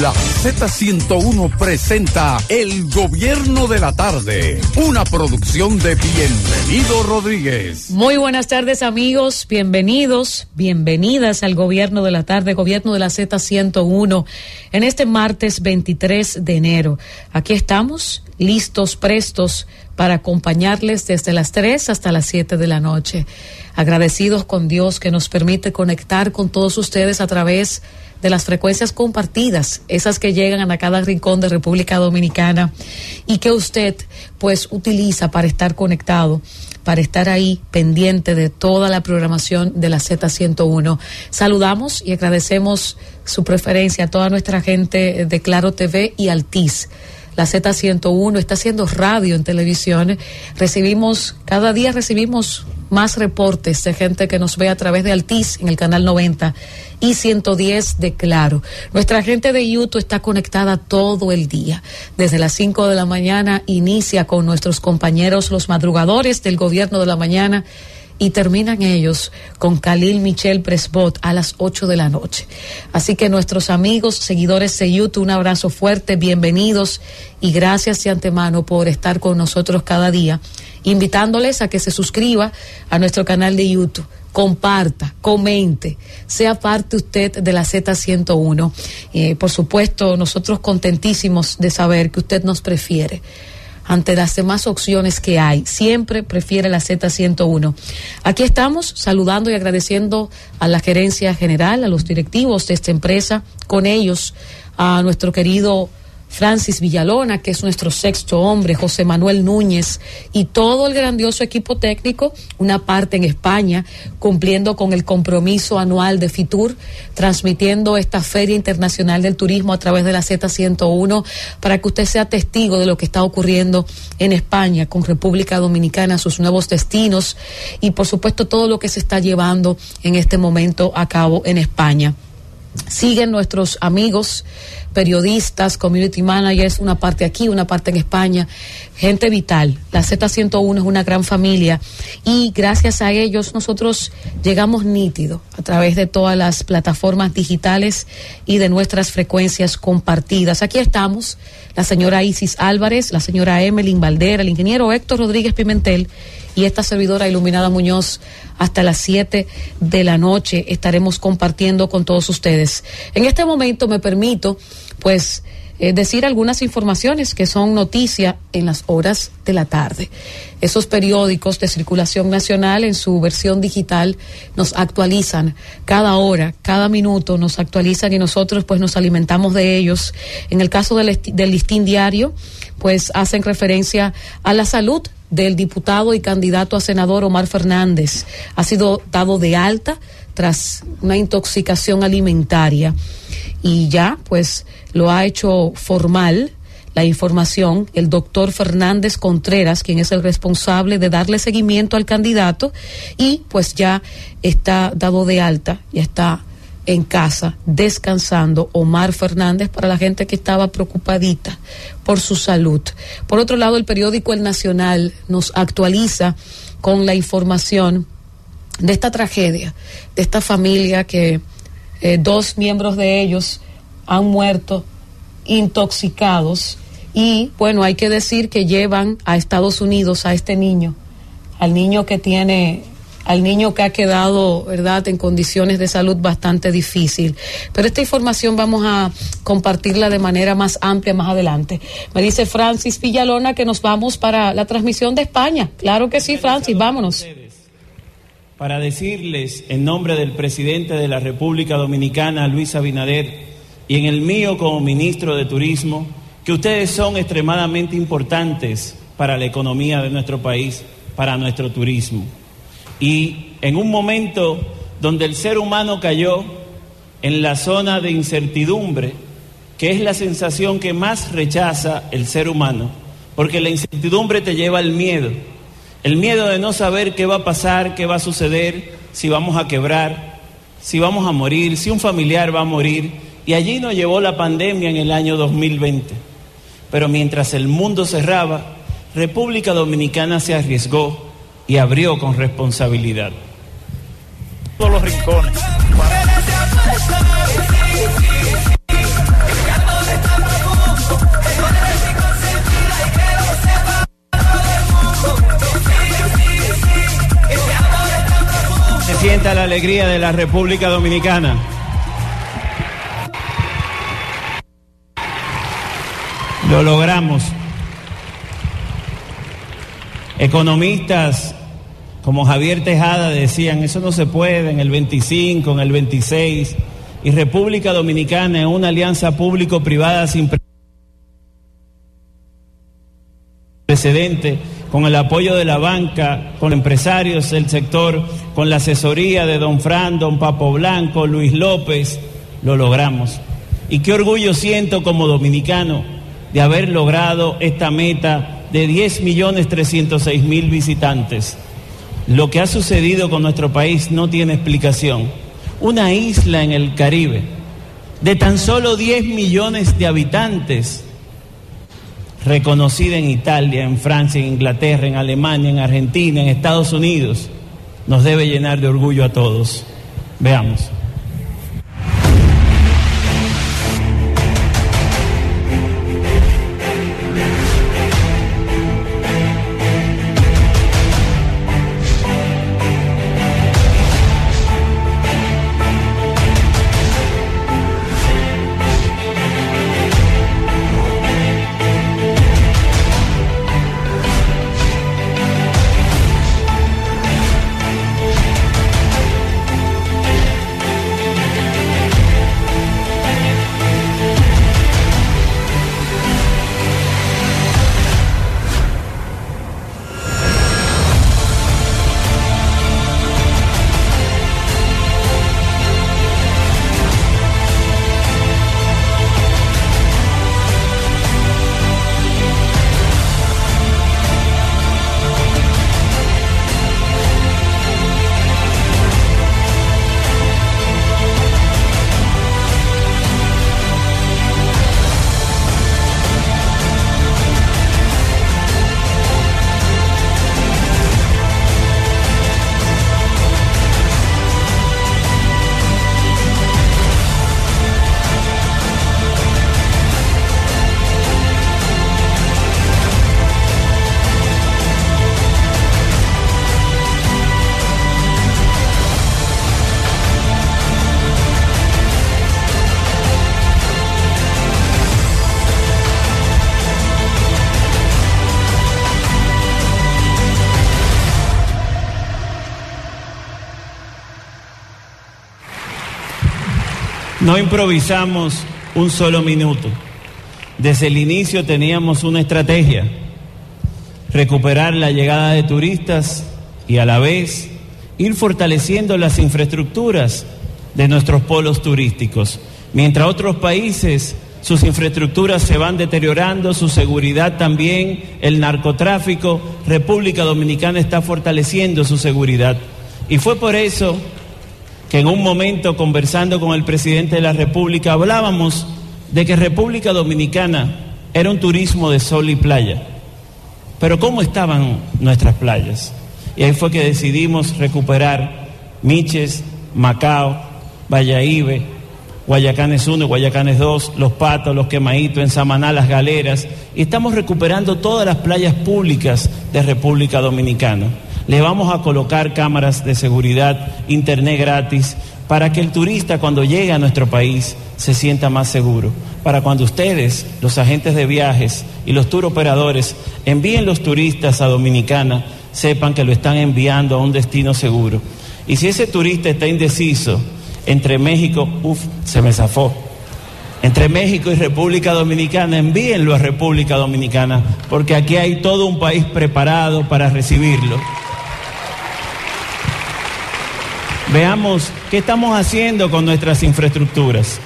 La Z101 presenta El Gobierno de la Tarde, una producción de Bienvenido Rodríguez. Muy buenas tardes amigos, bienvenidos, bienvenidas al Gobierno de la Tarde, Gobierno de la Z101, en este martes 23 de enero. Aquí estamos, listos, prestos para acompañarles desde las 3 hasta las 7 de la noche. Agradecidos con Dios que nos permite conectar con todos ustedes a través de de las frecuencias compartidas, esas que llegan a cada rincón de República Dominicana y que usted pues utiliza para estar conectado para estar ahí pendiente de toda la programación de la Z101. Saludamos y agradecemos su preferencia a toda nuestra gente de Claro TV y Altiz. La Z101 está haciendo radio en televisión. Recibimos, cada día recibimos más reportes de gente que nos ve a través de Altiz en el canal 90 y 110 de Claro. Nuestra gente de YouTube está conectada todo el día. Desde las 5 de la mañana inicia con nuestros compañeros los madrugadores del gobierno de la mañana y terminan ellos con Khalil Michel Presbot a las 8 de la noche. Así que nuestros amigos, seguidores de YouTube, un abrazo fuerte, bienvenidos y gracias de antemano por estar con nosotros cada día, invitándoles a que se suscriba a nuestro canal de YouTube comparta, comente, sea parte usted de la Z101. Eh, por supuesto, nosotros contentísimos de saber que usted nos prefiere ante las demás opciones que hay. Siempre prefiere la Z101. Aquí estamos saludando y agradeciendo a la gerencia general, a los directivos de esta empresa, con ellos a nuestro querido Francis Villalona, que es nuestro sexto hombre, José Manuel Núñez y todo el grandioso equipo técnico, una parte en España, cumpliendo con el compromiso anual de FITUR, transmitiendo esta Feria Internacional del Turismo a través de la Z101 para que usted sea testigo de lo que está ocurriendo en España con República Dominicana, sus nuevos destinos y por supuesto todo lo que se está llevando en este momento a cabo en España. Siguen nuestros amigos periodistas, community managers, una parte aquí, una parte en España, gente vital. La Z101 es una gran familia y gracias a ellos nosotros llegamos nítido a través de todas las plataformas digitales y de nuestras frecuencias compartidas. Aquí estamos, la señora Isis Álvarez, la señora Emeline Valdera, el ingeniero Héctor Rodríguez Pimentel y esta servidora Iluminada Muñoz hasta las 7 de la noche estaremos compartiendo con todos ustedes. En este momento me permito pues eh, decir algunas informaciones que son noticia en las horas de la tarde. Esos periódicos de circulación nacional en su versión digital nos actualizan cada hora, cada minuto nos actualizan y nosotros pues nos alimentamos de ellos. En el caso del, del listín diario, pues hacen referencia a la salud del diputado y candidato a senador Omar Fernández. Ha sido dado de alta tras una intoxicación alimentaria y ya pues lo ha hecho formal la información el doctor Fernández Contreras, quien es el responsable de darle seguimiento al candidato y pues ya está dado de alta, ya está en casa descansando Omar Fernández para la gente que estaba preocupadita por su salud. Por otro lado, el periódico El Nacional nos actualiza con la información de esta tragedia, de esta familia que eh, dos miembros de ellos han muerto intoxicados y bueno, hay que decir que llevan a Estados Unidos a este niño, al niño que tiene al niño que ha quedado, ¿verdad?, en condiciones de salud bastante difícil. Pero esta información vamos a compartirla de manera más amplia más adelante. Me dice Francis Villalona que nos vamos para la transmisión de España. Claro que sí, Francis, vámonos para decirles en nombre del presidente de la República Dominicana, Luis Abinader, y en el mío como ministro de Turismo, que ustedes son extremadamente importantes para la economía de nuestro país, para nuestro turismo. Y en un momento donde el ser humano cayó en la zona de incertidumbre, que es la sensación que más rechaza el ser humano, porque la incertidumbre te lleva al miedo el miedo de no saber qué va a pasar, qué va a suceder, si vamos a quebrar, si vamos a morir, si un familiar va a morir. Y allí nos llevó la pandemia en el año 2020. Pero mientras el mundo cerraba, República Dominicana se arriesgó y abrió con responsabilidad. Todos los rincones. Se sienta la alegría de la República Dominicana. Lo logramos. Economistas como Javier Tejada decían, eso no se puede en el 25, en el 26, y República Dominicana es una alianza público-privada sin precedente, con el apoyo de la banca, con empresarios del sector, con la asesoría de don Fran, don Papo Blanco, Luis López, lo logramos. Y qué orgullo siento como dominicano de haber logrado esta meta de 10 millones 306 mil visitantes. Lo que ha sucedido con nuestro país no tiene explicación. Una isla en el Caribe de tan solo 10 millones de habitantes, reconocida en Italia, en Francia, en Inglaterra, en Alemania, en Argentina, en Estados Unidos, nos debe llenar de orgullo a todos. Veamos. No improvisamos un solo minuto. Desde el inicio teníamos una estrategia, recuperar la llegada de turistas y a la vez ir fortaleciendo las infraestructuras de nuestros polos turísticos. Mientras otros países sus infraestructuras se van deteriorando, su seguridad también, el narcotráfico, República Dominicana está fortaleciendo su seguridad. Y fue por eso que en un momento conversando con el presidente de la República hablábamos de que República Dominicana era un turismo de sol y playa. Pero ¿cómo estaban nuestras playas? Y ahí fue que decidimos recuperar Miches, Macao, Valladolid, Guayacanes 1, Guayacanes 2, Los Patos, Los Quemaditos, en Samaná, Las Galeras. Y estamos recuperando todas las playas públicas de República Dominicana. Le vamos a colocar cámaras de seguridad, internet gratis, para que el turista cuando llegue a nuestro país se sienta más seguro. Para cuando ustedes, los agentes de viajes y los tour operadores, envíen los turistas a Dominicana, sepan que lo están enviando a un destino seguro. Y si ese turista está indeciso entre México, uff, se me zafó. Entre México y República Dominicana, envíenlo a República Dominicana, porque aquí hay todo un país preparado para recibirlo. Veamos qué estamos haciendo con nuestras infraestructuras.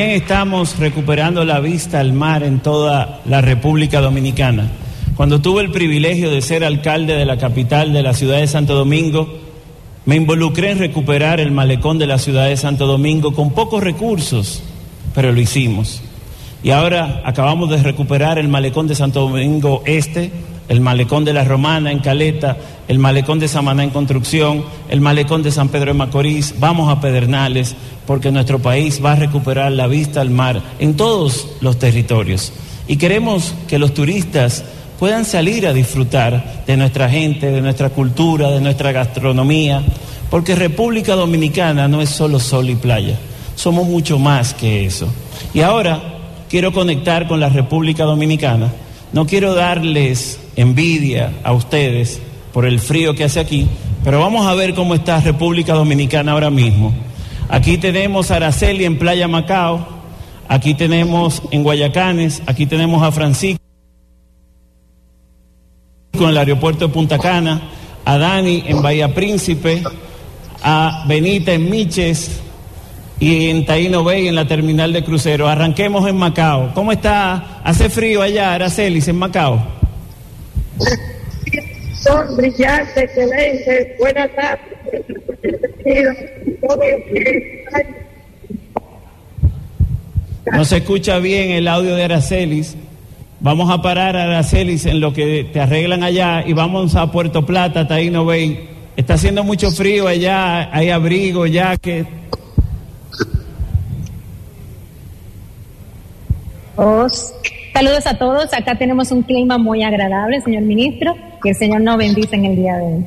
También estamos recuperando la vista al mar en toda la República Dominicana. Cuando tuve el privilegio de ser alcalde de la capital de la ciudad de Santo Domingo, me involucré en recuperar el malecón de la ciudad de Santo Domingo con pocos recursos, pero lo hicimos. Y ahora acabamos de recuperar el malecón de Santo Domingo Este, el malecón de la Romana en Caleta, el malecón de Samaná en construcción, el malecón de San Pedro de Macorís, vamos a Pedernales, porque nuestro país va a recuperar la vista al mar en todos los territorios. Y queremos que los turistas puedan salir a disfrutar de nuestra gente, de nuestra cultura, de nuestra gastronomía, porque República Dominicana no es solo sol y playa, somos mucho más que eso. Y ahora quiero conectar con la República Dominicana, no quiero darles envidia a ustedes por el frío que hace aquí, pero vamos a ver cómo está República Dominicana ahora mismo. Aquí tenemos a Araceli en Playa Macao, aquí tenemos en Guayacanes, aquí tenemos a Francisco en el aeropuerto de Punta Cana, a Dani en Bahía Príncipe, a Benita en Miches y en Taíno Bay en la terminal de crucero. Arranquemos en Macao. ¿Cómo está? ¿Hace frío allá, Aracelis, en Macao? Son brillantes, excelentes, buenas tardes. No se escucha bien el audio de Aracelis. Vamos a parar a Aracelis en lo que te arreglan allá y vamos a Puerto Plata, Taíno Bay. Está haciendo mucho frío allá, hay abrigo ya que... Saludos a todos. Acá tenemos un clima muy agradable, señor ministro. Que el Señor nos bendice en el día de hoy.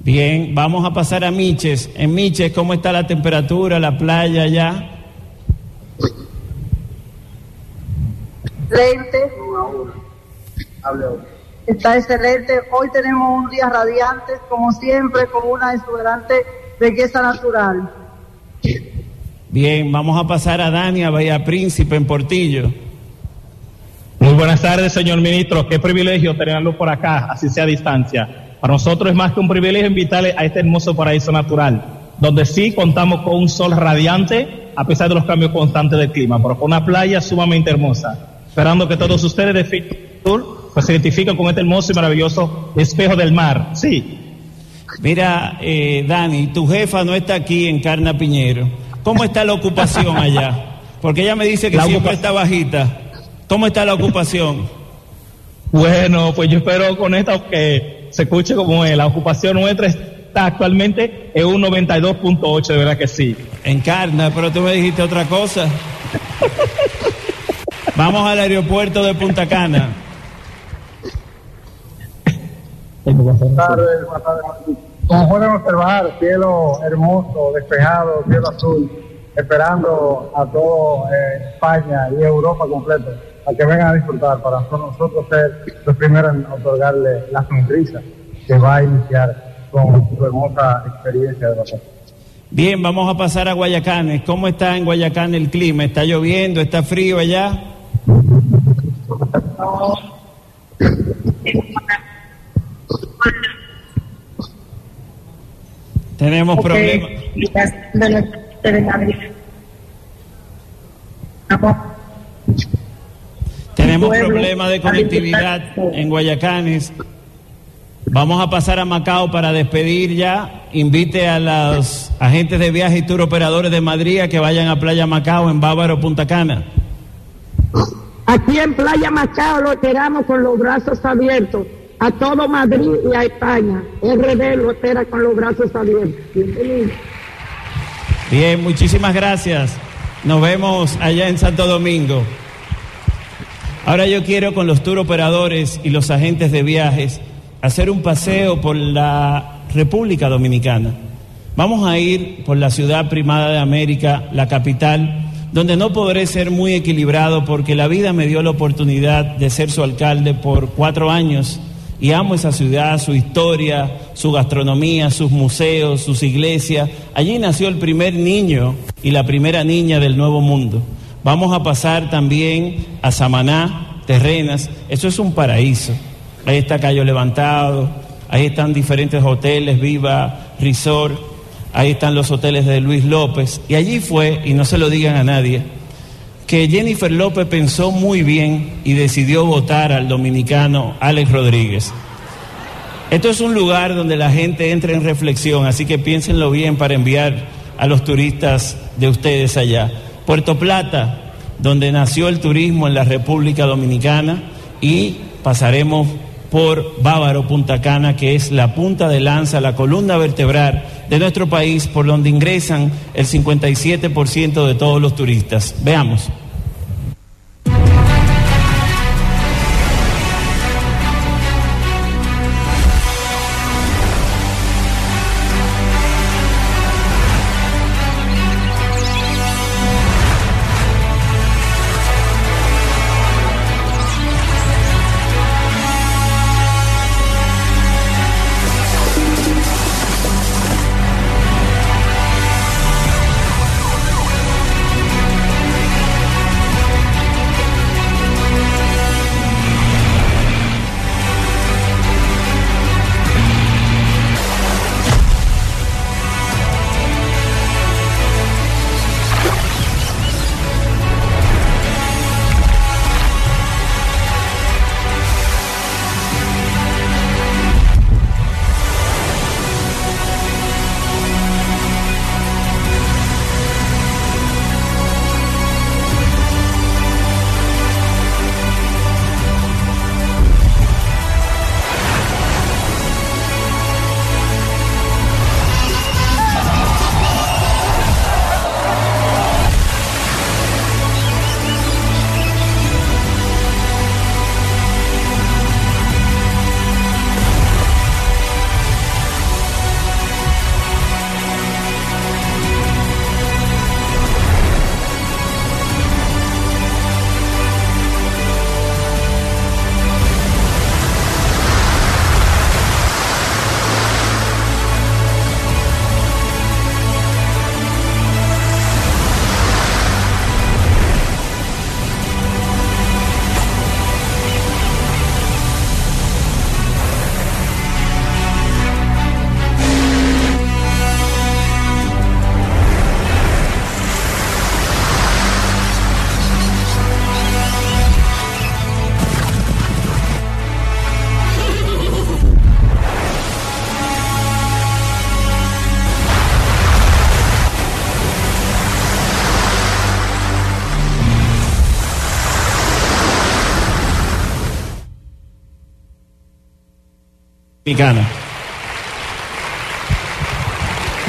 Bien, vamos a pasar a Miches. En Miches, ¿cómo está la temperatura, la playa allá? Excelente. Está excelente. Hoy tenemos un día radiante, como siempre, con una exuberante belleza natural. Bien, vamos a pasar a Dania, Bahía Príncipe, en Portillo. Muy buenas tardes, señor ministro. Qué privilegio tenerlo por acá, así sea a distancia. Para nosotros es más que un privilegio invitarle a este hermoso paraíso natural, donde sí contamos con un sol radiante, a pesar de los cambios constantes del clima, pero con una playa sumamente hermosa. Esperando que todos ustedes de Fitur pues, se identifiquen con este hermoso y maravilloso espejo del mar. Sí. Mira, eh, Dani, tu jefa no está aquí en Carna Piñero. ¿Cómo está la ocupación allá? Porque ella me dice que La siempre está bajita. ¿Cómo está la ocupación? Bueno, pues yo espero con esto que se escuche como es. La ocupación nuestra está actualmente en un 92.8, de verdad que sí. En Carna, pero tú me dijiste otra cosa. Vamos al aeropuerto de Punta Cana. Buenas tardes, buenas tardes. Como pueden observar, cielo hermoso, despejado, cielo azul, esperando a todo eh, España y Europa completo a que vengan a disfrutar para nosotros ser los primeros en otorgarle la sonrisa que va a iniciar con su hermosa experiencia de nosotros. Bien, vamos a pasar a Guayacanes. ¿Cómo está en Guayacán el clima? ¿Está lloviendo? ¿Está frío allá? Tenemos problemas. Tenemos problemas de conectividad en Guayacanes. Vamos a pasar a Macao para despedir ya. Invite a los agentes de viaje y tour operadores de Madrid a que vayan a Playa Macao en Bávaro, Punta Cana. Aquí en Playa Macao lo esperamos con los brazos abiertos. A todo Madrid y a España. RD lo espera con los brazos abiertos. Bienvenido. Bien, muchísimas gracias. Nos vemos allá en Santo Domingo. Ahora yo quiero con los tour operadores y los agentes de viajes hacer un paseo por la República Dominicana. Vamos a ir por la ciudad primada de América, la capital, donde no podré ser muy equilibrado porque la vida me dio la oportunidad de ser su alcalde por cuatro años y amo esa ciudad, su historia, su gastronomía, sus museos, sus iglesias. Allí nació el primer niño y la primera niña del Nuevo Mundo. Vamos a pasar también a Samaná, Terrenas. Eso es un paraíso. Ahí está Cayo Levantado, ahí están diferentes hoteles, Viva, Resort. ahí están los hoteles de Luis López, y allí fue, y no se lo digan a nadie, que Jennifer López pensó muy bien y decidió votar al dominicano Alex Rodríguez. Esto es un lugar donde la gente entra en reflexión, así que piénsenlo bien para enviar a los turistas de ustedes allá. Puerto Plata, donde nació el turismo en la República Dominicana, y pasaremos por Bávaro Punta Cana, que es la punta de lanza, la columna vertebral de nuestro país, por donde ingresan el 57% de todos los turistas. Veamos.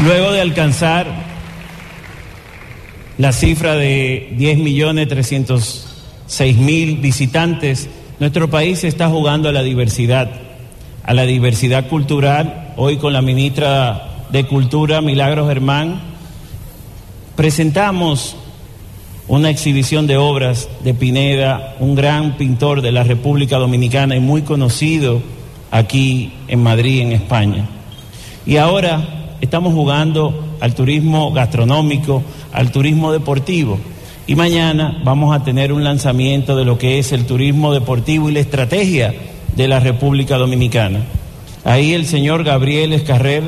Luego de alcanzar la cifra de 10 millones 306 mil visitantes, nuestro país está jugando a la diversidad, a la diversidad cultural. Hoy con la ministra de Cultura, Milagros Germán, presentamos una exhibición de obras de Pineda, un gran pintor de la República Dominicana y muy conocido aquí en Madrid, en España. Y ahora estamos jugando al turismo gastronómico, al turismo deportivo. Y mañana vamos a tener un lanzamiento de lo que es el turismo deportivo y la estrategia de la República Dominicana. Ahí el señor Gabriel Escarrer,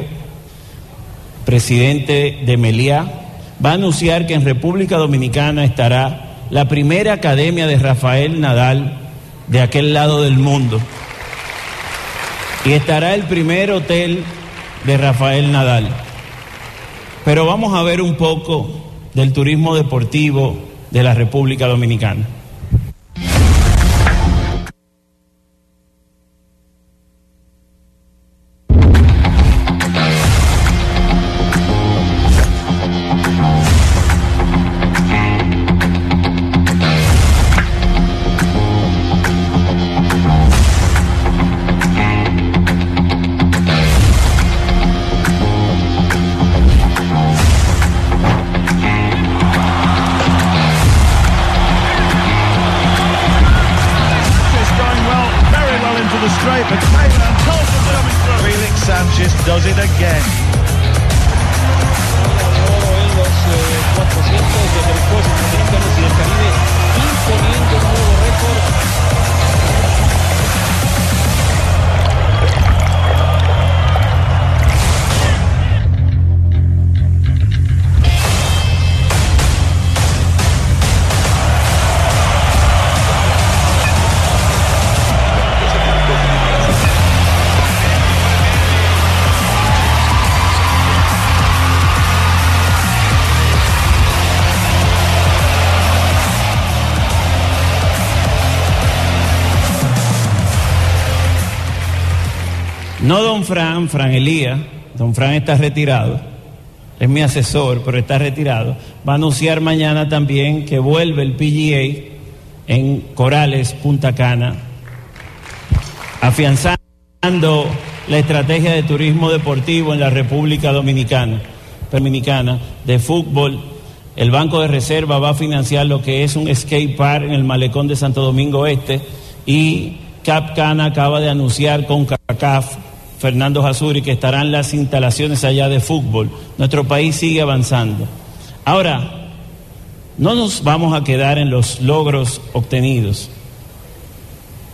presidente de Meliá, va a anunciar que en República Dominicana estará la primera academia de Rafael Nadal de aquel lado del mundo y estará el primer hotel de Rafael Nadal. Pero vamos a ver un poco del turismo deportivo de la República Dominicana. No don Fran, Fran Elías, don Fran está retirado, es mi asesor, pero está retirado. Va a anunciar mañana también que vuelve el PGA en Corales, Punta Cana, afianzando la estrategia de turismo deportivo en la República Dominicana, Dominicana de fútbol. El Banco de Reserva va a financiar lo que es un skate park en el malecón de Santo Domingo Este y Capcana acaba de anunciar con CACAF Fernando Jasuri que estarán las instalaciones allá de fútbol. Nuestro país sigue avanzando. Ahora, no nos vamos a quedar en los logros obtenidos.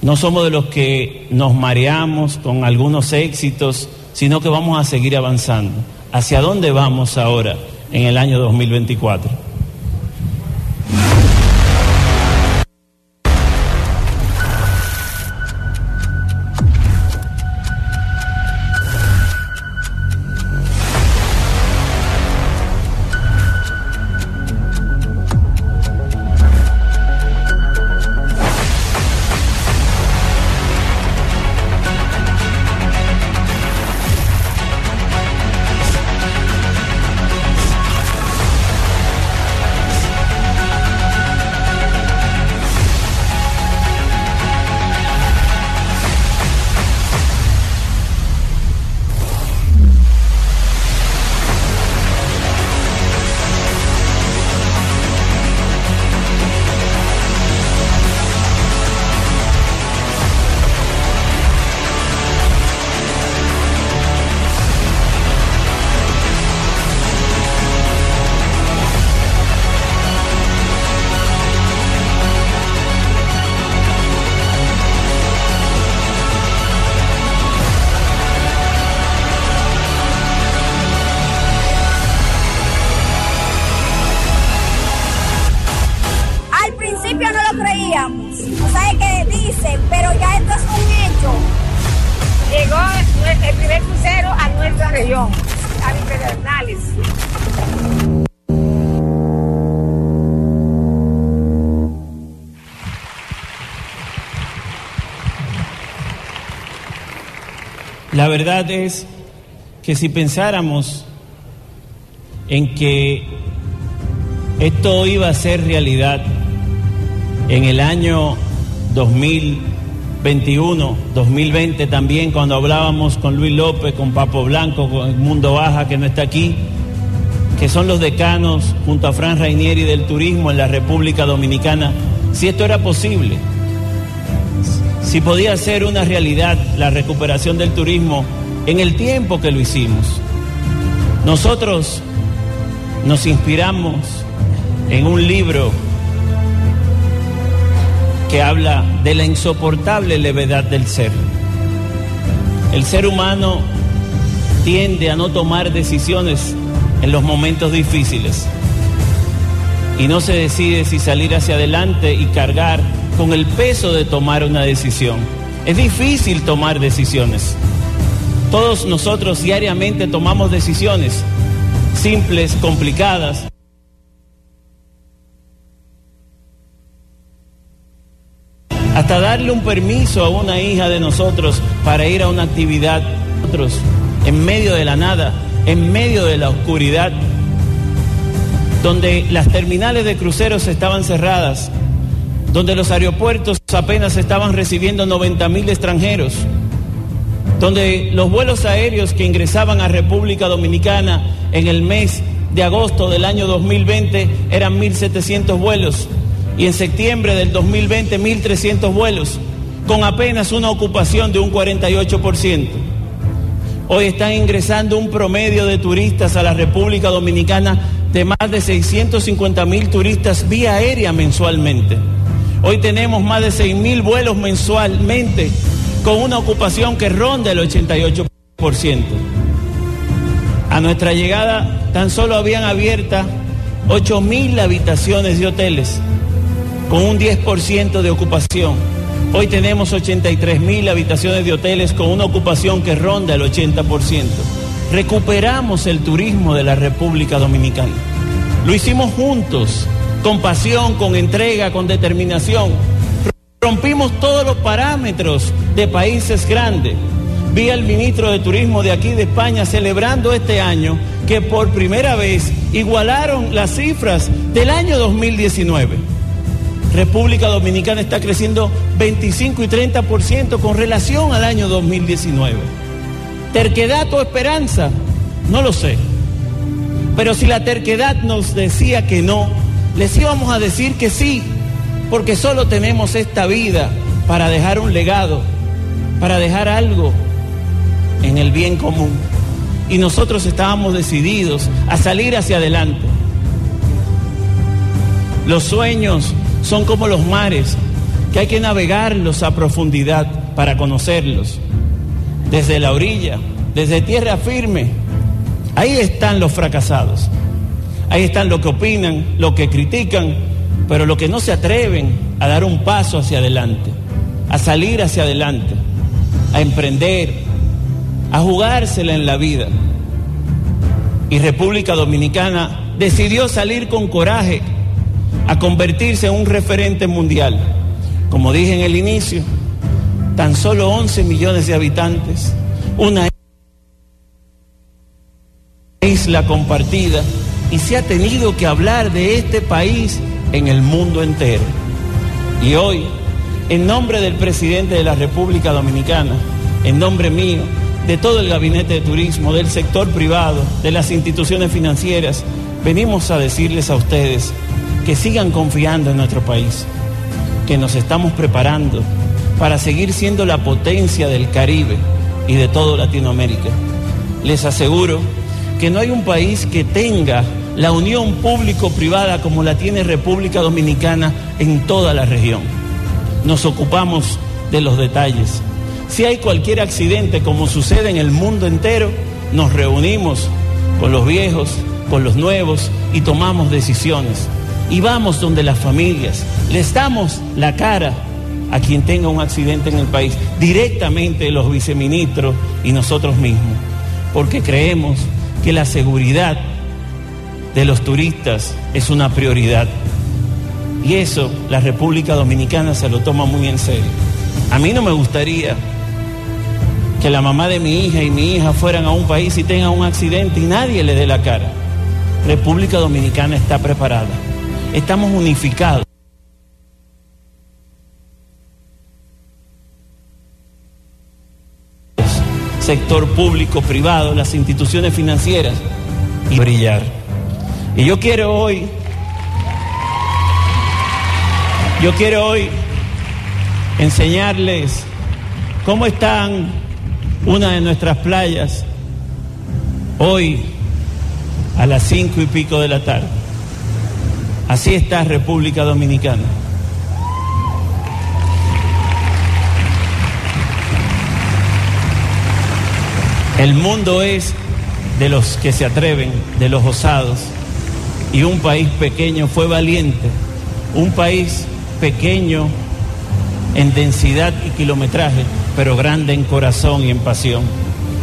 No somos de los que nos mareamos con algunos éxitos, sino que vamos a seguir avanzando. ¿Hacia dónde vamos ahora en el año 2024? Es que si pensáramos en que esto iba a ser realidad en el año 2021, 2020 también, cuando hablábamos con Luis López, con Papo Blanco, con el Mundo Baja, que no está aquí, que son los decanos junto a Fran Rainieri del turismo en la República Dominicana, si esto era posible si podía ser una realidad la recuperación del turismo en el tiempo que lo hicimos. Nosotros nos inspiramos en un libro que habla de la insoportable levedad del ser. El ser humano tiende a no tomar decisiones en los momentos difíciles y no se decide si salir hacia adelante y cargar con el peso de tomar una decisión. Es difícil tomar decisiones. Todos nosotros diariamente tomamos decisiones simples, complicadas. Hasta darle un permiso a una hija de nosotros para ir a una actividad, en medio de la nada, en medio de la oscuridad, donde las terminales de cruceros estaban cerradas, donde los aeropuertos apenas estaban recibiendo 90 mil extranjeros, donde los vuelos aéreos que ingresaban a República Dominicana en el mes de agosto del año 2020 eran 1.700 vuelos y en septiembre del 2020 1.300 vuelos, con apenas una ocupación de un 48%. Hoy están ingresando un promedio de turistas a la República Dominicana de más de 650 mil turistas vía aérea mensualmente. Hoy tenemos más de 6 mil vuelos mensualmente con una ocupación que ronda el 88%. A nuestra llegada tan solo habían abiertas 8 mil habitaciones de hoteles con un 10% de ocupación. Hoy tenemos 83 mil habitaciones de hoteles con una ocupación que ronda el 80%. Recuperamos el turismo de la República Dominicana. Lo hicimos juntos con pasión, con entrega, con determinación. Rompimos todos los parámetros de países grandes, vi al ministro de Turismo de aquí de España celebrando este año que por primera vez igualaron las cifras del año 2019. República Dominicana está creciendo 25 y 30% con relación al año 2019. ¿Terquedad o esperanza? No lo sé. Pero si la terquedad nos decía que no, les íbamos a decir que sí, porque solo tenemos esta vida para dejar un legado, para dejar algo en el bien común. Y nosotros estábamos decididos a salir hacia adelante. Los sueños son como los mares, que hay que navegarlos a profundidad para conocerlos. Desde la orilla, desde tierra firme, ahí están los fracasados. Ahí están los que opinan, los que critican, pero los que no se atreven a dar un paso hacia adelante, a salir hacia adelante, a emprender, a jugársela en la vida. Y República Dominicana decidió salir con coraje a convertirse en un referente mundial. Como dije en el inicio, tan solo 11 millones de habitantes, una isla compartida, y se ha tenido que hablar de este país en el mundo entero. Y hoy, en nombre del presidente de la República Dominicana, en nombre mío, de todo el gabinete de turismo, del sector privado, de las instituciones financieras, venimos a decirles a ustedes que sigan confiando en nuestro país, que nos estamos preparando para seguir siendo la potencia del Caribe y de toda Latinoamérica. Les aseguro que no hay un país que tenga la unión público-privada como la tiene República Dominicana en toda la región. Nos ocupamos de los detalles si hay cualquier accidente, como sucede en el mundo entero, nos reunimos con los viejos, con los nuevos y tomamos decisiones. Y vamos donde las familias, les damos la cara a quien tenga un accidente en el país, directamente los viceministros y nosotros mismos, porque creemos que la seguridad de los turistas es una prioridad. Y eso la República Dominicana se lo toma muy en serio. A mí no me gustaría que la mamá de mi hija y mi hija fueran a un país y tengan un accidente y nadie le dé la cara. República Dominicana está preparada. Estamos unificados. sector público, privado, las instituciones financieras y brillar. Y yo quiero hoy, yo quiero hoy enseñarles cómo están una de nuestras playas hoy a las cinco y pico de la tarde. Así está República Dominicana. El mundo es de los que se atreven, de los osados. Y un país pequeño fue valiente. Un país pequeño en densidad y kilometraje pero grande en corazón y en pasión.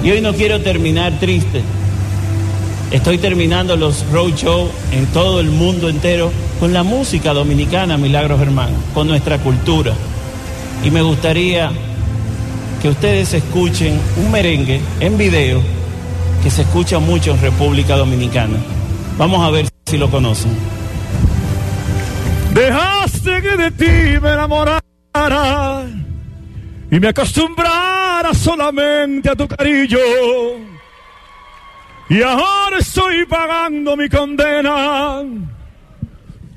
Y hoy no quiero terminar triste. Estoy terminando los road show en todo el mundo entero con la música dominicana, Milagros Hermanos, con nuestra cultura. Y me gustaría que ustedes escuchen un merengue en video que se escucha mucho en República Dominicana. Vamos a ver si lo conocen. Dejaste que de ti me enamorara y me acostumbrara solamente a tu cariño. Y ahora estoy pagando mi condena.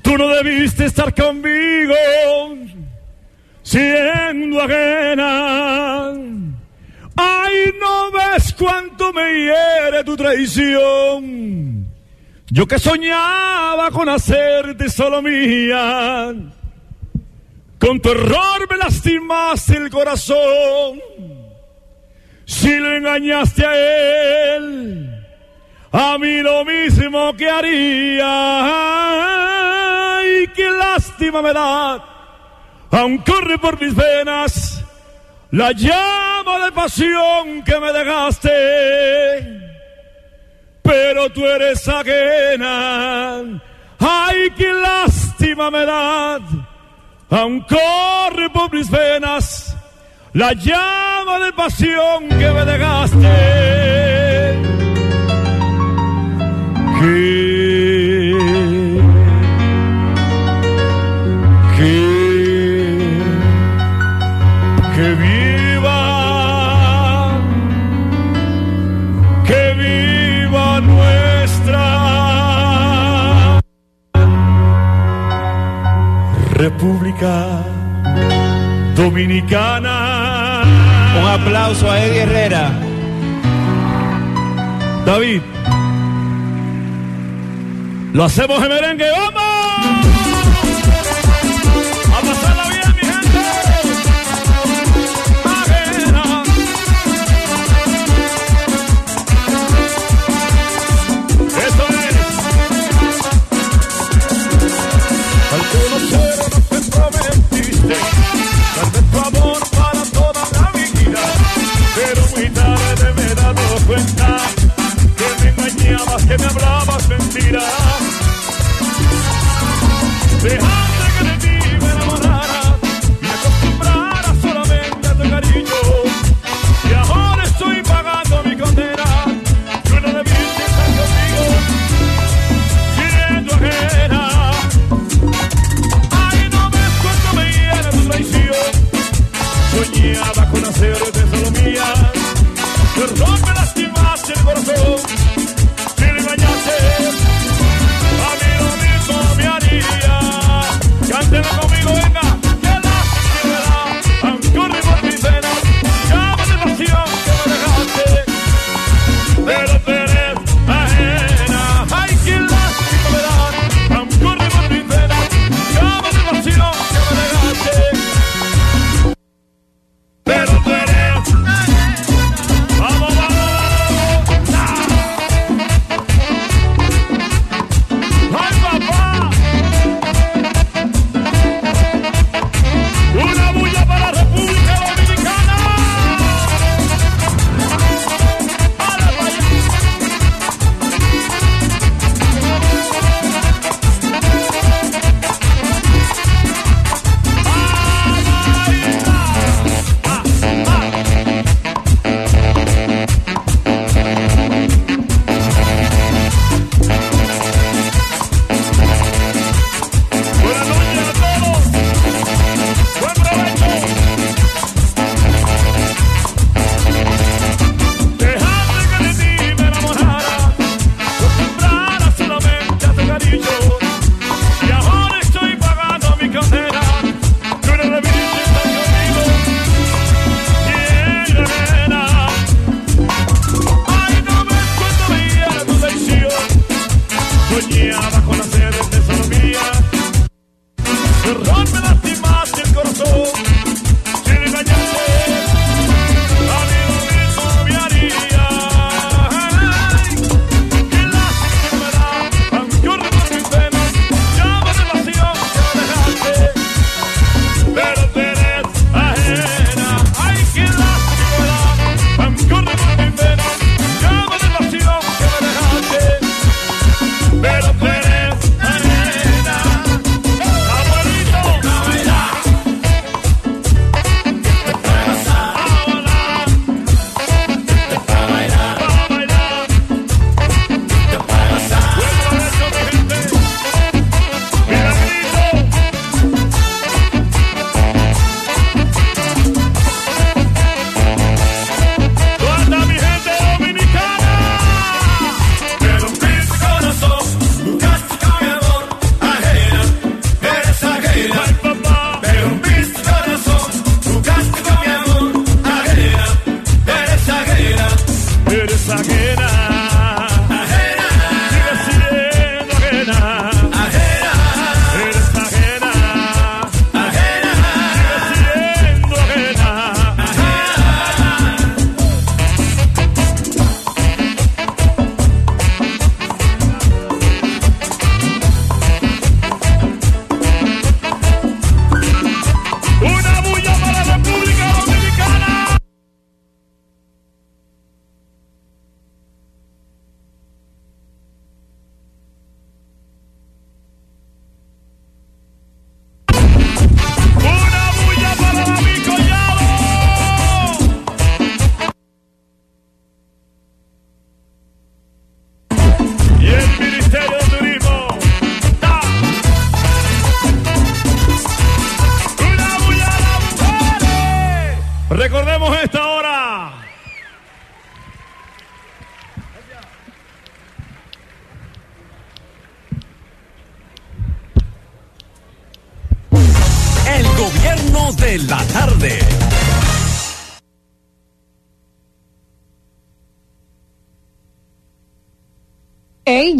Tú no debiste estar conmigo, siendo ajena. Ay, no ves cuánto me hiere tu traición. Yo que soñaba con hacerte solo mía con tu error me lastimaste el corazón. Si lo engañaste a él, a mí lo mismo que haría. Ay, qué lástima me da. Aún corre por mis venas la llama de pasión que me dejaste pero tú eres ajena. Ay, qué lástima me da, aún corre por mis venas la llama de pasión que me dejaste. Que República Dominicana. Un aplauso a Eddie Herrera. David. Lo hacemos en merengue, vamos.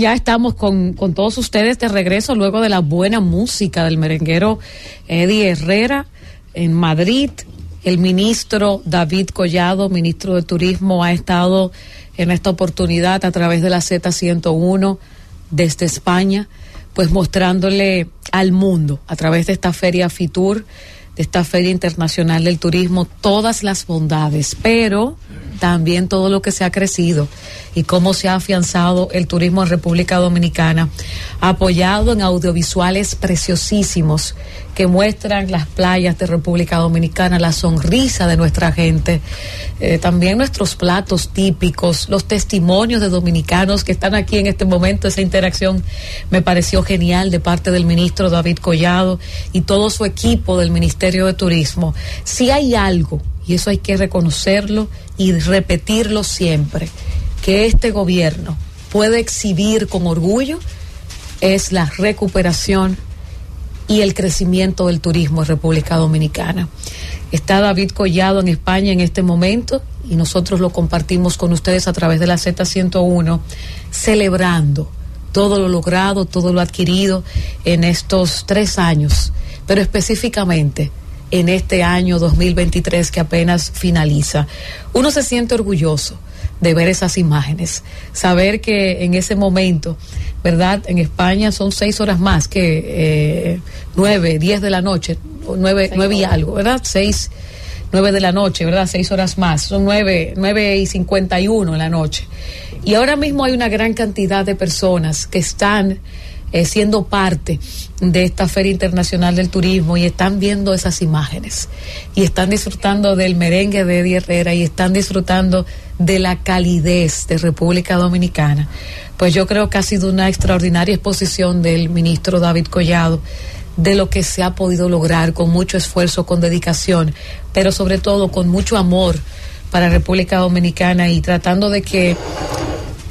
Ya estamos con, con todos ustedes de regreso luego de la buena música del merenguero Eddie Herrera en Madrid. El ministro David Collado, ministro de Turismo, ha estado en esta oportunidad a través de la Z101 desde España, pues mostrándole al mundo a través de esta feria Fitur, de esta feria internacional del turismo, todas las bondades, pero también todo lo que se ha crecido y cómo se ha afianzado el turismo en República Dominicana, apoyado en audiovisuales preciosísimos que muestran las playas de República Dominicana, la sonrisa de nuestra gente, eh, también nuestros platos típicos, los testimonios de dominicanos que están aquí en este momento, esa interacción me pareció genial de parte del ministro David Collado y todo su equipo del Ministerio de Turismo. Si hay algo, y eso hay que reconocerlo y repetirlo siempre, que este gobierno puede exhibir con orgullo es la recuperación y el crecimiento del turismo en República Dominicana. Está David Collado en España en este momento y nosotros lo compartimos con ustedes a través de la Z101, celebrando todo lo logrado, todo lo adquirido en estos tres años, pero específicamente en este año 2023 que apenas finaliza. Uno se siente orgulloso de ver esas imágenes, saber que en ese momento, ¿verdad? En España son seis horas más que eh, nueve, diez de la noche, nueve, nueve y algo, ¿verdad? Seis, nueve de la noche, ¿verdad? Seis horas más, son nueve, nueve y cincuenta y uno en la noche. Y ahora mismo hay una gran cantidad de personas que están eh, siendo parte de esta Feria Internacional del Turismo y están viendo esas imágenes y están disfrutando del merengue de Eddie Herrera y están disfrutando de la calidez de República Dominicana. Pues yo creo que ha sido una extraordinaria exposición del ministro David Collado de lo que se ha podido lograr con mucho esfuerzo, con dedicación, pero sobre todo con mucho amor para República Dominicana y tratando de que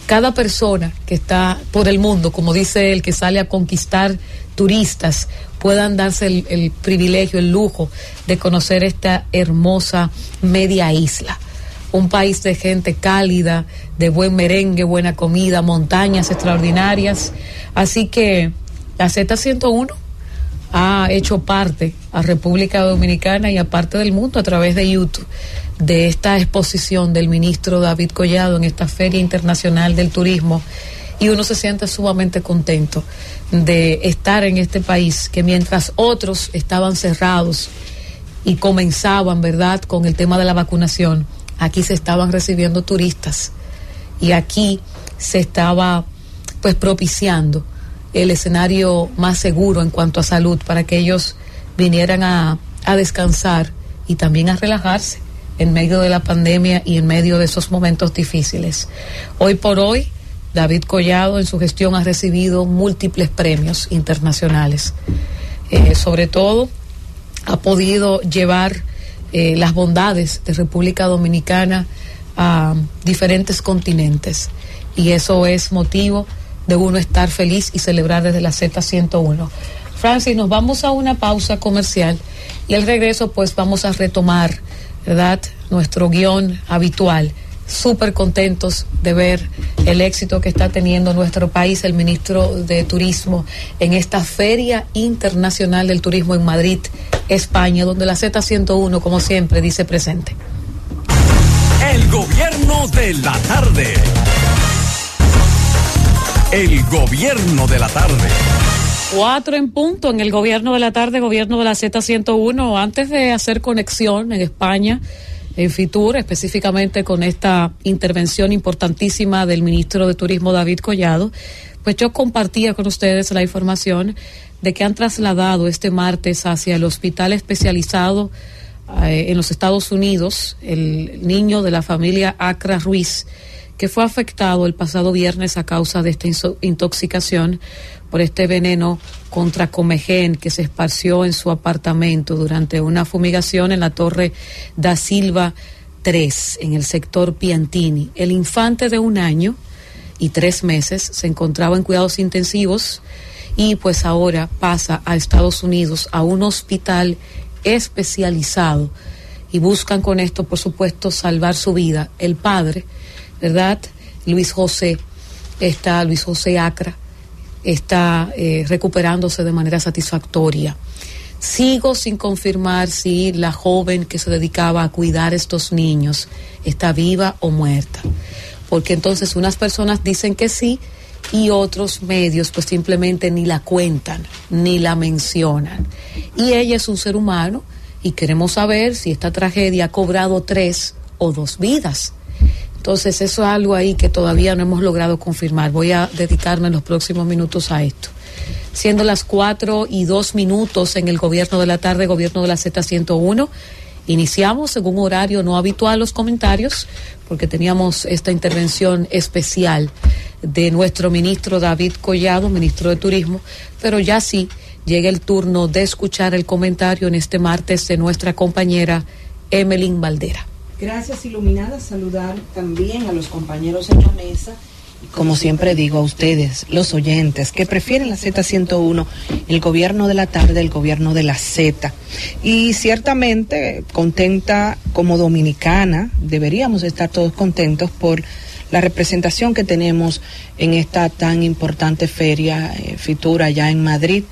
cada persona que está por el mundo, como dice el que sale a conquistar turistas, puedan darse el, el, privilegio, el lujo de conocer esta hermosa media isla. Un país de gente cálida, de buen merengue, buena comida, montañas extraordinarias. Así que la Z101 ha hecho parte a República Dominicana y a parte del mundo a través de YouTube de esta exposición del ministro David Collado en esta Feria Internacional del Turismo y uno se siente sumamente contento de estar en este país que mientras otros estaban cerrados y comenzaban, ¿verdad?, con el tema de la vacunación, aquí se estaban recibiendo turistas y aquí se estaba pues propiciando el escenario más seguro en cuanto a salud para que ellos vinieran a, a descansar y también a relajarse en medio de la pandemia y en medio de esos momentos difíciles. Hoy por hoy, David Collado en su gestión ha recibido múltiples premios internacionales. Eh, sobre todo, ha podido llevar eh, las bondades de República Dominicana a diferentes continentes. Y eso es motivo de uno estar feliz y celebrar desde la Z101. Francis, nos vamos a una pausa comercial y al regreso pues vamos a retomar ¿verdad? Nuestro guion habitual. Súper contentos de ver el éxito que está teniendo nuestro país, el ministro de Turismo, en esta Feria Internacional del Turismo en Madrid, España, donde la Z101, como siempre, dice presente. El gobierno de la tarde. El gobierno de la tarde. Cuatro en punto en el gobierno de la tarde, gobierno de la Z101. Antes de hacer conexión en España, en Fitur, específicamente con esta intervención importantísima del ministro de Turismo David Collado, pues yo compartía con ustedes la información de que han trasladado este martes hacia el hospital especializado eh, en los Estados Unidos el niño de la familia Acra Ruiz que fue afectado el pasado viernes a causa de esta intoxicación por este veneno contra Comegen que se esparció en su apartamento durante una fumigación en la torre da Silva 3 en el sector Piantini. El infante de un año y tres meses se encontraba en cuidados intensivos y pues ahora pasa a Estados Unidos a un hospital especializado y buscan con esto, por supuesto, salvar su vida. El padre, ¿verdad? Luis José, está Luis José Acra, está eh, recuperándose de manera satisfactoria. Sigo sin confirmar si la joven que se dedicaba a cuidar a estos niños está viva o muerta, porque entonces unas personas dicen que sí y otros medios pues simplemente ni la cuentan, ni la mencionan. Y ella es un ser humano y queremos saber si esta tragedia ha cobrado tres o dos vidas. Entonces eso es algo ahí que todavía no hemos logrado confirmar. Voy a dedicarme en los próximos minutos a esto. Siendo las cuatro y dos minutos en el gobierno de la tarde, gobierno de la Z101, iniciamos en un horario no habitual los comentarios, porque teníamos esta intervención especial de nuestro ministro David Collado, ministro de Turismo, pero ya sí llega el turno de escuchar el comentario en este martes de nuestra compañera Emeline Valdera. Gracias, Iluminada. Saludar también a los compañeros en la mesa. Como siempre digo a ustedes, los oyentes, que prefieren la Z101, el gobierno de la tarde, el gobierno de la Z. Y ciertamente contenta como dominicana, deberíamos estar todos contentos por la representación que tenemos en esta tan importante feria eh, Fitura allá en Madrid.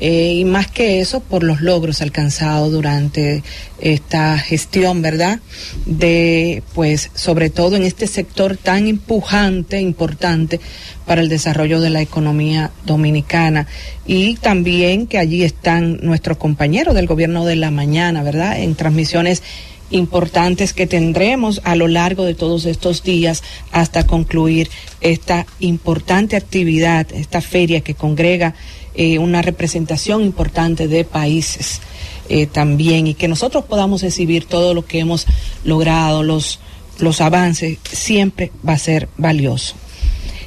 Eh, y más que eso, por los logros alcanzados durante esta gestión, ¿verdad? De, pues, sobre todo en este sector tan empujante, importante para el desarrollo de la economía dominicana. Y también que allí están nuestros compañeros del gobierno de la mañana, ¿verdad? En transmisiones importantes que tendremos a lo largo de todos estos días hasta concluir esta importante actividad, esta feria que congrega eh, una representación importante de países eh, también y que nosotros podamos exhibir todo lo que hemos logrado, los, los avances, siempre va a ser valioso.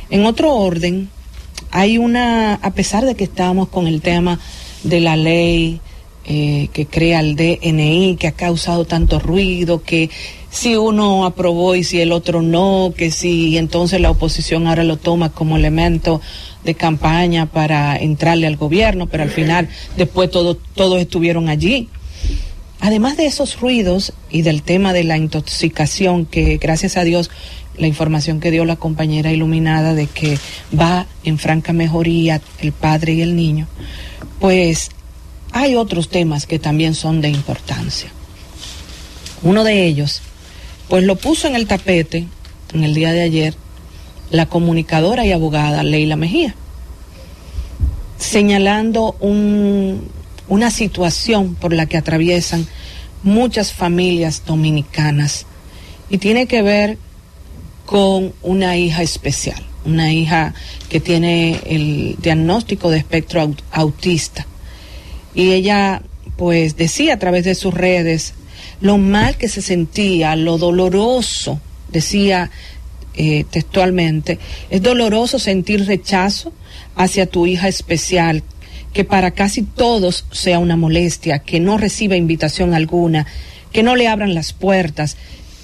En otro orden, hay una, a pesar de que estamos con el tema de la ley, eh, que crea el DNI, que ha causado tanto ruido, que si uno aprobó y si el otro no, que si entonces la oposición ahora lo toma como elemento de campaña para entrarle al gobierno, pero al final después todo, todos estuvieron allí. Además de esos ruidos y del tema de la intoxicación, que gracias a Dios la información que dio la compañera iluminada de que va en franca mejoría el padre y el niño, pues hay otros temas que también son de importancia. Uno de ellos, pues lo puso en el tapete en el día de ayer la comunicadora y abogada Leila Mejía, señalando un, una situación por la que atraviesan muchas familias dominicanas y tiene que ver con una hija especial, una hija que tiene el diagnóstico de espectro autista y ella pues decía a través de sus redes lo mal que se sentía, lo doloroso, decía eh, textualmente, es doloroso sentir rechazo hacia tu hija especial, que para casi todos sea una molestia, que no reciba invitación alguna, que no le abran las puertas,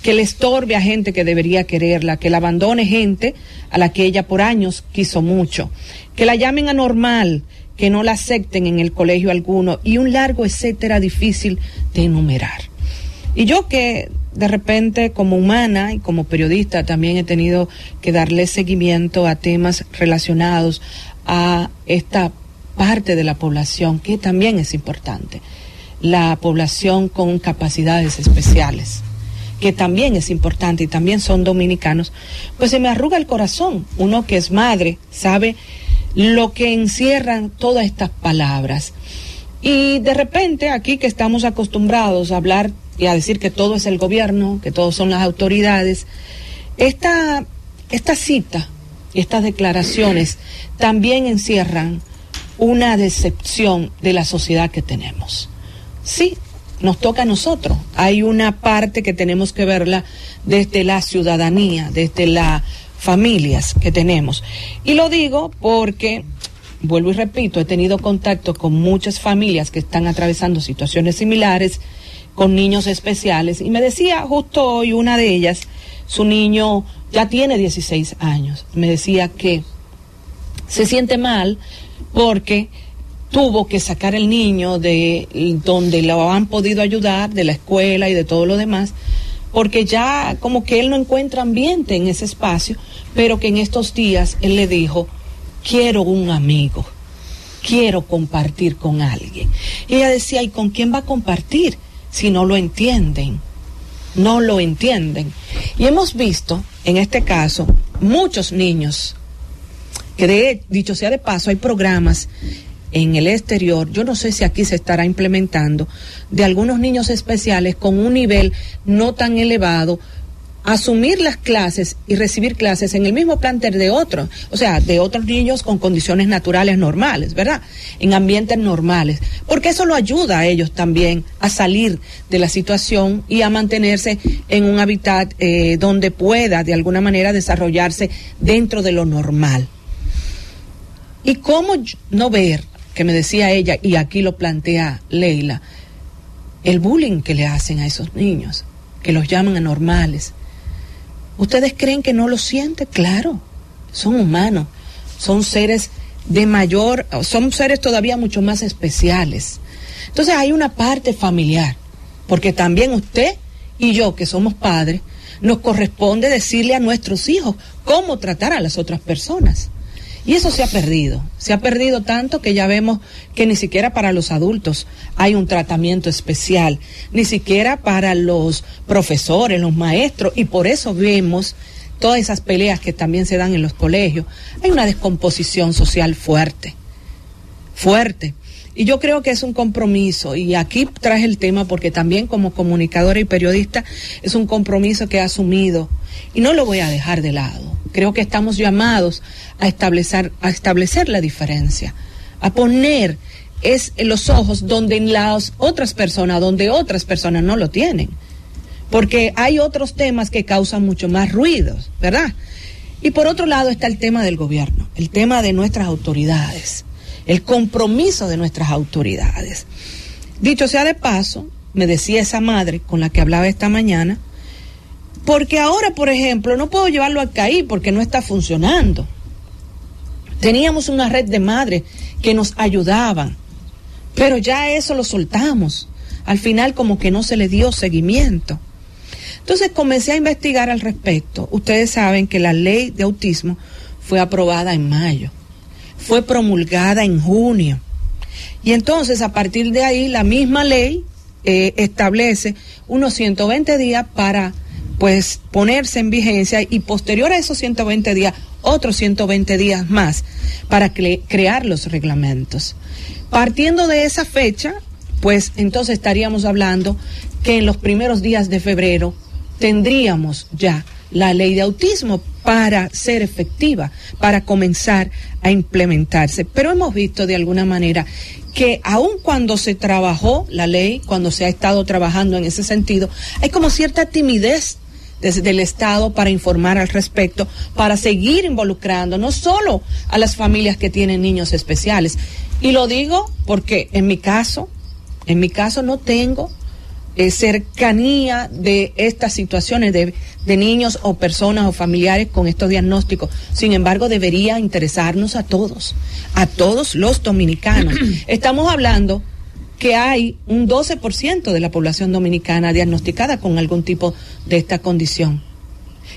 que le estorbe a gente que debería quererla, que la abandone gente a la que ella por años quiso mucho, que la llamen anormal, que no la acepten en el colegio alguno y un largo etcétera difícil de enumerar. Y yo que de repente como humana y como periodista también he tenido que darle seguimiento a temas relacionados a esta parte de la población que también es importante, la población con capacidades especiales que también es importante y también son dominicanos, pues se me arruga el corazón. Uno que es madre sabe lo que encierran todas estas palabras. Y de repente aquí que estamos acostumbrados a hablar y a decir que todo es el gobierno, que todos son las autoridades, esta, esta cita y estas declaraciones también encierran una decepción de la sociedad que tenemos. Sí, nos toca a nosotros. Hay una parte que tenemos que verla desde la ciudadanía, desde la familias que tenemos. Y lo digo porque, vuelvo y repito, he tenido contacto con muchas familias que están atravesando situaciones similares, con niños especiales, y me decía justo hoy una de ellas, su niño ya tiene 16 años, me decía que se siente mal porque tuvo que sacar el niño de donde lo han podido ayudar, de la escuela y de todo lo demás, porque ya como que él no encuentra ambiente en ese espacio, pero que en estos días él le dijo, quiero un amigo, quiero compartir con alguien. Y ella decía, ¿y con quién va a compartir si no lo entienden? No lo entienden. Y hemos visto, en este caso, muchos niños, que de, dicho sea de paso, hay programas en el exterior, yo no sé si aquí se estará implementando, de algunos niños especiales con un nivel no tan elevado, asumir las clases y recibir clases en el mismo plantel de otros, o sea, de otros niños con condiciones naturales normales, ¿verdad? En ambientes normales, porque eso lo ayuda a ellos también a salir de la situación y a mantenerse en un hábitat eh, donde pueda de alguna manera desarrollarse dentro de lo normal. ¿Y cómo no ver, que me decía ella, y aquí lo plantea Leila, el bullying que le hacen a esos niños, que los llaman anormales? ¿Ustedes creen que no lo sienten? Claro, son humanos, son seres de mayor, son seres todavía mucho más especiales. Entonces hay una parte familiar, porque también usted y yo, que somos padres, nos corresponde decirle a nuestros hijos cómo tratar a las otras personas. Y eso se ha perdido. Se ha perdido tanto que ya vemos que ni siquiera para los adultos hay un tratamiento especial, ni siquiera para los profesores, los maestros, y por eso vemos todas esas peleas que también se dan en los colegios. Hay una descomposición social fuerte, fuerte. Y yo creo que es un compromiso, y aquí traje el tema porque también como comunicadora y periodista es un compromiso que he asumido y no lo voy a dejar de lado. Creo que estamos llamados a establecer, a establecer la diferencia, a poner es los ojos donde las otras personas, donde otras personas no lo tienen. Porque hay otros temas que causan mucho más ruidos, ¿verdad? Y por otro lado está el tema del gobierno, el tema de nuestras autoridades, el compromiso de nuestras autoridades. Dicho sea de paso, me decía esa madre con la que hablaba esta mañana, porque ahora, por ejemplo, no puedo llevarlo a CAI porque no está funcionando. Teníamos una red de madres que nos ayudaban, pero ya eso lo soltamos. Al final como que no se le dio seguimiento. Entonces comencé a investigar al respecto. Ustedes saben que la ley de autismo fue aprobada en mayo, fue promulgada en junio. Y entonces a partir de ahí la misma ley eh, establece unos 120 días para pues ponerse en vigencia y posterior a esos 120 días otros 120 días más para crear los reglamentos. Partiendo de esa fecha, pues entonces estaríamos hablando que en los primeros días de febrero tendríamos ya la ley de autismo para ser efectiva, para comenzar a implementarse. Pero hemos visto de alguna manera que aun cuando se trabajó la ley, cuando se ha estado trabajando en ese sentido, hay como cierta timidez desde el Estado para informar al respecto, para seguir involucrando no solo a las familias que tienen niños especiales. Y lo digo porque en mi caso, en mi caso no tengo eh, cercanía de estas situaciones de, de niños o personas o familiares con estos diagnósticos. Sin embargo, debería interesarnos a todos, a todos los dominicanos. Estamos hablando que hay un 12% de la población dominicana diagnosticada con algún tipo de esta condición.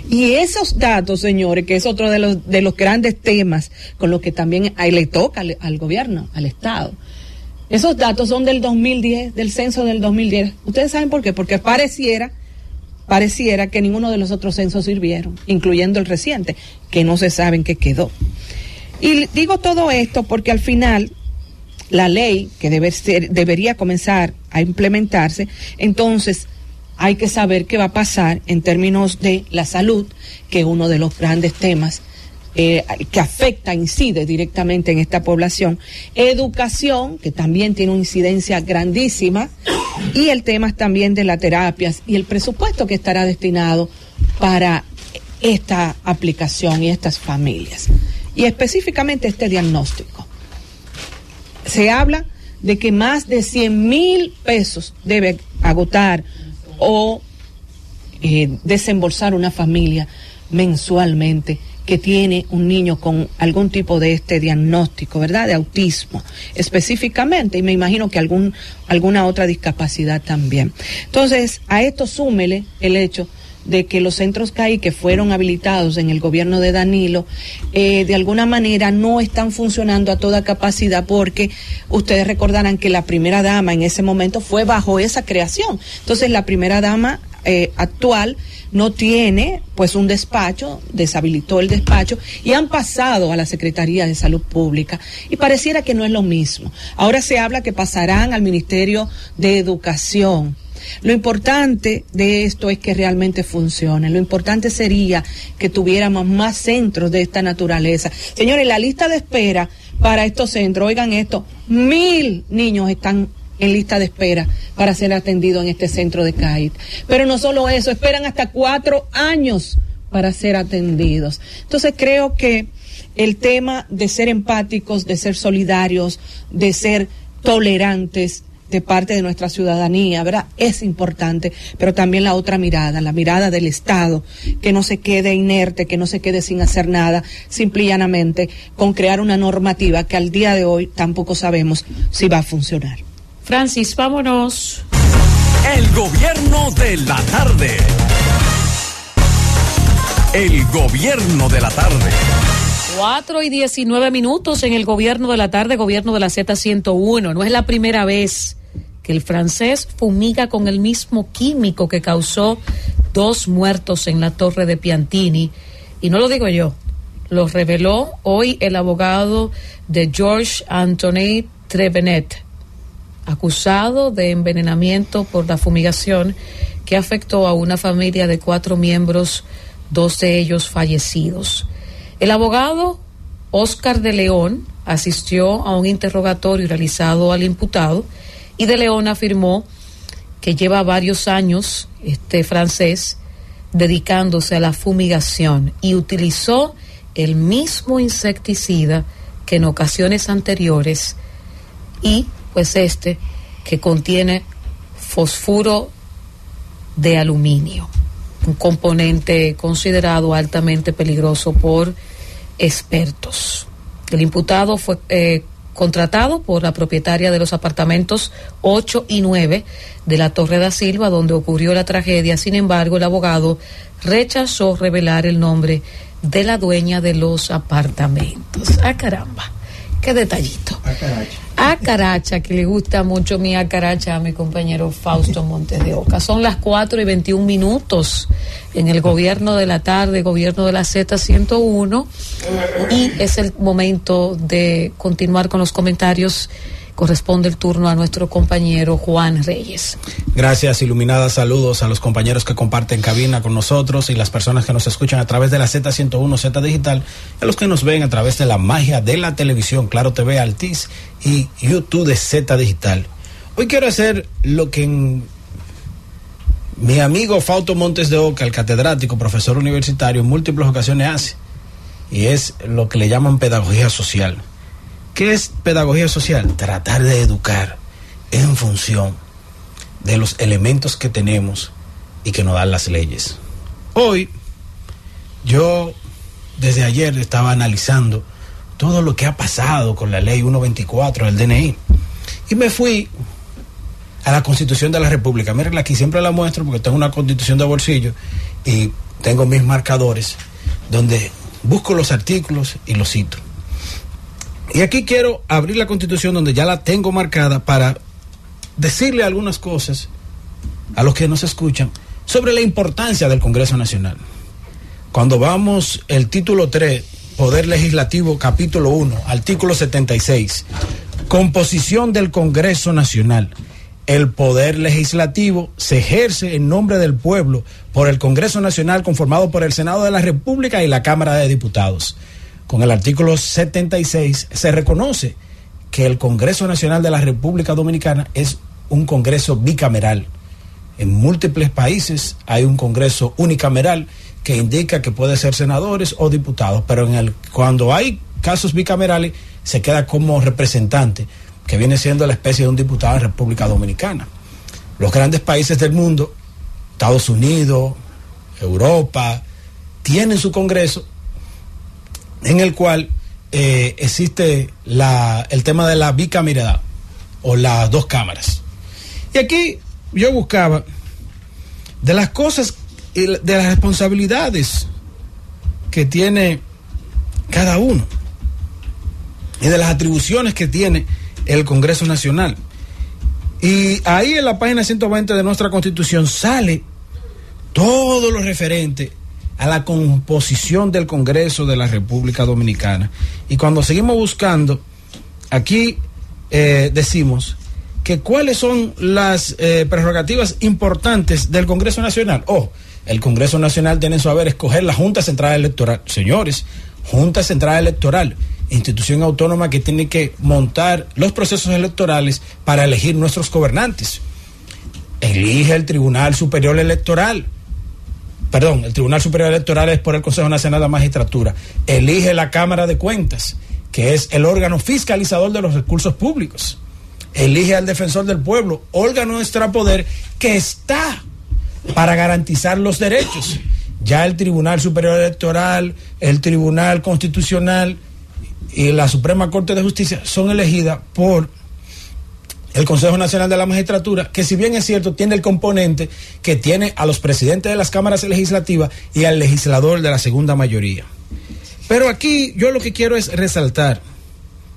Y esos datos, señores, que es otro de los, de los grandes temas con los que también ahí le toca al, al gobierno, al Estado. Esos datos son del 2010, del censo del 2010. ¿Ustedes saben por qué? Porque pareciera, pareciera que ninguno de los otros censos sirvieron, incluyendo el reciente, que no se sabe en qué quedó. Y digo todo esto porque al final la ley que debe ser, debería comenzar a implementarse, entonces hay que saber qué va a pasar en términos de la salud, que es uno de los grandes temas eh, que afecta, incide directamente en esta población, educación, que también tiene una incidencia grandísima, y el tema también de las terapias y el presupuesto que estará destinado para esta aplicación y estas familias, y específicamente este diagnóstico. Se habla de que más de 100 mil pesos debe agotar o eh, desembolsar una familia mensualmente que tiene un niño con algún tipo de este diagnóstico, ¿verdad? De autismo específicamente y me imagino que algún, alguna otra discapacidad también. Entonces, a esto súmele el hecho de que los centros CAI que fueron habilitados en el gobierno de Danilo, eh, de alguna manera no están funcionando a toda capacidad porque ustedes recordarán que la primera dama en ese momento fue bajo esa creación. Entonces la primera dama eh, actual no tiene pues un despacho, deshabilitó el despacho y han pasado a la Secretaría de Salud Pública y pareciera que no es lo mismo. Ahora se habla que pasarán al Ministerio de Educación. Lo importante de esto es que realmente funcione. Lo importante sería que tuviéramos más centros de esta naturaleza. Señores, la lista de espera para estos centros, oigan esto, mil niños están en lista de espera para ser atendidos en este centro de CAIT. Pero no solo eso, esperan hasta cuatro años para ser atendidos. Entonces creo que el tema de ser empáticos, de ser solidarios, de ser tolerantes, de parte de nuestra ciudadanía, ¿verdad? Es importante, pero también la otra mirada, la mirada del Estado, que no se quede inerte, que no se quede sin hacer nada, simple y llanamente con crear una normativa que al día de hoy tampoco sabemos si va a funcionar. Francis, vámonos. El gobierno de la tarde. El gobierno de la tarde. 4 y 19 minutos en el gobierno de la tarde, gobierno de la Z101. No es la primera vez que el francés fumiga con el mismo químico que causó dos muertos en la torre de Piantini. Y no lo digo yo, lo reveló hoy el abogado de George Anthony Trevenet, acusado de envenenamiento por la fumigación que afectó a una familia de cuatro miembros, dos de ellos fallecidos. El abogado Oscar de León asistió a un interrogatorio realizado al imputado y de León afirmó que lleva varios años, este francés, dedicándose a la fumigación y utilizó el mismo insecticida que en ocasiones anteriores y pues este que contiene fosfuro de aluminio, un componente considerado altamente peligroso por expertos. El imputado fue eh, contratado por la propietaria de los apartamentos 8 y 9 de la Torre da Silva, donde ocurrió la tragedia. Sin embargo, el abogado rechazó revelar el nombre de la dueña de los apartamentos. Ah, caramba, qué detallito. A Caracha, que le gusta mucho mi acaracha a mi compañero Fausto Montes de Oca. Son las 4 y 21 minutos en el gobierno de la tarde, gobierno de la Z101, y es el momento de continuar con los comentarios. Corresponde el turno a nuestro compañero Juan Reyes. Gracias, iluminadas. Saludos a los compañeros que comparten cabina con nosotros y las personas que nos escuchan a través de la Z101, Z Digital, a los que nos ven a través de la magia de la televisión, Claro TV, Altiz y YouTube de Z Digital. Hoy quiero hacer lo que mi amigo Fausto Montes de Oca, el catedrático, profesor universitario, en múltiples ocasiones hace, y es lo que le llaman pedagogía social. ¿Qué es pedagogía social? Tratar de educar en función de los elementos que tenemos y que nos dan las leyes. Hoy, yo desde ayer estaba analizando todo lo que ha pasado con la ley 124 del DNI y me fui a la Constitución de la República. Miren, aquí siempre la muestro porque tengo una constitución de bolsillo y tengo mis marcadores donde busco los artículos y los cito. Y aquí quiero abrir la constitución donde ya la tengo marcada para decirle algunas cosas a los que nos escuchan sobre la importancia del Congreso Nacional. Cuando vamos el título 3, Poder Legislativo, capítulo 1, artículo 76, composición del Congreso Nacional. El poder legislativo se ejerce en nombre del pueblo por el Congreso Nacional conformado por el Senado de la República y la Cámara de Diputados con el artículo 76 se reconoce que el Congreso Nacional de la República Dominicana es un Congreso bicameral. En múltiples países hay un Congreso unicameral que indica que puede ser senadores o diputados, pero en el, cuando hay casos bicamerales se queda como representante, que viene siendo la especie de un diputado en República Dominicana. Los grandes países del mundo, Estados Unidos, Europa, tienen su Congreso en el cual eh, existe el tema de la bicameralidad o las dos cámaras. Y aquí yo buscaba de las cosas, de las responsabilidades que tiene cada uno y de las atribuciones que tiene el Congreso Nacional. Y ahí en la página 120 de nuestra Constitución sale todo lo referente a la composición del Congreso de la República Dominicana. Y cuando seguimos buscando, aquí eh, decimos que cuáles son las eh, prerrogativas importantes del Congreso Nacional. Oh, el Congreso Nacional tiene su haber escoger la Junta Central Electoral. Señores, Junta Central Electoral, institución autónoma que tiene que montar los procesos electorales para elegir nuestros gobernantes. Elige el Tribunal Superior Electoral. Perdón, el Tribunal Superior Electoral es por el Consejo Nacional de la Magistratura. Elige la Cámara de Cuentas, que es el órgano fiscalizador de los recursos públicos. Elige al Defensor del Pueblo, órgano extrapoder que está para garantizar los derechos. Ya el Tribunal Superior Electoral, el Tribunal Constitucional y la Suprema Corte de Justicia son elegidas por el Consejo Nacional de la Magistratura, que si bien es cierto, tiene el componente que tiene a los presidentes de las cámaras legislativas y al legislador de la segunda mayoría. Pero aquí yo lo que quiero es resaltar,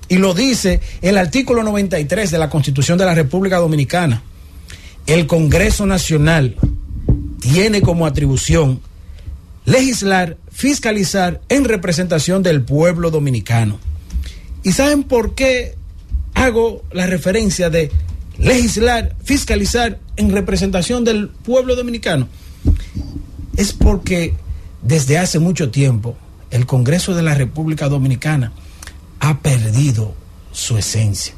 y lo dice el artículo 93 de la Constitución de la República Dominicana, el Congreso Nacional tiene como atribución legislar, fiscalizar en representación del pueblo dominicano. ¿Y saben por qué hago la referencia de legislar, fiscalizar en representación del pueblo dominicano? Es porque desde hace mucho tiempo el Congreso de la República Dominicana ha perdido su esencia.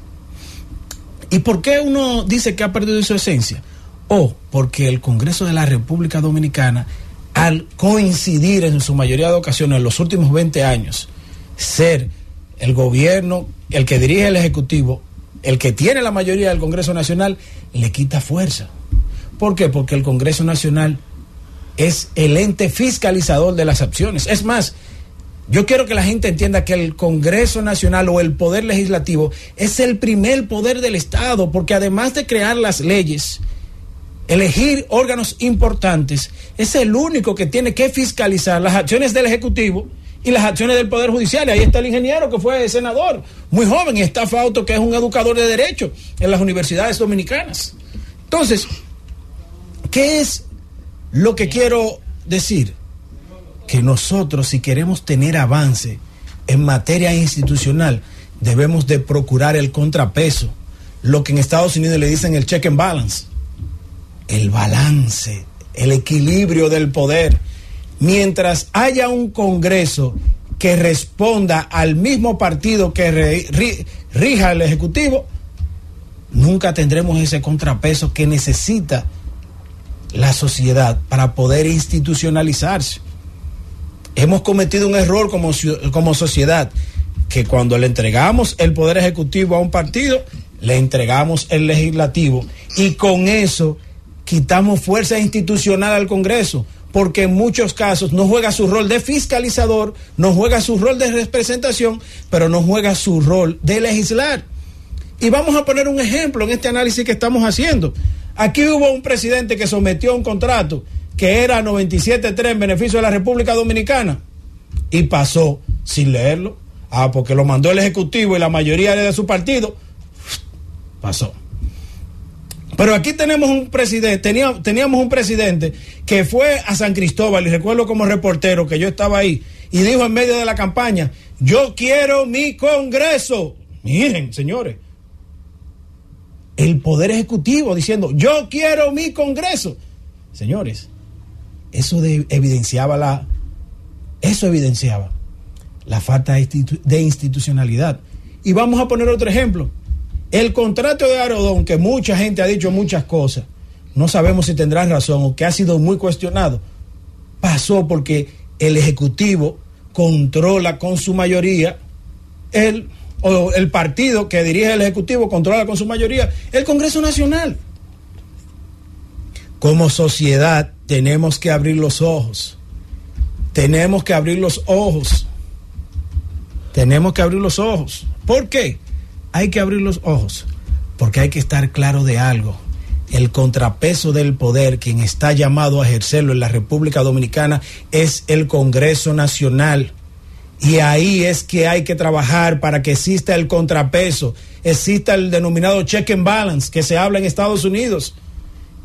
¿Y por qué uno dice que ha perdido su esencia? O porque el Congreso de la República Dominicana, al coincidir en su mayoría de ocasiones en los últimos 20 años, ser el gobierno, el que dirige el Ejecutivo, el que tiene la mayoría del Congreso Nacional, le quita fuerza. ¿Por qué? Porque el Congreso Nacional es el ente fiscalizador de las acciones. Es más, yo quiero que la gente entienda que el Congreso Nacional o el Poder Legislativo es el primer poder del Estado, porque además de crear las leyes, elegir órganos importantes, es el único que tiene que fiscalizar las acciones del Ejecutivo y las acciones del Poder Judicial. Ahí está el ingeniero que fue senador, muy joven, y está Fauto, que es un educador de derecho en las universidades dominicanas. Entonces, ¿qué es lo que quiero decir? Que nosotros, si queremos tener avance en materia institucional, debemos de procurar el contrapeso, lo que en Estados Unidos le dicen el check and balance, el balance, el equilibrio del poder mientras haya un Congreso que responda al mismo partido que rija el Ejecutivo, nunca tendremos ese contrapeso que necesita la sociedad para poder institucionalizarse. Hemos cometido un error como, como sociedad, que cuando le entregamos el poder ejecutivo a un partido, le entregamos el legislativo y con eso quitamos fuerza institucional al Congreso porque en muchos casos no juega su rol de fiscalizador, no juega su rol de representación, pero no juega su rol de legislar. Y vamos a poner un ejemplo en este análisis que estamos haciendo. Aquí hubo un presidente que sometió un contrato que era 97.3 en beneficio de la República Dominicana y pasó sin leerlo. Ah, porque lo mandó el Ejecutivo y la mayoría de su partido. Pasó. Pero aquí tenemos un presidente, teníamos, un presidente que fue a San Cristóbal, y recuerdo como reportero que yo estaba ahí, y dijo en medio de la campaña, yo quiero mi Congreso. Miren, señores, el Poder Ejecutivo diciendo, yo quiero mi Congreso. Señores, eso de, evidenciaba la, eso evidenciaba la falta de institucionalidad. Y vamos a poner otro ejemplo. El contrato de Arodón, que mucha gente ha dicho muchas cosas, no sabemos si tendrán razón o que ha sido muy cuestionado, pasó porque el Ejecutivo controla con su mayoría el, o el partido que dirige el Ejecutivo controla con su mayoría el Congreso Nacional. Como sociedad tenemos que abrir los ojos. Tenemos que abrir los ojos. Tenemos que abrir los ojos. ¿Por qué? Hay que abrir los ojos porque hay que estar claro de algo. El contrapeso del poder, quien está llamado a ejercerlo en la República Dominicana, es el Congreso Nacional. Y ahí es que hay que trabajar para que exista el contrapeso, exista el denominado check and balance que se habla en Estados Unidos,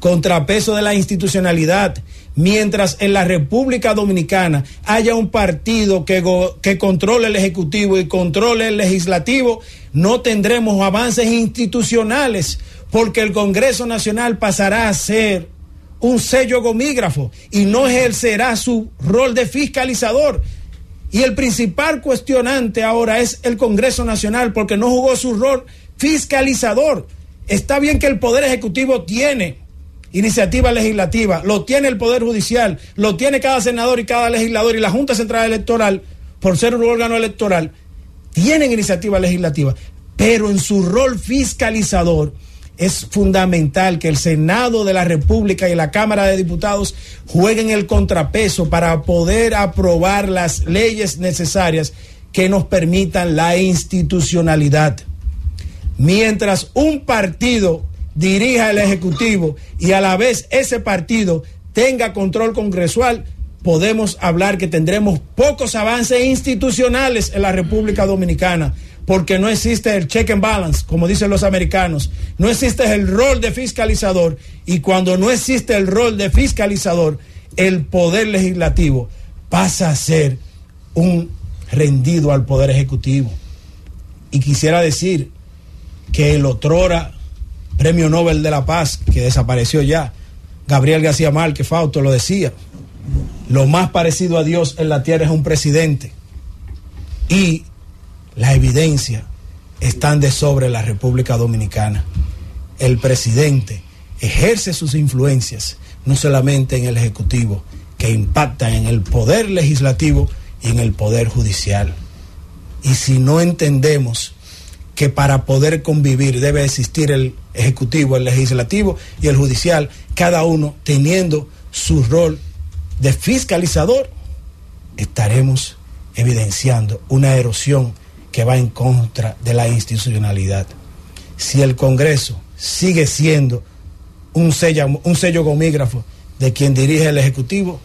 contrapeso de la institucionalidad. Mientras en la República Dominicana haya un partido que, que controle el Ejecutivo y controle el Legislativo, no tendremos avances institucionales porque el Congreso Nacional pasará a ser un sello gomígrafo y no ejercerá su rol de fiscalizador. Y el principal cuestionante ahora es el Congreso Nacional porque no jugó su rol fiscalizador. Está bien que el Poder Ejecutivo tiene iniciativa legislativa, lo tiene el Poder Judicial, lo tiene cada senador y cada legislador y la Junta Central Electoral, por ser un órgano electoral, tienen iniciativa legislativa, pero en su rol fiscalizador es fundamental que el Senado de la República y la Cámara de Diputados jueguen el contrapeso para poder aprobar las leyes necesarias que nos permitan la institucionalidad. Mientras un partido dirija el Ejecutivo y a la vez ese partido tenga control congresual, podemos hablar que tendremos pocos avances institucionales en la República Dominicana, porque no existe el check and balance, como dicen los americanos, no existe el rol de fiscalizador y cuando no existe el rol de fiscalizador, el poder legislativo pasa a ser un rendido al poder ejecutivo. Y quisiera decir que el otrora premio Nobel de la Paz, que desapareció ya, Gabriel García Márquez, Fausto lo decía, lo más parecido a Dios en la tierra es un presidente. Y la evidencia están de sobre la República Dominicana. El presidente ejerce sus influencias no solamente en el Ejecutivo, que impactan en el poder legislativo y en el poder judicial. Y si no entendemos que para poder convivir debe existir el Ejecutivo, el Legislativo y el Judicial, cada uno teniendo su rol de fiscalizador, estaremos evidenciando una erosión que va en contra de la institucionalidad. Si el Congreso sigue siendo un sello, un sello gomígrafo de quien dirige el Ejecutivo,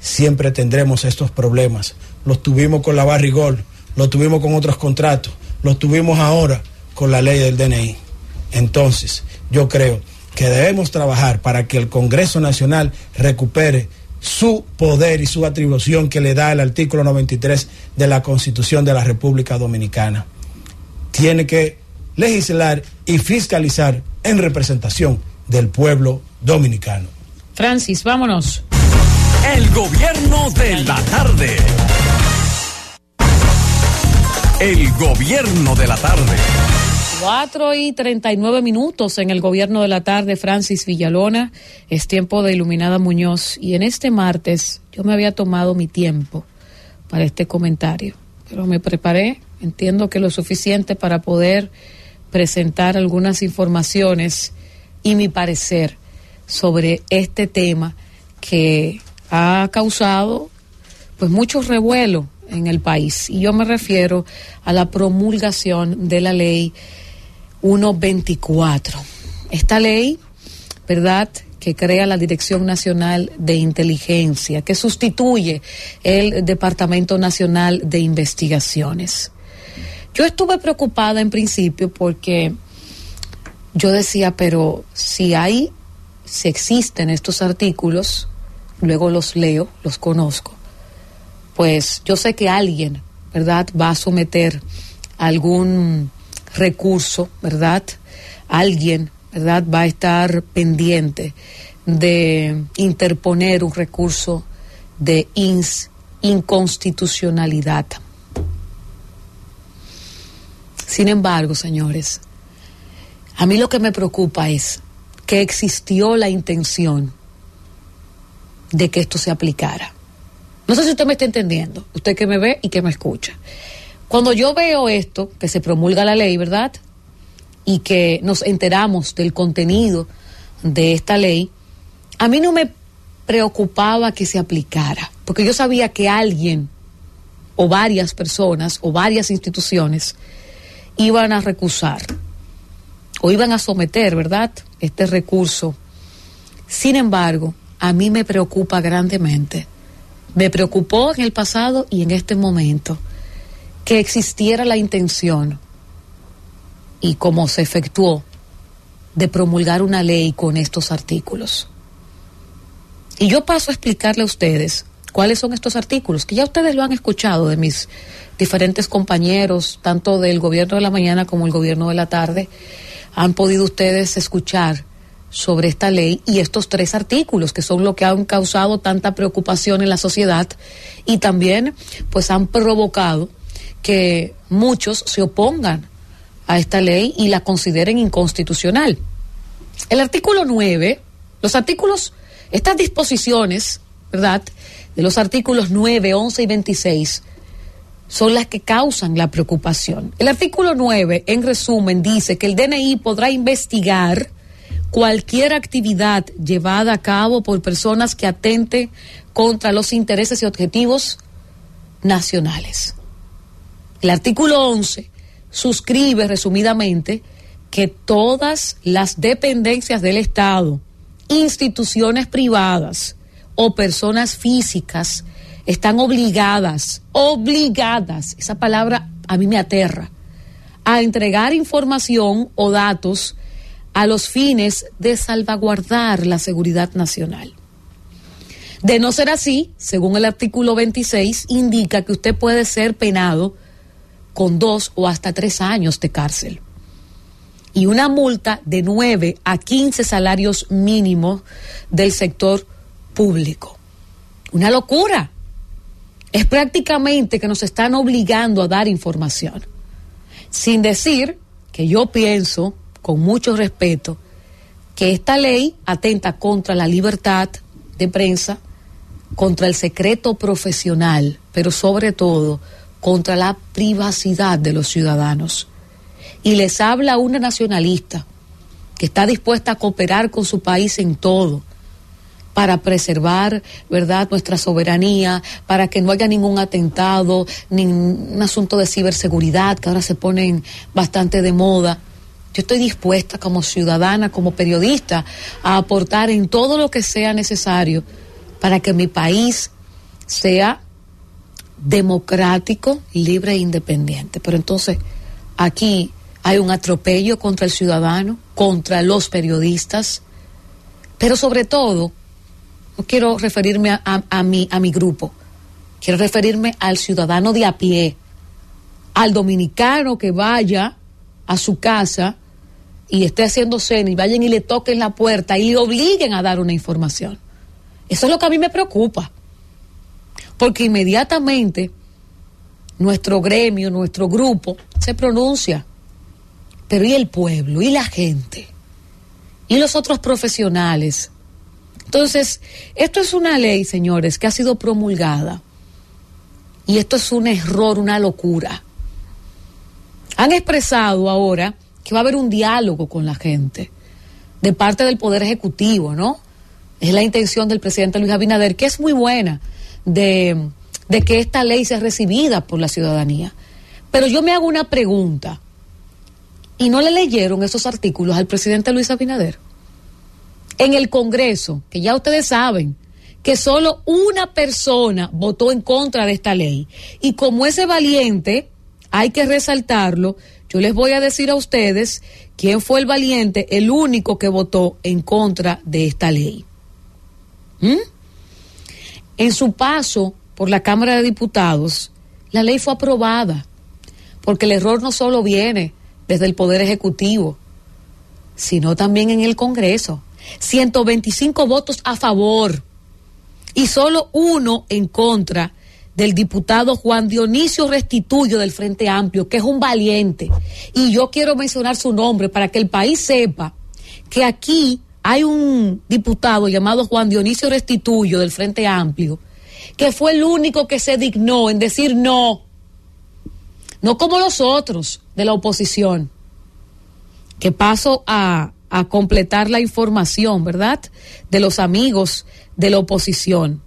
siempre tendremos estos problemas. Los tuvimos con la Barrigol, los tuvimos con otros contratos, los tuvimos ahora con la ley del DNI. Entonces, yo creo que debemos trabajar para que el Congreso Nacional recupere su poder y su atribución que le da el artículo 93 de la Constitución de la República Dominicana. Tiene que legislar y fiscalizar en representación del pueblo dominicano. Francis, vámonos. El gobierno de la tarde. El gobierno de la tarde. 4 y 39 minutos en el gobierno de la tarde, Francis Villalona. Es tiempo de Iluminada Muñoz. Y en este martes yo me había tomado mi tiempo para este comentario. Pero me preparé, entiendo que lo suficiente para poder presentar algunas informaciones y mi parecer sobre este tema que ha causado pues mucho revuelo en el país. Y yo me refiero a la promulgación de la ley 124. Esta ley, ¿verdad? que crea la Dirección Nacional de Inteligencia, que sustituye el Departamento Nacional de Investigaciones. Yo estuve preocupada en principio porque yo decía, pero si hay, si existen estos artículos, luego los leo, los conozco, pues yo sé que alguien, ¿verdad?, va a someter algún recurso, ¿verdad? Alguien, ¿verdad?, va a estar pendiente de interponer un recurso de inconstitucionalidad. Sin embargo, señores, a mí lo que me preocupa es que existió la intención de que esto se aplicara. No sé si usted me está entendiendo, usted que me ve y que me escucha. Cuando yo veo esto, que se promulga la ley, ¿verdad? Y que nos enteramos del contenido de esta ley, a mí no me preocupaba que se aplicara, porque yo sabía que alguien o varias personas o varias instituciones iban a recusar o iban a someter, ¿verdad?, este recurso. Sin embargo, a mí me preocupa grandemente. Me preocupó en el pasado y en este momento que existiera la intención y como se efectuó de promulgar una ley con estos artículos. Y yo paso a explicarle a ustedes cuáles son estos artículos, que ya ustedes lo han escuchado de mis diferentes compañeros, tanto del gobierno de la mañana como el gobierno de la tarde, han podido ustedes escuchar sobre esta ley y estos tres artículos que son lo que han causado tanta preocupación en la sociedad y también pues han provocado que muchos se opongan a esta ley y la consideren inconstitucional. El artículo 9, los artículos, estas disposiciones, ¿verdad? De los artículos 9, 11 y 26 son las que causan la preocupación. El artículo 9, en resumen, dice que el DNI podrá investigar cualquier actividad llevada a cabo por personas que atente contra los intereses y objetivos nacionales. El artículo 11 suscribe resumidamente que todas las dependencias del Estado, instituciones privadas o personas físicas están obligadas, obligadas, esa palabra a mí me aterra, a entregar información o datos a los fines de salvaguardar la seguridad nacional. De no ser así, según el artículo 26, indica que usted puede ser penado con dos o hasta tres años de cárcel y una multa de 9 a 15 salarios mínimos del sector público. Una locura. Es prácticamente que nos están obligando a dar información. Sin decir que yo pienso, con mucho respeto, que esta ley atenta contra la libertad de prensa, contra el secreto profesional, pero sobre todo contra la privacidad de los ciudadanos. Y les habla una nacionalista que está dispuesta a cooperar con su país en todo para preservar, ¿verdad?, nuestra soberanía, para que no haya ningún atentado, ningún asunto de ciberseguridad que ahora se ponen bastante de moda. Yo estoy dispuesta como ciudadana, como periodista, a aportar en todo lo que sea necesario para que mi país sea democrático, libre e independiente. Pero entonces aquí hay un atropello contra el ciudadano, contra los periodistas, pero sobre todo, no quiero referirme a, a, mi, a mi grupo, quiero referirme al ciudadano de a pie, al dominicano que vaya a su casa y esté haciendo cena y vayan y le toquen la puerta y le obliguen a dar una información. Eso es lo que a mí me preocupa porque inmediatamente nuestro gremio, nuestro grupo se pronuncia. Pero ¿y el pueblo? ¿Y la gente? ¿Y los otros profesionales? Entonces, esto es una ley, señores, que ha sido promulgada. Y esto es un error, una locura. Han expresado ahora que va a haber un diálogo con la gente de parte del Poder Ejecutivo, ¿no? Es la intención del presidente Luis Abinader, que es muy buena de, de que esta ley sea recibida por la ciudadanía. Pero yo me hago una pregunta. ¿Y no le leyeron esos artículos al presidente Luis Abinader? En el Congreso, que ya ustedes saben que solo una persona votó en contra de esta ley. Y como ese valiente, hay que resaltarlo, yo les voy a decir a ustedes quién fue el valiente, el único que votó en contra de esta ley. ¿Mm? En su paso por la Cámara de Diputados, la ley fue aprobada, porque el error no solo viene desde el Poder Ejecutivo, sino también en el Congreso. 125 votos a favor y solo uno en contra del diputado Juan Dionisio Restituyo del Frente Amplio, que es un valiente. Y yo quiero mencionar su nombre para que el país sepa que aquí hay un diputado llamado Juan Dionisio Restituyo del Frente Amplio, que fue el único que se dignó en decir no, no como los otros de la oposición, que paso a, a completar la información, ¿verdad? De los amigos de la oposición,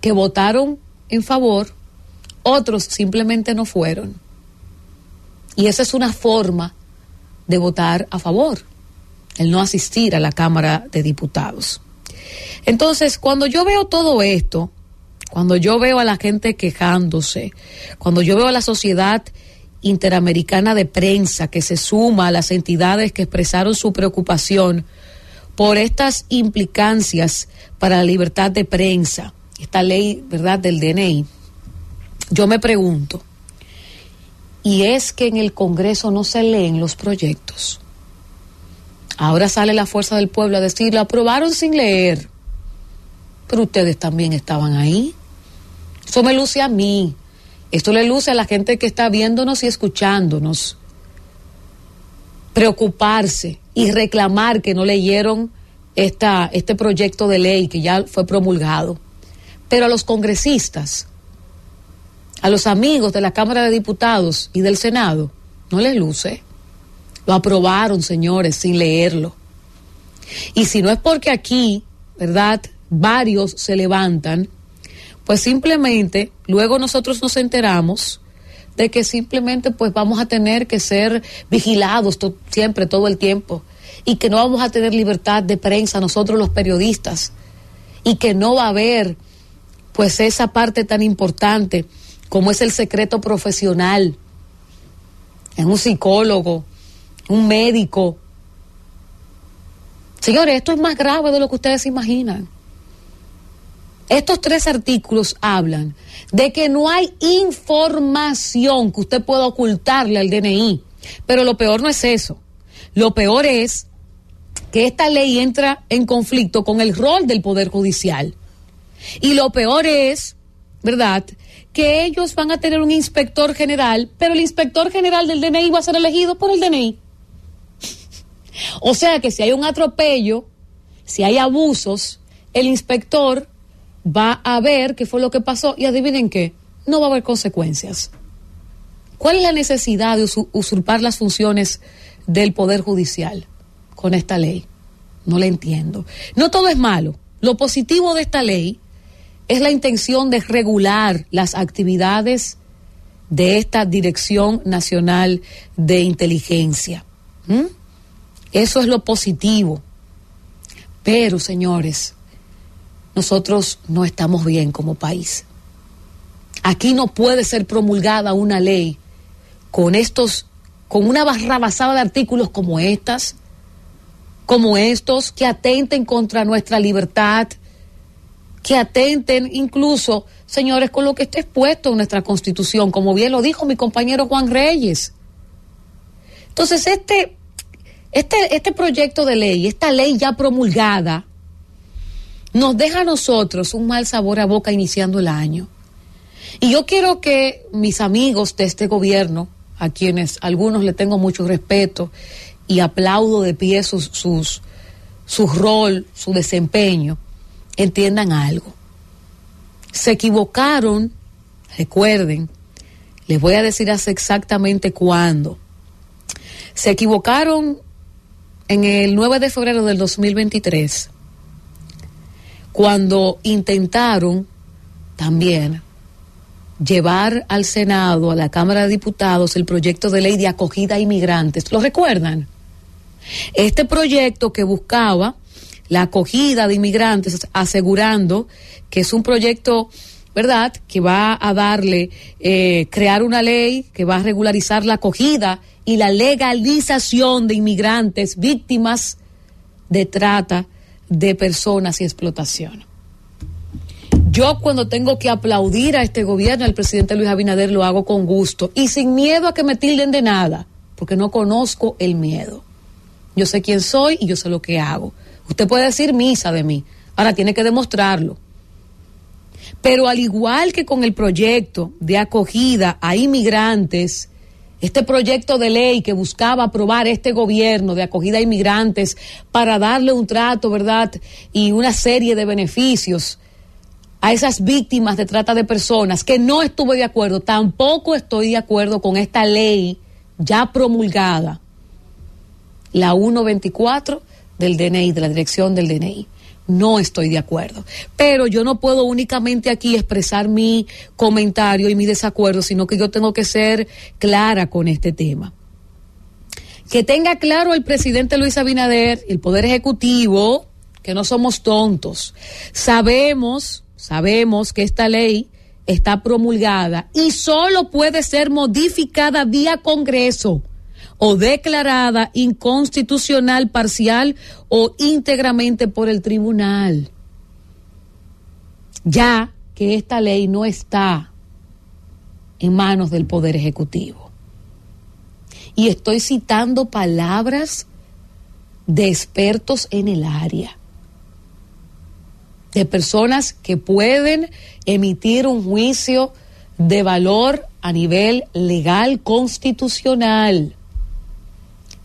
que votaron en favor Otros simplemente no fueron. Y esa es una forma de votar a favor, el no asistir a la Cámara de Diputados. Entonces, cuando yo veo todo esto, cuando yo veo a la gente quejándose, cuando yo veo a la sociedad interamericana de prensa que se suma a las entidades que expresaron su preocupación por estas implicancias para la libertad de prensa, esta ley, ¿verdad?, del DNI, yo me pregunto, ¿y es que en el Congreso no se leen los proyectos? Ahora sale la fuerza del pueblo a decir, lo aprobaron sin leer, pero ustedes también estaban ahí. Eso me luce a mí, esto le luce a la gente que está viéndonos y escuchándonos. Preocuparse y reclamar que no leyeron esta, este proyecto de ley que ya fue promulgado. Pero a los congresistas, a los amigos de la Cámara de Diputados y del Senado, no les luce. Lo aprobaron, señores, sin leerlo. Y si no es porque aquí, ¿verdad? Varios se levantan pues simplemente luego nosotros nos enteramos de que simplemente pues vamos a tener que ser vigilados siempre, todo el tiempo, y que no vamos a tener libertad de prensa nosotros los periodistas, y que no va a haber pues esa parte tan importante como es el secreto profesional, en un psicólogo, un médico. Señores, esto es más grave de lo que ustedes imaginan. Estos tres artículos hablan de que no hay información que usted pueda ocultarle al DNI. Pero lo peor no es eso. Lo peor es que esta ley entra en conflicto con el rol del Poder Judicial. Y lo peor es, ¿verdad?, que ellos van a tener un inspector general, pero el inspector general del DNI va a ser elegido por el DNI. o sea que si hay un atropello, si hay abusos, el inspector va a ver qué fue lo que pasó y adivinen qué, no va a haber consecuencias. ¿Cuál es la necesidad de usurpar las funciones del Poder Judicial con esta ley? No la entiendo. No todo es malo. Lo positivo de esta ley es la intención de regular las actividades de esta Dirección Nacional de Inteligencia. ¿Mm? Eso es lo positivo. Pero, señores, nosotros no estamos bien como país. Aquí no puede ser promulgada una ley con estos, con una barrabasada de artículos como estas, como estos, que atenten contra nuestra libertad, que atenten incluso, señores, con lo que está expuesto en nuestra constitución, como bien lo dijo mi compañero Juan Reyes. Entonces, este, este, este proyecto de ley, esta ley ya promulgada, nos deja a nosotros un mal sabor a boca iniciando el año. Y yo quiero que mis amigos de este gobierno, a quienes algunos le tengo mucho respeto y aplaudo de pie su rol, su desempeño, entiendan algo. Se equivocaron, recuerden, les voy a decir hace exactamente cuándo. Se equivocaron en el 9 de febrero del 2023 cuando intentaron también llevar al Senado, a la Cámara de Diputados, el proyecto de ley de acogida a inmigrantes. ¿Lo recuerdan? Este proyecto que buscaba la acogida de inmigrantes, asegurando que es un proyecto, ¿verdad?, que va a darle, eh, crear una ley que va a regularizar la acogida y la legalización de inmigrantes víctimas de trata de personas y explotación. Yo cuando tengo que aplaudir a este gobierno, al presidente Luis Abinader, lo hago con gusto y sin miedo a que me tilden de nada, porque no conozco el miedo. Yo sé quién soy y yo sé lo que hago. Usted puede decir misa de mí, ahora tiene que demostrarlo. Pero al igual que con el proyecto de acogida a inmigrantes, este proyecto de ley que buscaba aprobar este gobierno de acogida a inmigrantes para darle un trato, ¿verdad? Y una serie de beneficios a esas víctimas de trata de personas, que no estuve de acuerdo, tampoco estoy de acuerdo con esta ley ya promulgada, la 124 del DNI, de la dirección del DNI. no estoy de acuerdo. Pero yo no puedo únicamente aquí expresar mi comentario y mi desacuerdo, sino que yo tengo que ser clara con este tema. Que tenga claro el presidente Luis Abinader, el Poder Ejecutivo, que no somos tontos. Sabemos, sabemos que esta ley está promulgada y solo puede ser modificada vía Congreso o declarada inconstitucional parcial o íntegramente por el tribunal. Ya que esta ley no está en manos del Poder Ejecutivo. Y estoy citando palabras de expertos en el área, de personas que pueden emitir un juicio de valor a nivel legal constitucional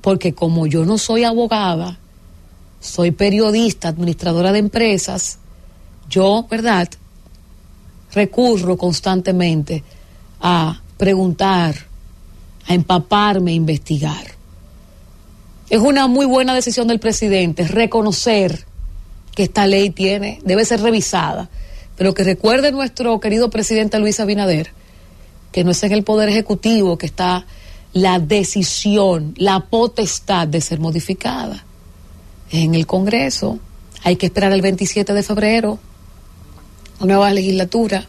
porque como yo no soy abogada, soy periodista, administradora de empresas, yo, ¿verdad? Recurro constantemente a preguntar, a empaparme, a investigar. Es una muy buena decisión del presidente reconocer que esta ley tiene, debe ser revisada, pero que recuerde nuestro querido presidente Luis Abinader que no es en el Poder Ejecutivo que está la decisión, la potestad de ser modificada. En el Congreso hay que esperar el 27 de febrero, nueva legislatura,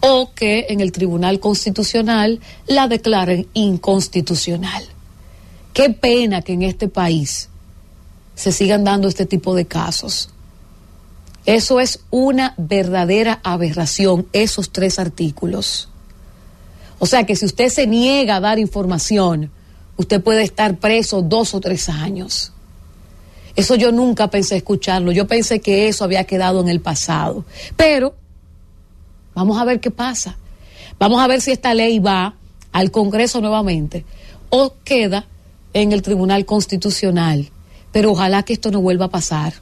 o que en el Tribunal Constitucional la declaren inconstitucional. Qué pena que en este país se sigan dando este tipo de casos. Eso es una verdadera aberración, esos tres artículos. O sea que si usted se niega a dar información, usted puede estar preso dos o tres años. Eso yo nunca pensé escucharlo. Yo pensé que eso había quedado en el pasado. Pero vamos a ver qué pasa. Vamos a ver si esta ley va al Congreso nuevamente o queda en el Tribunal Constitucional. Pero ojalá que esto no vuelva a pasar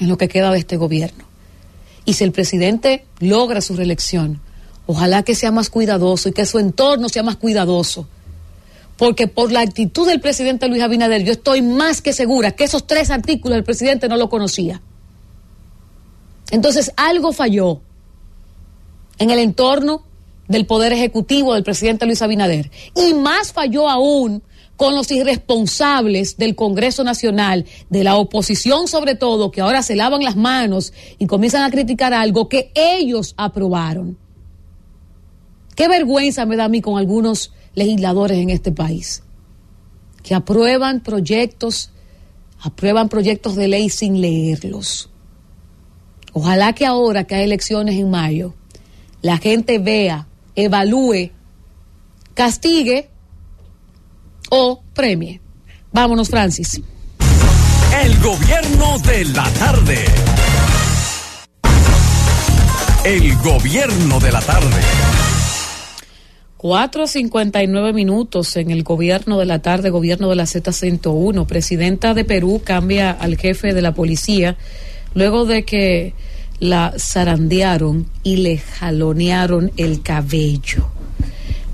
en lo que queda de este gobierno. Y si el presidente logra su reelección, Ojalá que sea más cuidadoso y que su entorno sea más cuidadoso. Porque por la actitud del presidente Luis Abinader, yo estoy más que segura que esos tres artículos el presidente no lo conocía. Entonces algo falló en el entorno del Poder Ejecutivo del presidente Luis Abinader. Y más falló aún con los irresponsables del Congreso Nacional, de la oposición sobre todo, que ahora se lavan las manos y comienzan a criticar algo que ellos aprobaron. Qué vergüenza me da a mí con algunos legisladores en este país que aprueban proyectos, aprueban proyectos de ley sin leerlos. Ojalá que ahora que hay elecciones en mayo, la gente vea, evalúe, castigue o premie. Vámonos, Francis. El gobierno de la tarde. El gobierno de la tarde. 4.59 minutos en el gobierno de la tarde, gobierno de la Z101. Presidenta de Perú cambia al jefe de la policía luego de que la zarandearon y le jalonearon el cabello.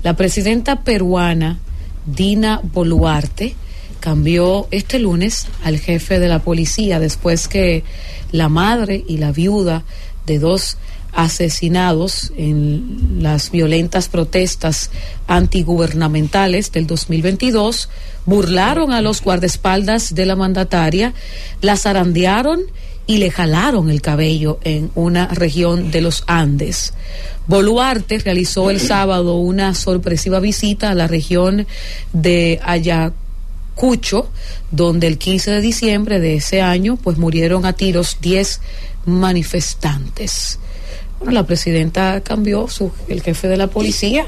La presidenta peruana, Dina Boluarte, cambió este lunes al jefe de la policía después que la madre y la viuda de dos asesinados en las violentas protestas antigubernamentales del 2022, burlaron a los guardaespaldas de la mandataria, la zarandearon y le jalaron el cabello en una región de los Andes. Boluarte realizó el sábado una sorpresiva visita a la región de Ayacucho, donde el 15 de diciembre de ese año pues murieron a tiros 10 manifestantes. Bueno, la presidenta cambió su, el jefe de la policía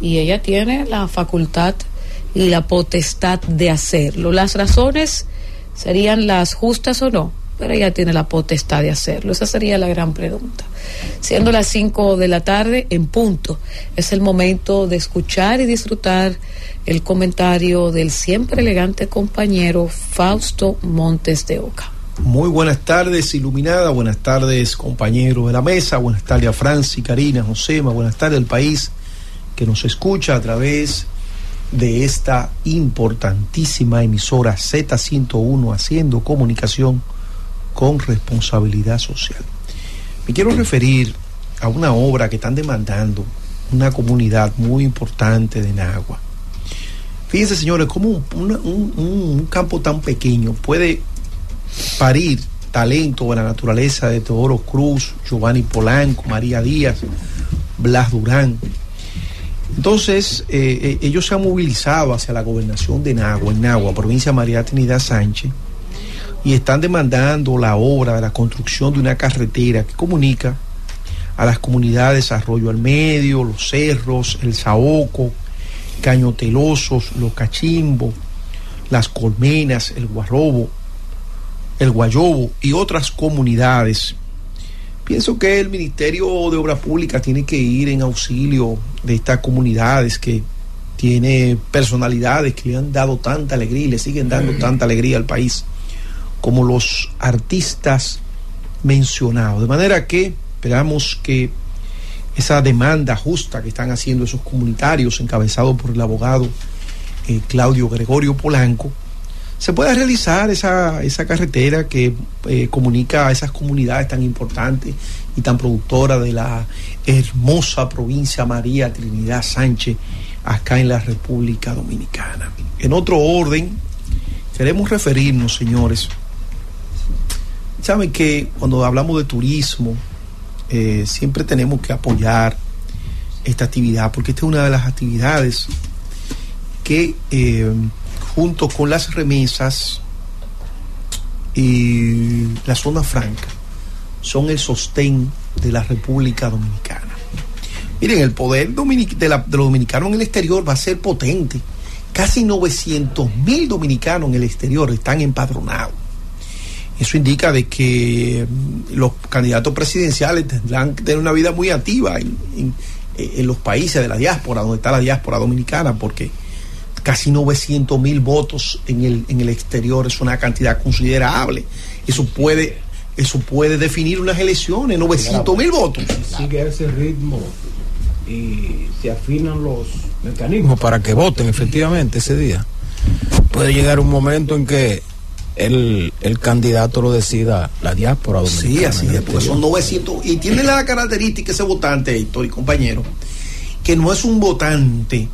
y ella tiene la facultad y la potestad de hacerlo. Las razones serían las justas o no, pero ella tiene la potestad de hacerlo. Esa sería la gran pregunta. Siendo las 5 de la tarde, en punto, es el momento de escuchar y disfrutar el comentario del siempre elegante compañero Fausto Montes de Oca. Muy buenas tardes, iluminada. Buenas tardes, compañeros de la mesa. Buenas tardes a Franci, Karina, Josema. Buenas tardes al país que nos escucha a través de esta importantísima emisora Z101 haciendo comunicación con responsabilidad social. Me quiero referir a una obra que están demandando una comunidad muy importante de Nagua. Fíjense, señores, cómo un, campo tan pequeño puede parir talento de la naturaleza de Teodoro Cruz, Giovanni Polanco, María Díaz, Blas Durán. Entonces, eh, eh, ellos se han movilizado hacia la gobernación de Nagua, en Nagua, provincia de María Trinidad Sánchez, y están demandando la obra de la construcción de una carretera que comunica a las comunidades Arroyo al Medio, Los Cerros, El Saoco, Cañotelosos, Los Cachimbos, Las Colmenas, El Guarrobo, El Guayobo y otras comunidades. Pienso que el Ministerio de Obras Públicas tiene que ir en auxilio de estas comunidades que tiene personalidades que le han dado tanta alegría y le siguen dando tanta alegría al país, como los artistas mencionados. De manera que esperamos que esa demanda justa que están haciendo esos comunitarios, encabezados por el abogado eh, Claudio Gregorio Polanco, se pueda realizar esa, esa carretera que eh, comunica a esas comunidades tan importantes y tan productoras de la hermosa provincia María Trinidad Sánchez, acá en la República Dominicana. En otro orden, queremos referirnos, señores, saben que cuando hablamos de turismo, eh, siempre tenemos que apoyar esta actividad, porque esta es una de las actividades que eh, junto con las remesas y la zona franca son el sostén de la República Dominicana. Miren, el poder de, los dominicanos en el exterior va a ser potente. Casi 900 mil dominicanos en el exterior están empadronados. Eso indica de que mm, los candidatos presidenciales tendrán que tener una vida muy activa en los países de la diáspora, donde está la diáspora dominicana, porque casi 900 mil votos en el, en el exterior es una cantidad considerable. Eso puede, eso puede definir unas elecciones, 900 mil votos. Sigue ese ritmo y se afinan los mecanismos. para que voten efectivamente ese día. Puede llegar un momento en que el, el candidato lo decida la diáspora dominicana. Sí, así es, porque son 900. Y tiene la característica ese votante, Héctor y compañero, que no es un votante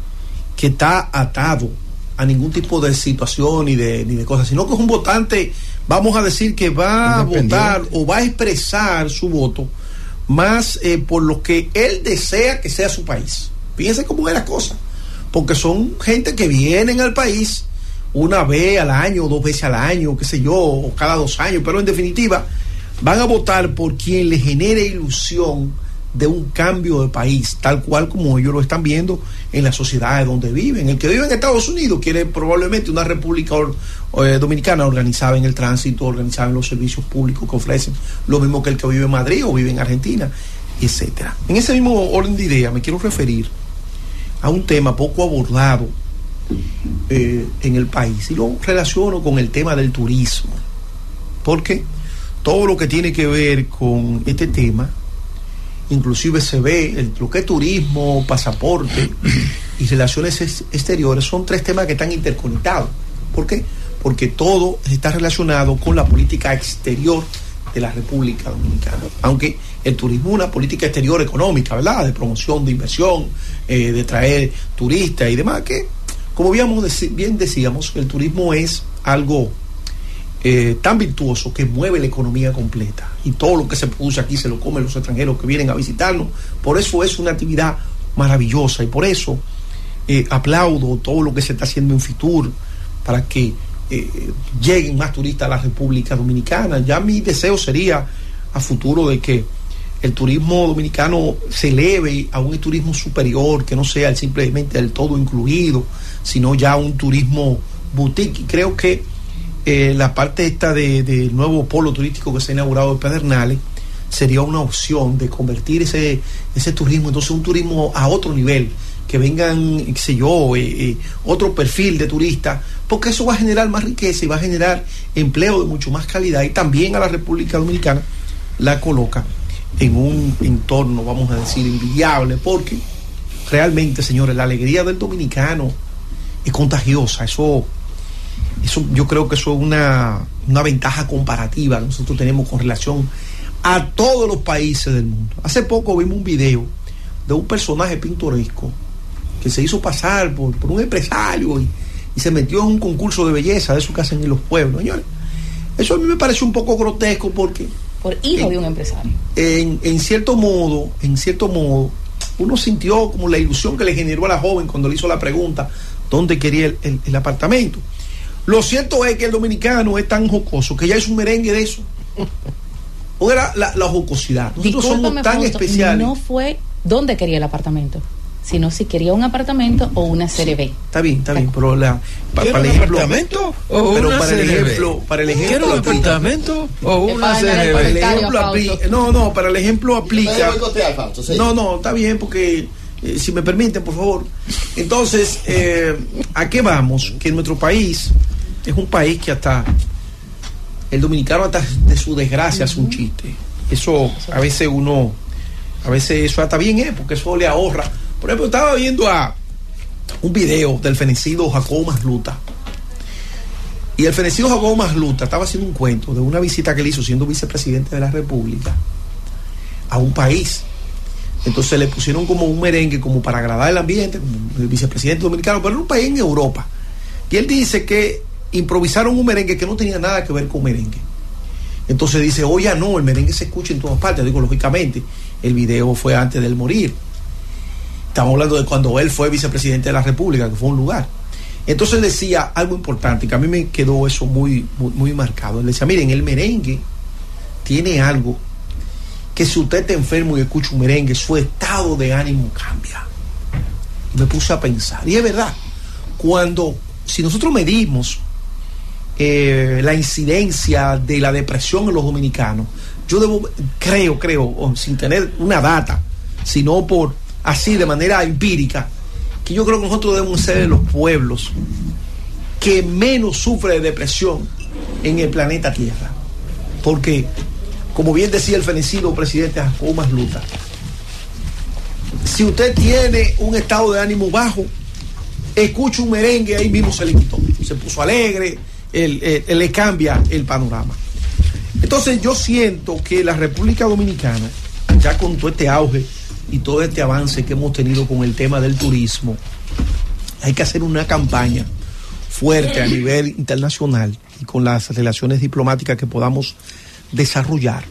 que está atado a ningún tipo de situación ni de, ni de cosas, sino que es un votante, vamos a decir, que va a votar o va a expresar su voto más eh, por lo que él desea que sea su país. Fíjense cómo es la cosa, porque son gente que vienen al país una vez al año, dos veces al año, qué sé yo, o cada dos años, pero en definitiva van a votar por quien les genere ilusión de un cambio de país, tal cual como ellos lo están viendo en las sociedades donde viven. El que vive en Estados Unidos quiere probablemente una república eh, dominicana organizada en el tránsito, organizada en los servicios públicos que ofrecen, lo mismo que el que vive en Madrid o vive en Argentina, etcétera. En ese mismo orden de idea me quiero referir a un tema poco abordado eh, en el país y lo relaciono con el tema del turismo, porque todo lo que tiene que ver con este tema, inclusive se ve el, lo que es turismo, pasaporte y relaciones ex- exteriores, son tres temas que están interconectados. ¿Por qué? Porque todo está relacionado con la política exterior de la República Dominicana. Aunque el turismo es una política exterior económica, ¿verdad? De promoción, de inversión, eh, de traer turistas y demás, que como bien decíamos, el turismo es algo eh, tan virtuoso que mueve la economía completa y todo lo que se produce aquí se lo comen los extranjeros que vienen a visitarnos. Por eso es una actividad maravillosa y por eso eh, aplaudo todo lo que se está haciendo en Fitur para que eh, lleguen más turistas a la República Dominicana. Ya mi deseo sería a futuro de que el turismo dominicano se eleve a un turismo superior, que no sea simplemente el todo incluido, sino ya un turismo boutique. Y creo que eh, la parte esta de- del nuevo polo turístico que se ha inaugurado de Pedernales sería una opción de convertir ese, ese turismo, entonces un turismo a otro nivel, que vengan, qué sé yo, eh, eh, otro perfil de turistas, porque eso va a generar más riqueza y va a generar empleo de mucho más calidad y también a la República Dominicana la coloca en un entorno, vamos a decir, envidiable, porque realmente, señores, la alegría del dominicano es contagiosa, eso Eso, yo creo que eso es una, una ventaja comparativa que nosotros tenemos con relación a todos los países del mundo. Hace poco vimos un video de un personaje pintoresco que se hizo pasar por, por un empresario y, y se metió en un concurso de belleza de eso que hacen en los pueblos. Señores, eso a mí me parece un poco grotesco porque Por hijo de un empresario. en, en cierto modo, en cierto modo, uno sintió como la ilusión que le generó a la joven cuando le hizo la pregunta dónde quería el, el- el apartamento. Lo cierto es que el dominicano es tan jocoso que ya es un merengue de eso. O era la, la jocosidad. Nosotros somos tan Fausto, especiales. no fue dónde quería el apartamento, sino si quería un apartamento o una serie B. Está bien, está bien, pero la, pa- ¿Quiere para el un ejemplo, apartamento o pero una para el ejemplo, para el ejemplo, ¿Quiere un aplica. apartamento o una Para el ejemplo aplica- no, no, para el ejemplo aplica. No, no, está bien porque eh, si me permiten, por favor. Entonces, eh, ¿a qué vamos? Que nuestro país es un país que hasta el dominicano hasta de su desgracia hace un chiste. Eso a veces uno, a veces eso hasta bien es, porque eso le ahorra. Por ejemplo, estaba viendo a un video del fenecido Jacobo Masluta. Y el fenecido Jacobo Masluta estaba haciendo un cuento de una visita que le hizo siendo vicepresidente de la República a un país. Entonces le pusieron como un merengue como para agradar el ambiente, como el vicepresidente dominicano, pero era un país en Europa. Y él dice que improvisaron un merengue que no tenía nada que ver con merengue. Entonces dice, oye, no, el merengue se escucha en todas partes. Digo, lógicamente, el video fue antes del morir. Estamos hablando de cuando él fue vicepresidente de la República, que fue un lugar. Entonces decía algo importante, que a mí me quedó eso muy, muy, muy marcado. Él decía, miren, el merengue tiene algo que si usted está enfermo y escucha un merengue, su estado de ánimo cambia. Y me puse a pensar. Y es verdad, cuando, si nosotros medimos eh, la incidencia de la depresión en los dominicanos, yo creo, creo, sin tener una data, sino por así de manera empírica, que yo creo que nosotros debemos ser de los pueblos que menos sufre de depresión en el planeta Tierra. Porque, como bien decía el fenecido presidente Jacobo Masluta, si usted tiene un estado de ánimo bajo, escucha un merengue, ahí mismo se le quitó. Se puso alegre, él, él- él le cambia el panorama. Entonces yo siento que la República Dominicana, ya con todo este auge y todo este avance que hemos tenido con el tema del turismo, hay que hacer una campaña fuerte a nivel internacional y con las relaciones diplomáticas que podamos desarrollar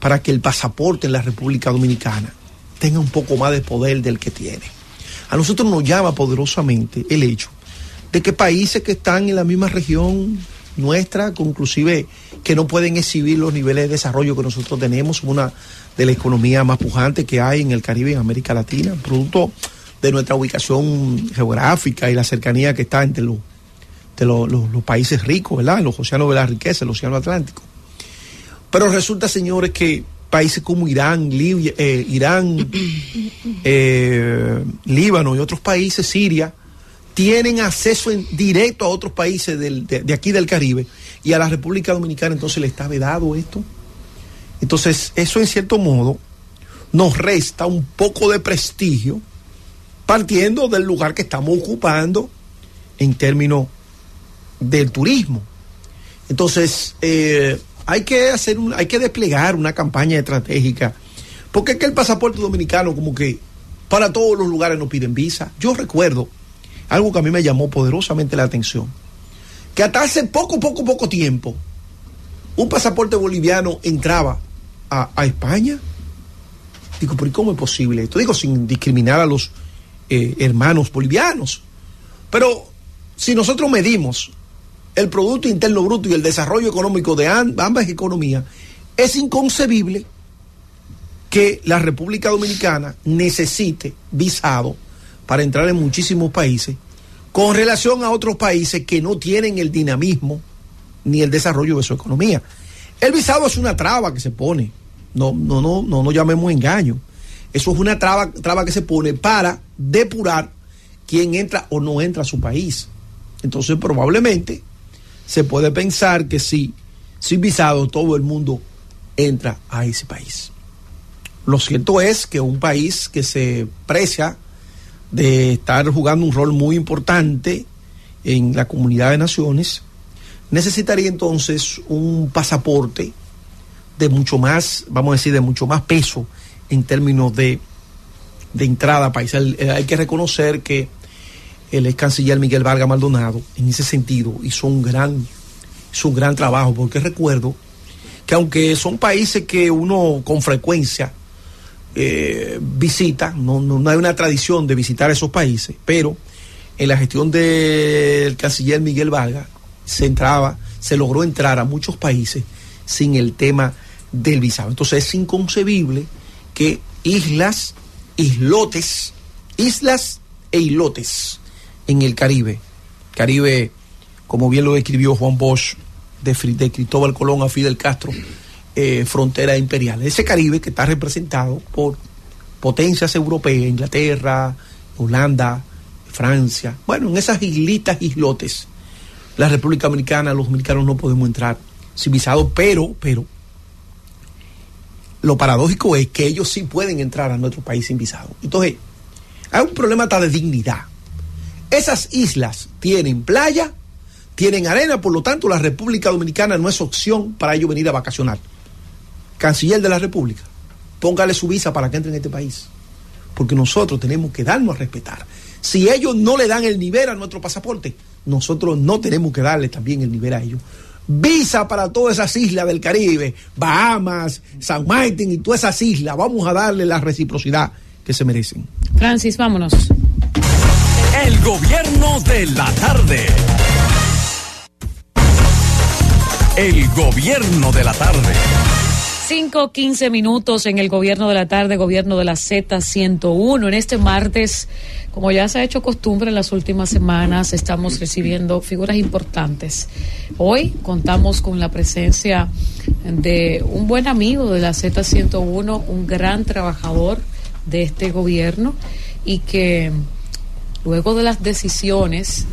para que el pasaporte en la República Dominicana tenga un poco más de poder del que tiene. A nosotros nos llama poderosamente el hecho de que países que están en la misma región nuestra, inclusive que no pueden exhibir los niveles de desarrollo que nosotros tenemos, una de la economía más pujante que hay en el Caribe y en América Latina, producto de nuestra ubicación geográfica y la cercanía que está entre los, de los, los- los países ricos, ¿verdad? En los océanos de la riqueza, el océano Atlántico. Pero resulta, señores, que países como Irán, Libia, eh, Irán, eh, Líbano y otros países, Siria, tienen acceso en- directo a otros países del- de, aquí del Caribe y a la República Dominicana entonces le está vedado esto. Entonces, eso en cierto modo nos resta un poco de prestigio partiendo del lugar que estamos ocupando en términos del turismo. Entonces, eh, hay que hacer un- hay que desplegar una campaña estratégica. Porque es que el pasaporte dominicano, como que para todos los lugares nos piden visa. Yo recuerdo algo que a mí me llamó poderosamente la atención. Que hasta hace poco, poco, poco tiempo, un pasaporte boliviano entraba a, España. Digo, pero ¿y cómo es posible esto? Digo, sin discriminar a los eh, hermanos bolivianos. Pero si nosotros medimos el Producto Interno Bruto y el desarrollo económico de am- ambas economías, es inconcebible que la República Dominicana necesite visado para entrar en muchísimos países con relación a otros países que no tienen el dinamismo ni el desarrollo de su economía. El visado es una traba que se pone, no, no, no, no, no llamemos engaño. Eso es una traba, traba que se pone para depurar quién entra o no entra a su país. Entonces probablemente se puede pensar que sí, sin visado todo el mundo entra a ese país. Lo cierto es que un país que se precia de estar jugando un rol muy importante en la comunidad de naciones, necesitaría entonces un pasaporte de mucho más, vamos a decir, de mucho más peso en términos de, de entrada a país. Eh, hay que reconocer que el ex canciller Miguel Vargas Maldonado, en ese sentido, hizo un gran, hizo un gran trabajo, porque recuerdo que aunque son países que uno con frecuencia eh, visita, no, no, no hay una tradición de visitar esos países, pero en la gestión del canciller Miguel Vargas se entraba, se logró entrar a muchos países sin el tema del visado. Entonces es inconcebible que islas, islotes, islas e islotes en el Caribe, Caribe, como bien lo describió Juan Bosch, de, de Cristóbal Colón a Fidel Castro, eh, frontera imperial. Ese Caribe que está representado por potencias europeas, Inglaterra, Holanda, Francia, bueno, en esas islitas, islotes, la República Dominicana, los dominicanos no podemos entrar sin visado, pero, pero, lo paradójico es que ellos sí pueden entrar a nuestro país sin visado. Entonces, hay un problema hasta de dignidad. Esas islas tienen playa, tienen arena, por lo tanto la República Dominicana no es opción para ellos venir a vacacionar. Canciller de la República, póngale su visa para que entre en este país. Porque nosotros tenemos que darnos a respetar. Si ellos no le dan el nivel a nuestro pasaporte, nosotros no tenemos que darle también el nivel a ellos. Visa para todas esas islas del Caribe, Bahamas, San Martín y todas esas islas. Vamos a darle la reciprocidad que se merecen. Francis, vámonos. El gobierno de la tarde. El gobierno de la tarde. 5, 15 minutos en el gobierno de la tarde, gobierno de la Z101. En este martes, como ya se ha hecho costumbre en las últimas semanas, estamos recibiendo figuras importantes. Hoy contamos con la presencia de un buen amigo de la Z101, un gran trabajador de este gobierno y que luego de las decisiones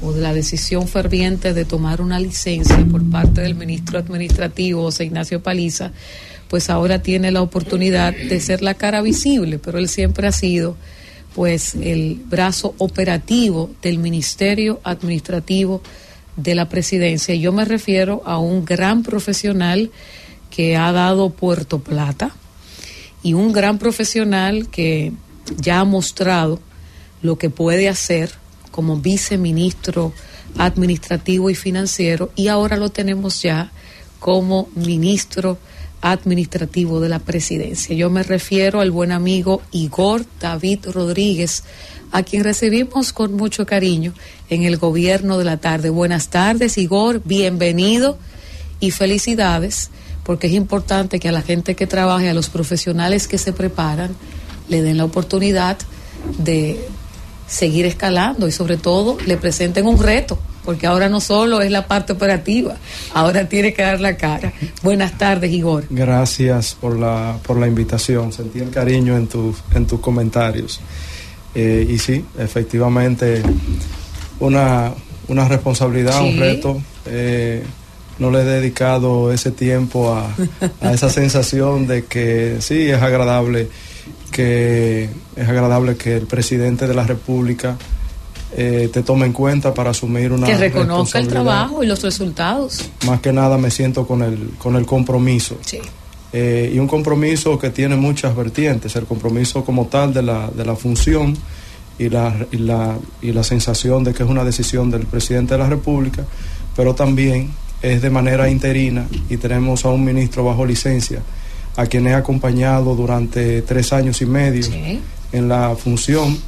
o de la decisión ferviente de tomar una licencia por parte del ministro administrativo José Ignacio Paliza, pues ahora tiene la oportunidad de ser la cara visible, pero él siempre ha sido pues el brazo operativo del Ministerio Administrativo de la Presidencia. Yo me refiero a un gran profesional que ha dado Puerto Plata y un gran profesional que ya ha mostrado lo que puede hacer como viceministro administrativo y financiero y ahora lo tenemos ya como ministro administrativo de la presidencia. Yo me refiero al buen amigo Igor David Rodríguez, a quien recibimos con mucho cariño en el gobierno de la tarde. Buenas tardes, Igor, bienvenido y felicidades, porque es importante que a la gente que trabaje, a los profesionales que se preparan, le den la oportunidad de seguir escalando y sobre todo le presenten un reto, porque ahora no solo es la parte operativa, ahora tiene que dar la cara. Buenas tardes, Igor. Gracias por la, por la invitación. Sentí el cariño en, tus en tus comentarios. Eh, y sí, efectivamente, una, una responsabilidad, un reto. Eh, no le he dedicado ese tiempo a, a esa sensación de que sí, es agradable que es agradable que el presidente de la República eh, te tome en cuenta para asumir una que reconozca el trabajo y los resultados. Más que nada me siento con el, con el compromiso. Sí. Eh, y un compromiso que tiene muchas vertientes, el compromiso como tal de la, de la función y la, y, la, y la sensación de que es una decisión del presidente de la República, pero también es de manera interina y tenemos a un ministro bajo licencia, a quien he acompañado durante tres años y medio en la función.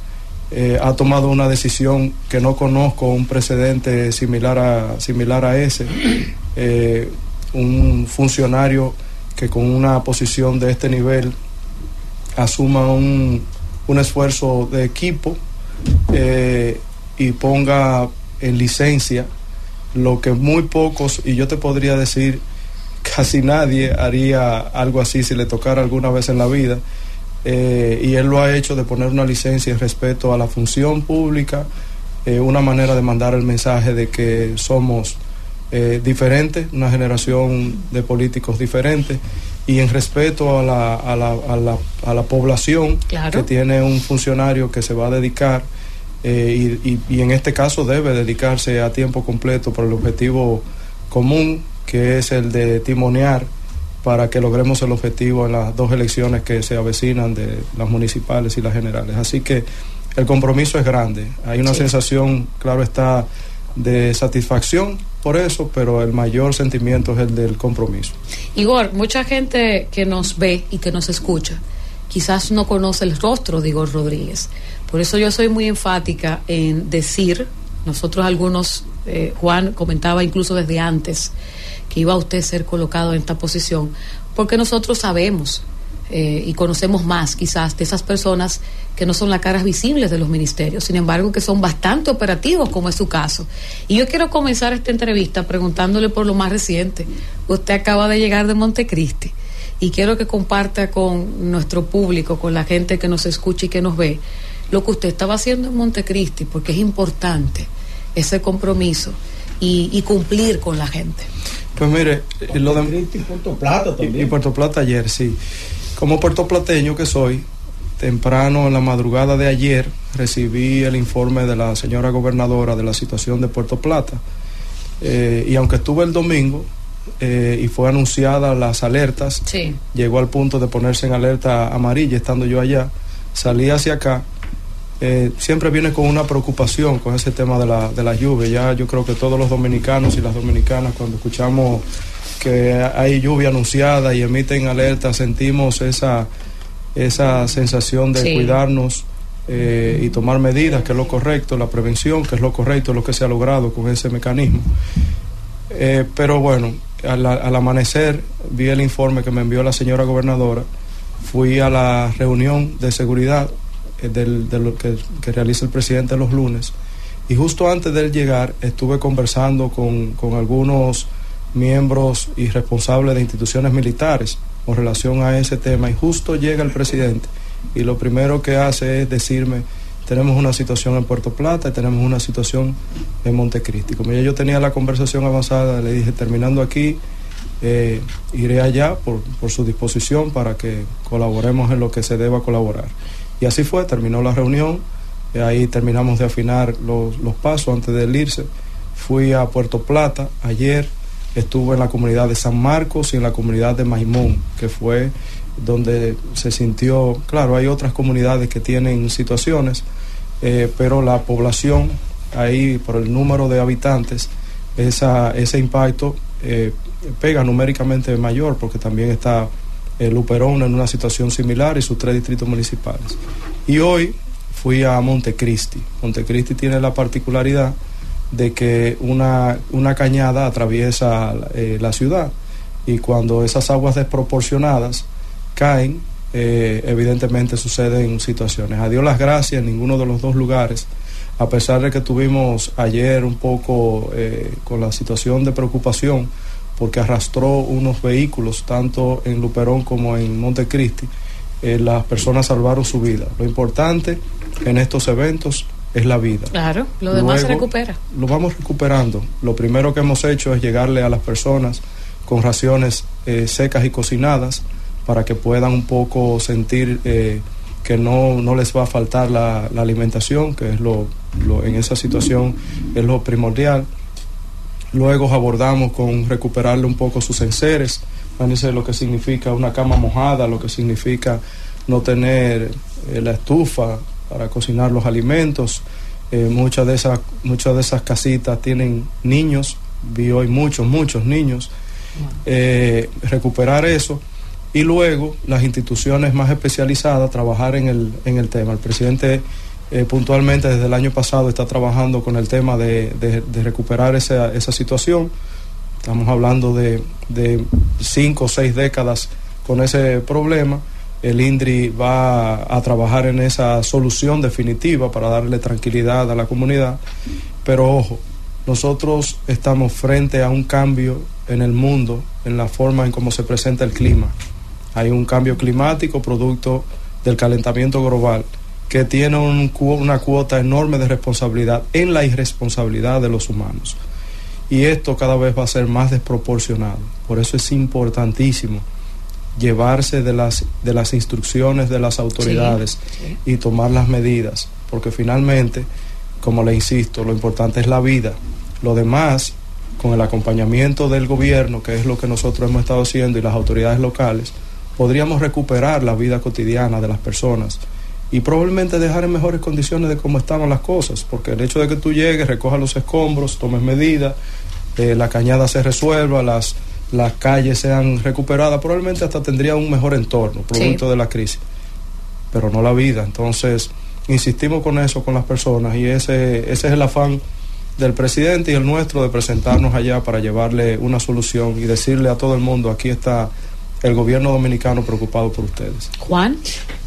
Eh, ha tomado una decisión que no conozco un precedente similar a, similar a ese. Eh, un funcionario que con una posición de este nivel asuma un, un esfuerzo de equipo eh, y ponga en licencia lo que muy pocos, y yo te podría decir, casi nadie haría algo así si le tocara alguna vez en la vida. Eh, y él lo ha hecho de poner una licencia en respeto a la función pública, eh, una manera de mandar el mensaje de que somos eh, diferentes, una generación de políticos diferentes, y en respeto a la, a la, a la, a la población Claro. que tiene un funcionario que se va a dedicar y, y- y en este caso debe dedicarse a tiempo completo por el objetivo común, que es el de timonear para que logremos el objetivo en las dos elecciones que se avecinan de las municipales y las generales. Así que el compromiso es grande. Hay una Sí. sensación, claro está, de satisfacción por eso, pero el mayor sentimiento es el del compromiso. Igor, mucha gente que nos ve y que nos escucha quizás no conoce el rostro de Igor Rodríguez. Por eso yo soy muy enfática en decir, nosotros algunos, eh, Juan comentaba incluso desde antes que iba a usted ser colocado en esta posición, porque nosotros sabemos eh, y conocemos más quizás de esas personas que no son las caras visibles de los ministerios, sin embargo que son bastante operativos como es su caso. Y yo quiero comenzar esta entrevista preguntándole por lo más reciente. Usted acaba de llegar de Montecristi y quiero que comparta con nuestro público, con la gente que nos escucha y que nos ve, lo que usted estaba haciendo en Montecristi, porque es importante ese compromiso y cumplir con la gente. Pues mire, lo de Puerto Plata y, y Puerto Plata ayer, sí. Como puertoplateño que soy, temprano en la madrugada de ayer recibí el informe de la señora gobernadora de la situación de Puerto Plata. Eh, y aunque estuve el domingo eh, y fue anunciada las alertas, Sí. llegó al punto de ponerse en alerta amarilla estando yo allá, salí hacia acá. Eh, siempre viene con una preocupación con ese tema de la, de la lluvia. Ya yo creo que todos los dominicanos y las dominicanas cuando escuchamos que hay lluvia anunciada y emiten alerta, sentimos esa, esa sensación de Sí. cuidarnos eh, y tomar medidas, que es lo correcto, la prevención, que es lo correcto, lo que se ha logrado con ese mecanismo. Eh, pero bueno, al, al amanecer vi el informe que me envió la señora gobernadora, fui a la reunión de seguridad del- de lo que, que realiza el presidente los lunes y justo antes de él llegar estuve conversando con, con algunos miembros y responsables de instituciones militares con relación a ese tema y justo llega el presidente y lo primero que hace es decirme tenemos una situación en Puerto Plata y tenemos una situación en Montecristi. Como yo tenía la conversación avanzada, le dije, terminando aquí, eh, iré allá por, por su disposición para que colaboremos en lo que se deba colaborar. Y así fue, terminó la reunión, eh, ahí terminamos de afinar los, los pasos antes de irse. Fui a Puerto Plata ayer, estuve en la comunidad de San Marcos y en la comunidad de Maimón, que fue donde se sintió, claro, hay otras comunidades que tienen situaciones, eh, pero la población ahí, por el número de habitantes, esa, ese impacto eh, pega numéricamente mayor, porque también está el Luperón en una situación similar y sus tres distritos municipales. Y hoy fui a Montecristi. Montecristi tiene la particularidad de que una, una cañada atraviesa eh, la ciudad y cuando esas aguas desproporcionadas caen, eh, evidentemente suceden situaciones. A Dios las gracias, en ninguno de los dos lugares, a pesar de que tuvimos ayer un poco eh, con la situación de preocupación, porque arrastró unos vehículos tanto en Luperón como en Montecristi, eh, las personas salvaron su vida. Lo importante en estos eventos es la vida. Claro, lo demás se recupera. Lo vamos recuperando. Lo primero que hemos hecho es llegarle a las personas con raciones eh, secas y cocinadas para que puedan un poco sentir eh, que no, no les va a faltar la, la alimentación, que es lo, lo- en esa situación es lo primordial. Luego abordamos con recuperarle un poco sus enseres, imagínense lo que significa una cama mojada, lo que significa no tener eh, la estufa para cocinar los alimentos. Eh, muchas, de esas, muchas de esas casitas tienen niños, vi hoy muchos, muchos niños. Eh, recuperar eso y luego las instituciones más especializadas trabajar en el, en el tema. El presidente eh, puntualmente desde el año pasado está trabajando con el tema de, de- recuperar esa, esa situación. Estamos hablando de, de cinco o seis décadas con ese problema. El INDRI va a, a trabajar en esa solución definitiva para darle tranquilidad a la comunidad. Pero ojo, nosotros estamos frente a un cambio en el mundo, en la forma en cómo se presenta el clima. Hay un cambio climático producto del calentamiento global que tiene un una cuota enorme de responsabilidad en la irresponsabilidad de los humanos. Y esto cada vez va a ser más desproporcionado. Por eso es importantísimo llevarse de las, de las instrucciones de las autoridades y tomar las medidas, porque finalmente como le insisto, lo importante es la vida. Lo demás, con el acompañamiento del gobierno, que es lo que nosotros hemos estado haciendo, y las autoridades locales, podríamos recuperar la vida cotidiana de las personas y probablemente dejar en mejores condiciones de cómo estaban las cosas, porque el hecho de que tú llegues, recojas los escombros, tomes medidas, eh, la cañada se resuelva, las, las calles sean recuperadas, probablemente hasta tendría un mejor entorno, producto de la crisis, pero no la vida. Entonces, insistimos con eso, con las personas, y ese, ese es el afán del presidente y el nuestro de presentarnos allá para llevarle una solución y decirle a todo el mundo, aquí está el gobierno dominicano preocupado por ustedes. Juan.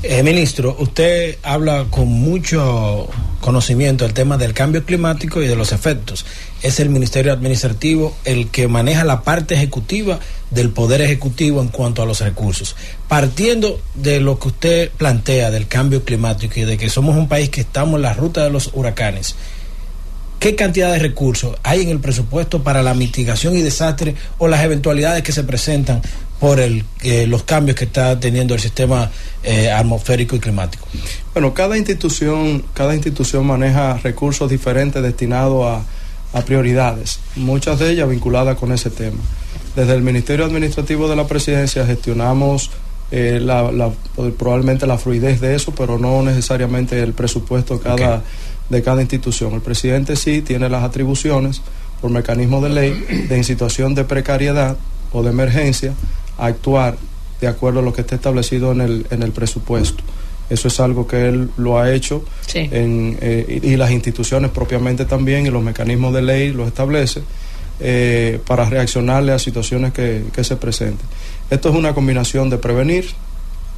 Eh, ministro, usted habla con mucho conocimiento del tema del cambio climático y de los efectos. Es el Ministerio Administrativo el que maneja la parte ejecutiva del Poder Ejecutivo en cuanto a los recursos. Partiendo de lo que usted plantea del cambio climático y de que somos un país que estamos en la ruta de los huracanes, ¿Qué cantidad de recursos hay en el presupuesto para la mitigación y desastre o las eventualidades que se presentan por el, eh, los cambios que está teniendo el sistema eh, atmosférico y climático? Bueno, cada institución, cada institución maneja recursos diferentes destinados a, a prioridades, muchas de ellas vinculadas con ese tema. Desde el Ministerio Administrativo de la Presidencia gestionamos eh, la, la, probablemente la fluidez de eso, pero no necesariamente el presupuesto de cada, okay. de cada institución. El presidente sí tiene las atribuciones por mecanismo de ley de en situación de precariedad o de emergencia a actuar de acuerdo a lo que está establecido en el, en el presupuesto. Eso es algo que él lo ha hecho sí. en, eh, y, y, las instituciones propiamente también y los mecanismos de ley lo establece eh, para reaccionarle a situaciones que, que, se presenten. Esto es una combinación de prevenir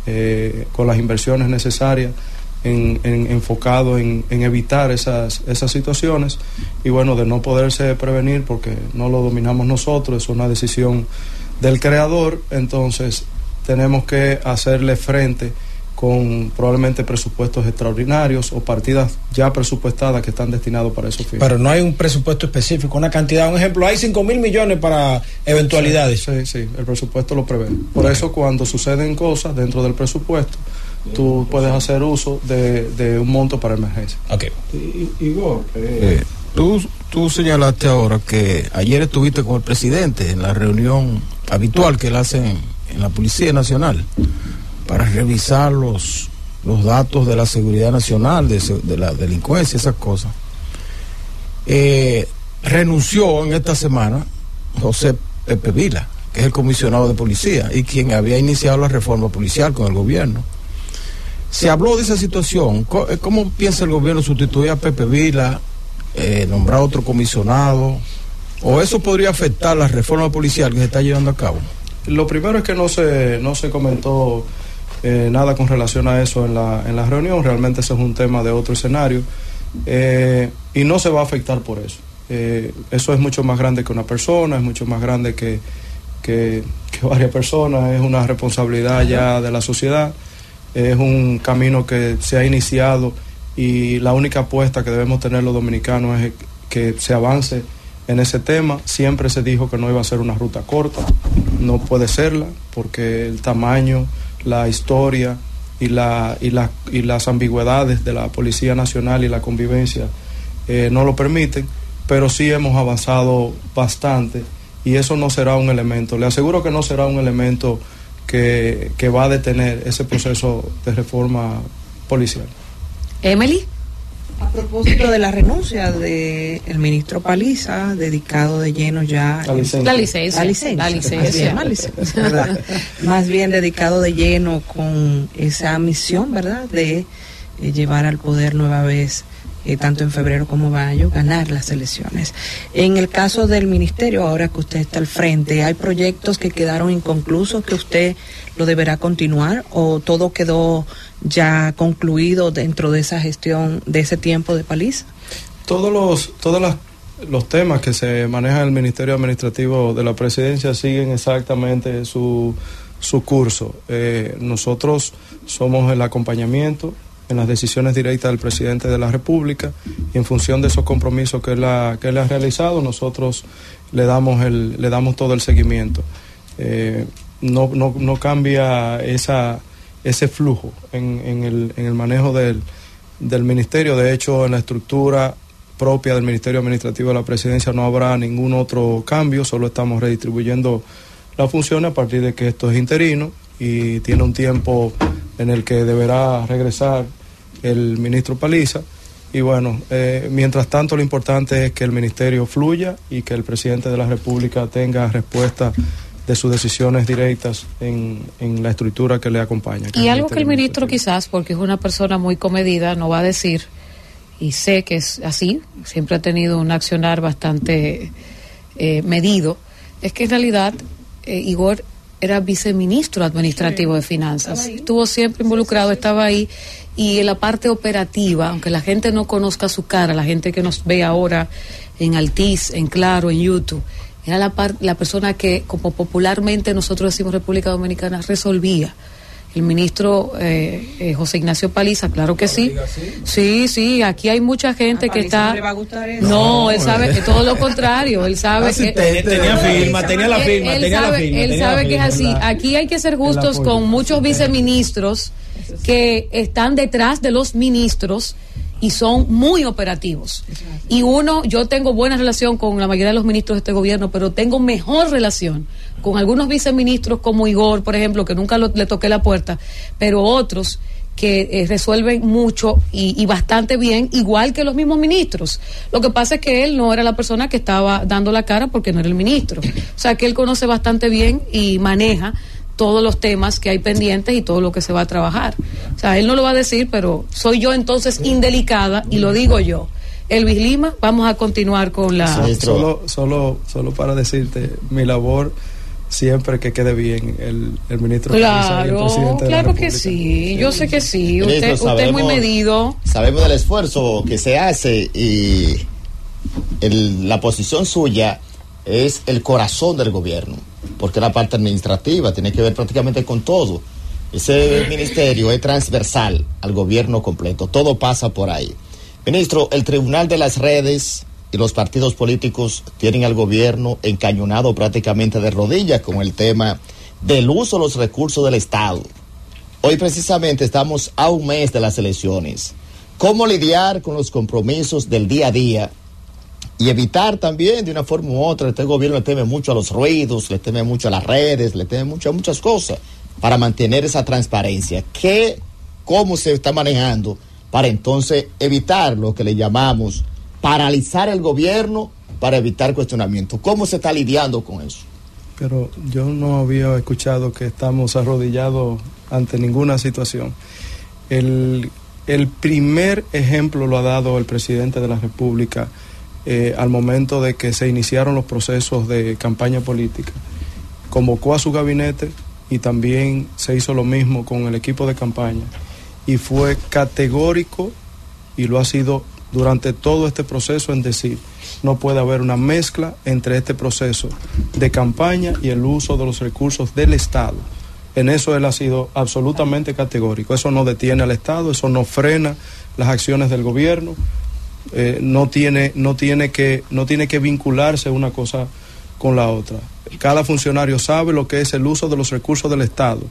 eh, con las inversiones necesarias en, en, enfocado en, en, evitar esas, esas situaciones y bueno, de no poderse prevenir porque no lo dominamos nosotros, es una decisión del creador, entonces tenemos que hacerle frente con probablemente presupuestos extraordinarios o partidas ya presupuestadas que están destinados para esos fines. Pero no hay un presupuesto específico, una cantidad. Un ejemplo, hay 5 mil millones para eventualidades. Sí, sí, sí, el presupuesto lo prevé. Por eso cuando suceden cosas dentro del presupuesto, tú puedes hacer uso de, de un monto para emergencia. Ok. Igor, eh, tú, tú señalaste ahora que ayer estuviste con el presidente en la reunión habitual que él hace en, la Policía Nacional para revisar los, los datos de la seguridad nacional, de, la delincuencia, esas cosas. Eh, renunció en esta semana José Pepe Vila, que es el comisionado de policía y quien había iniciado la reforma policial con el gobierno. Se habló de esa situación. ¿Cómo piensa el gobierno sustituir a Pepe Vila, eh, nombrar otro comisionado? ¿O eso podría afectar la reforma policial que se está llevando a cabo? Lo primero es que no se, no se comentó eh, nada con relación a eso en la, en reunión, realmente ese es un tema de otro escenario eh, y no se va a afectar por eso. Eh, eso es mucho más grande que una persona, es mucho más grande que, que, que, varias personas, es una responsabilidad ya de la sociedad, es un camino que se ha iniciado y la única apuesta que debemos tener los dominicanos es que se avance en ese tema. Siempre se dijo que no iba a ser una ruta corta, no puede serla porque el tamaño la historia y, la, y, y las ambigüedades de la Policía Nacional y la convivencia eh, no lo permiten, pero sí hemos avanzado bastante y eso no será un elemento, le aseguro que no será un elemento que, que va a detener ese proceso de reforma policial. Emily. A propósito de la renuncia del el ministro Paliza, dedicado de lleno ya la licencia, la licencia, la licencia, la licencia. Más, bien, licencia, ¿verdad? más bien dedicado de lleno con esa misión, ¿verdad? De eh, llevar al poder nueva vez eh, tanto en febrero como mayo, ganar las elecciones. En el caso del ministerio, ahora que usted está al frente, ¿hay proyectos que quedaron inconclusos que usted lo deberá continuar o todo quedó ya concluido dentro de esa gestión, de ese tiempo de paliza? Todos los, todas las los temas que se manejan en el Ministerio Administrativo de la Presidencia siguen exactamente su, su curso. Eh, nosotros somos el acompañamiento en las decisiones directas del presidente de la República y en función de esos compromisos que él ha, que él ha realizado, nosotros le damos, el, le damos todo el seguimiento. Eh, no, no, no, cambia esa, ese flujo en, en, el, en el, manejo del, del, ministerio, de hecho en la estructura propia del Ministerio Administrativo de la Presidencia no habrá ningún otro cambio, solo estamos redistribuyendo las funciones a partir de que esto es interino y tiene un tiempo en el que deberá regresar el ministro Paliza. Y bueno, eh, mientras tanto lo importante es que el ministerio fluya y que el presidente de la República tenga respuesta de sus decisiones directas en, en la estructura que le acompaña. Y algo que el ministro quizás, porque es una persona muy comedida, no va a decir, y sé que es así, siempre ha tenido un accionar bastante eh, medido, es que en realidad eh, Igor era viceministro administrativo de finanzas, estuvo siempre involucrado, estaba ahí, y en la parte operativa, aunque la gente no conozca su cara, la gente que nos ve ahora en Altiz, en Claro, en YouTube, era la, par- la persona que, como popularmente nosotros decimos República Dominicana, resolvía. El ministro eh, eh, José Ignacio Paliza, claro que sí. Sí, sí, aquí hay mucha gente que está... no le va a gustar eso. No, él sabe que todo lo contrario, él sabe que... Tenía firma, tenía la firma, él tenía la sabe, firma, Él tenía la sabe que es así. Aquí hay que ser justos con muchos viceministros que están detrás de los ministros y son muy operativos. Y uno, yo tengo buena relación con la mayoría de los ministros de este gobierno, pero tengo mejor relación con algunos viceministros como Igor, por ejemplo, que nunca lo- le toqué la puerta, pero otros que eh, resuelven mucho y, y bastante bien, igual que los mismos ministros. Lo que pasa es que él no era la persona que estaba dando la cara porque no era el ministro. O sea, que él conoce bastante bien y maneja todos los temas que hay pendientes y todo lo que se va a trabajar. O sea, él no lo va a decir, pero soy yo entonces indelicada y lo digo yo. Elvis Lima, vamos a continuar con la... Solo, solo, solo para decirte, mi labor siempre que quede bien el, el ministro Paliza y el Claro, presidente de la claro que sí, yo sé que sí, Ministro, usted, usted es muy medido. Sabemos del esfuerzo que se hace y el- la posición suya es el corazón del gobierno, porque la parte administrativa tiene que ver prácticamente con todo. Ese ministerio es transversal al gobierno completo, todo pasa por ahí. Ministro, el Tribunal de las Redes y los partidos políticos tienen al gobierno encañonado prácticamente de rodillas con el tema del uso de los recursos del Estado. Hoy precisamente estamos a un mes de las elecciones. ¿Cómo lidiar con los compromisos del día a día y evitar también de una forma u otra, este gobierno le teme mucho a los ruidos, le teme mucho a las redes, le teme mucho a muchas cosas para mantener esa transparencia? ¿Qué, cómo se está manejando para entonces evitar lo que le llamamos paralizar el gobierno para evitar cuestionamiento? ¿Cómo se está lidiando con eso? Pero yo no había escuchado que estamos arrodillados ante ninguna situación. El, el primer ejemplo lo ha dado el presidente de la República eh, al momento de que se iniciaron los procesos de campaña política. Convocó a su gabinete y también se hizo lo mismo con el equipo de campaña. Y fue categórico y lo ha sido durante todo este proceso en decir, no puede haber una mezcla entre este proceso de campaña y el uso de los recursos del Estado. En eso él ha sido absolutamente categórico. Eso no detiene al Estado, eso no frena las acciones del gobierno, eh, no, tiene, no, tiene que, no tiene que vincularse una cosa con la otra. Cada funcionario sabe lo que es el uso de los recursos del Estado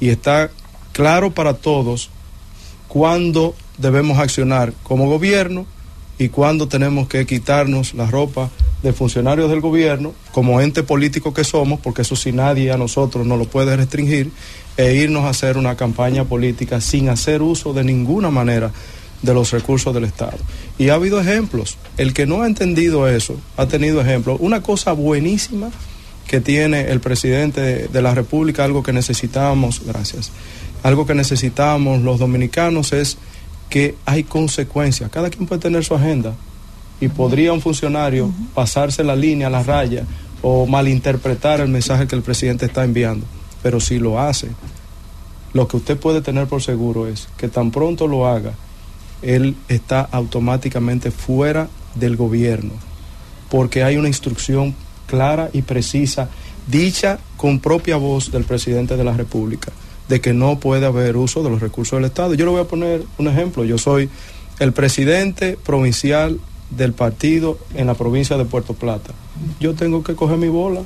y está claro para todos cuándo debemos accionar como gobierno y cuándo tenemos que quitarnos la ropa de funcionarios del gobierno como ente político que somos, porque eso si nadie a nosotros nos lo puede restringir, e irnos a hacer una campaña política sin hacer uso de ninguna manera de los recursos del Estado. Y ha habido ejemplos. El que no ha entendido eso ha tenido ejemplos. Una cosa buenísima que tiene el presidente de, de la República, algo que necesitamos, gracias, algo que necesitamos los dominicanos es que hay consecuencias. Cada quien puede tener su agenda y podría un funcionario pasarse la línea, la raya o malinterpretar el mensaje que el presidente está enviando. Pero si lo hace, lo que usted puede tener por seguro es que tan pronto lo haga, él está automáticamente fuera del gobierno, porque hay una instrucción clara y precisa, dicha con propia voz del presidente de la República, de que no puede haber uso de los recursos del Estado. Yo le voy a poner un ejemplo. Yo soy el presidente provincial del partido en la provincia de Puerto Plata. Yo tengo que coger mi bola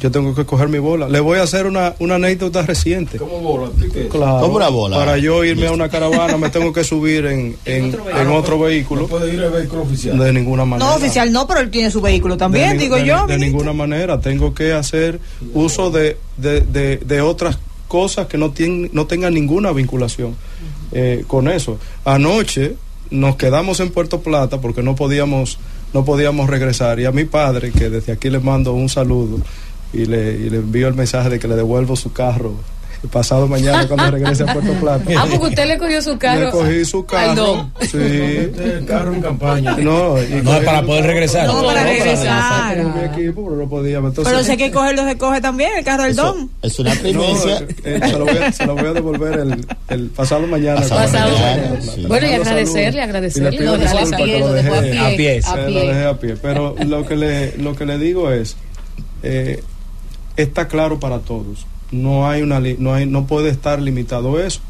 Yo tengo que coger mi bola. Le voy a hacer una, una anécdota reciente. ¿Cómo bola? Claro, ¿Cómo una bola? Para yo irme a una caravana me tengo que subir en, en, en otro vehículo. No puede ir el vehículo oficial. De ninguna manera. No, oficial no, pero él tiene su vehículo también, digo de yo. De, ninguna manera. Tengo que hacer uso de, de, de- de otras cosas que no, tienen, no tengan ninguna vinculación eh, con eso. Anoche nos quedamos en Puerto Plata porque no podíamos, no podíamos regresar. Y a mi padre, que desde aquí le mando un saludo y le, y le envío el mensaje de que le devuelvo su carro pasado mañana cuando regrese a Puerto Plata. Ah, porque usted le cogió su carro. Le cogí su carro. al don. Sí. El carro en campaña. No, y No, para poder regresar. No, para regresar. Con mi equipo, pero no podíamos. Entonces, Pero sé que cogerlo se coge también, el carro del Eso don. es una No, primicia. eh, eh, se, lo voy a, se lo voy a devolver el, el pasado mañana. Pasado Pasado mañana, mañana. sí. Bueno, y agradecerle, agradecerle. Y le pido Lo dejé- a pie, a Se lo pie. dejé a pie. Pero lo que le, lo que le digo es, eh, está claro para todos. No hay una, no hay, no puede estar limitado eso.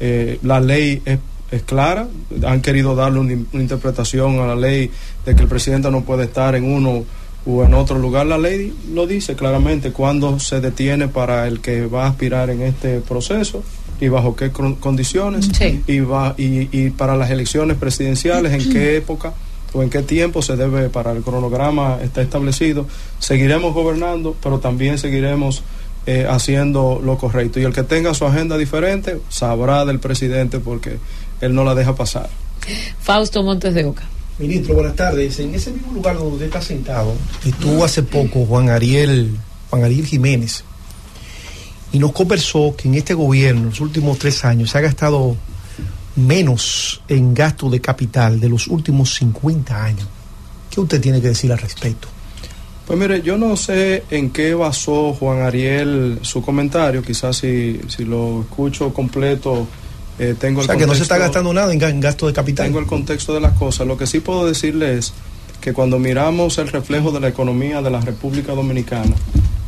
Eh, la ley es, es clara. Han querido darle una, una interpretación a la ley de que el presidente no puede estar en uno o en otro lugar. La ley lo dice claramente cuándo se detiene para el que va a aspirar en este proceso y bajo qué condiciones Sí. y, va, y, y para las elecciones presidenciales en qué época o en qué tiempo se debe para el cronograma está establecido. Seguiremos gobernando, pero también seguiremos eh, haciendo lo correcto. Y el que tenga su agenda diferente sabrá del presidente porque él no la deja pasar. Fausto Montes de Oca. Ministro, buenas tardes. En ese mismo lugar donde usted está sentado, estuvo hace poco Juan Ariel, Juan Ariel Jiménez y nos conversó que en este gobierno, en los últimos tres años, se ha gastado menos en gasto de capital de los últimos 50 años. ¿Qué usted tiene que decir al respecto? Pues mire, yo no sé en qué basó Juan Ariel su comentario, quizás si, si lo escucho completo eh, tengo O el sea, que no se está contexto- gastando nada en gasto de capital. Tengo el contexto de las cosas. Lo que sí puedo decirle es que cuando miramos el reflejo de la economía de la República Dominicana,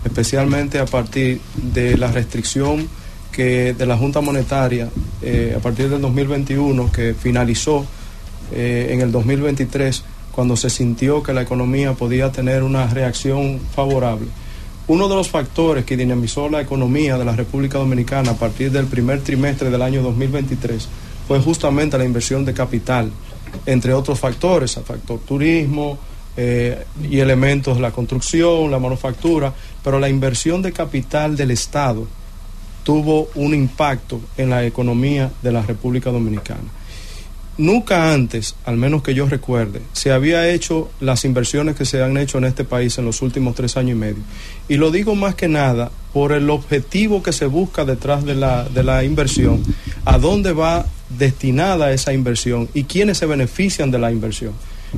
especialmente a partir de la restricción que de la Junta Monetaria eh, a partir del 2021 que finalizó eh, en el 2023 cuando se sintió que la economía podía tener una reacción favorable. Uno de los factores que dinamizó la economía de la República Dominicana a partir del primer trimestre del año 2023 fue justamente la inversión de capital, entre otros factores, el factor turismo eh, y elementos, la construcción, la manufactura, pero la inversión de capital del Estado tuvo un impacto en la economía de la República Dominicana. Nunca antes, al menos que yo recuerde, se había hecho las inversiones que se han hecho en este país en los últimos tres años y medio. Y lo digo más que nada por el objetivo que se busca detrás de la, de la inversión, a dónde va destinada esa inversión y quiénes se benefician de la inversión.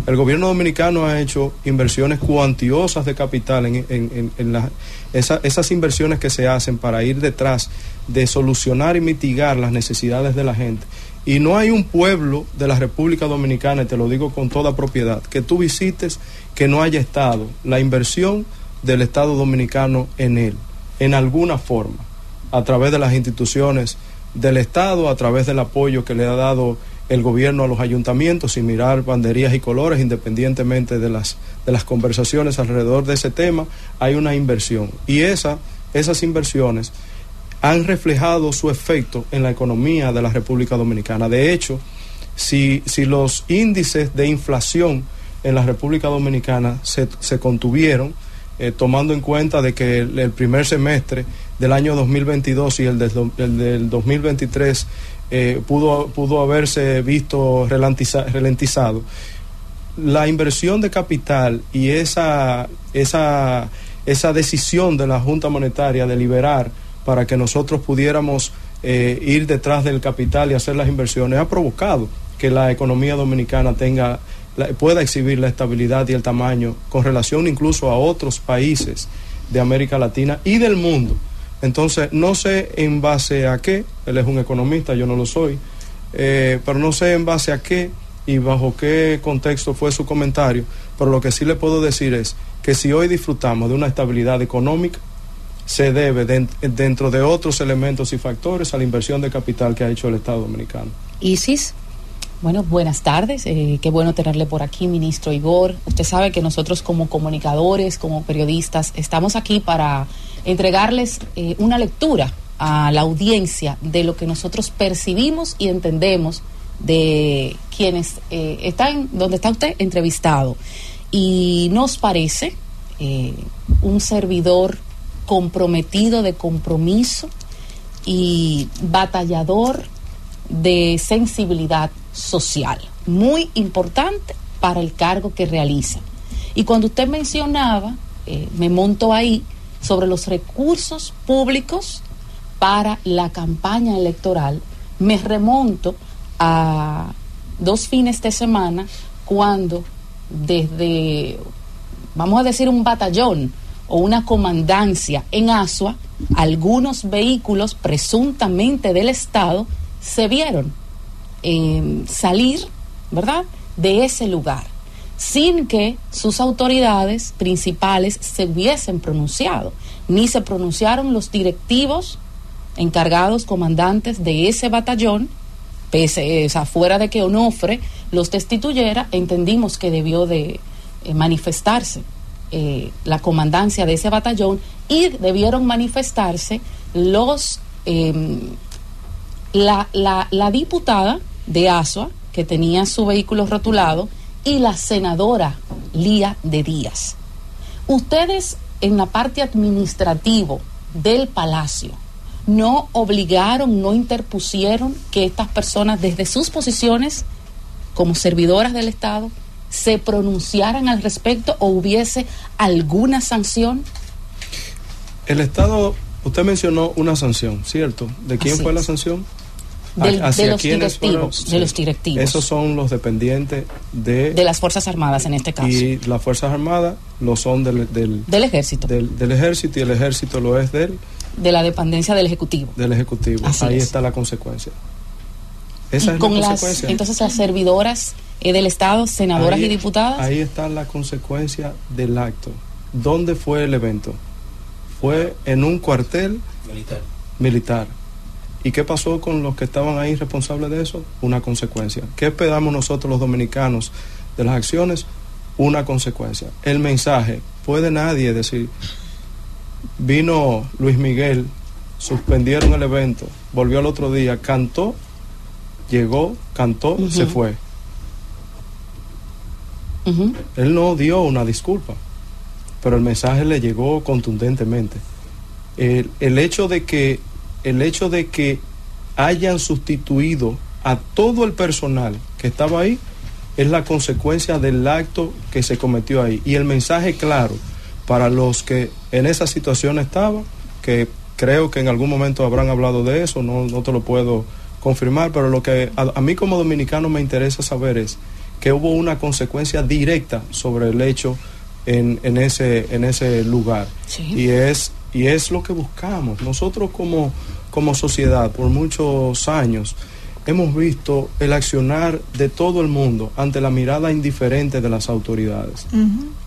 El gobierno dominicano ha hecho inversiones cuantiosas de capital en, en- en- en la- esa- esas inversiones que se hacen para ir detrás de solucionar y mitigar las necesidades de la gente. Y no hay un pueblo de la República Dominicana, y te lo digo con toda propiedad, que tú visites que no haya estado la inversión del Estado dominicano en él, en alguna forma, a través de las instituciones del Estado, a través del apoyo que le ha dado el gobierno a los ayuntamientos, sin mirar banderías y colores, independientemente de las, de las conversaciones alrededor de ese tema, hay una inversión. Y esa, esas inversiones han reflejado su efecto en la economía de la República Dominicana. De hecho, si, si los índices de inflación en la República Dominicana se, se contuvieron, eh, tomando en cuenta de que el, primer semestre del año 2022 y el do- el del 2023 eh, pudo, pudo haberse visto relantiza- ralentizado, la inversión de capital y esa, esa, esa decisión de la Junta Monetaria de liberar para que nosotros pudiéramos eh, ir detrás del capital y hacer las inversiones ha provocado que la economía dominicana tenga la- pueda exhibir la estabilidad y el tamaño con relación incluso a otros países de América Latina y del mundo. Entonces, no sé en base a qué, él es un economista, yo no lo soy, eh, pero no sé en base a qué y bajo qué contexto fue su comentario, pero lo que sí le puedo decir es que si hoy disfrutamos de una estabilidad económica, se debe, den- dentro de otros elementos y factores, a la inversión de capital que ha hecho el Estado Dominicano. ISIS. Bueno, buenas tardes. eh, qué bueno tenerle por aquí, ministro Igor. Usted sabe que nosotros como comunicadores, como periodistas, estamos aquí para entregarles eh, una lectura a la audiencia de lo que nosotros percibimos y entendemos de quienes eh, están, donde está usted entrevistado. Y nos parece eh, un servidor comprometido de compromiso y batallador de sensibilidad social, muy importante para el cargo que realiza. Y cuando usted mencionaba, eh, me monto ahí, sobre los recursos públicos para la campaña electoral, me remonto a dos fines de semana cuando desde, vamos a decir, un batallón o una comandancia en Asua, algunos vehículos presuntamente del Estado se vieron eh, salir, ¿verdad?, de ese lugar, sin que sus autoridades principales se hubiesen pronunciado, ni se pronunciaron los directivos encargados, comandantes de ese batallón, pese, o sea, fuera de que Onofre los destituyera, entendimos que debió de eh, manifestarse eh, la comandancia de ese batallón y debieron manifestarse los eh, la, la, la diputada de ASUA, que tenía su vehículo rotulado, y la senadora Lía de Díaz. Ustedes en la parte administrativo del palacio no obligaron, no interpusieron que estas personas desde sus posiciones como servidoras del Estado se pronunciaran al respecto o hubiese alguna sanción? El Estado, usted mencionó una sanción, ¿cierto? ¿De quién Así fue la sanción? Del- ¿Hacia de los fueron? de los directivos. Esos son los dependientes de, De las Fuerzas Armadas en este caso. y las Fuerzas Armadas lo son del, del, Del ejército. del, del ejército y el ejército lo es del, de la dependencia del Ejecutivo. del ejecutivo. Así Ahí es. está la consecuencia. Esa Y es con la las, consecuencia. entonces las servidoras eh, del Estado, senadoras Ahí- y diputadas, Ahí está la consecuencia del acto. ¿Dónde fue el evento? Fue en un cuartel Militar. militar. ¿Y qué pasó con los que estaban ahí responsables de eso? Una consecuencia. ¿Qué esperamos nosotros los dominicanos de las acciones? Una consecuencia. El mensaje, puede nadie decir, vino Luis Miguel, suspendieron el evento, volvió al otro día, cantó, llegó, cantó, se fue. Él no dio una disculpa, pero el mensaje le llegó contundentemente. El, el hecho de que el hecho de que hayan sustituido a todo el personal que estaba ahí es la consecuencia del acto que se cometió ahí. Y el mensaje claro para los que en esa situación estaban que creo que en algún momento habrán hablado de eso no, no te lo puedo confirmar pero lo que a, a mí como dominicano me interesa saber es que hubo una consecuencia directa sobre el hecho en, en ese en ese lugar. Y es y es lo que buscamos. Nosotros como como sociedad por muchos años hemos visto el accionar de todo el mundo ante la mirada indiferente de las autoridades.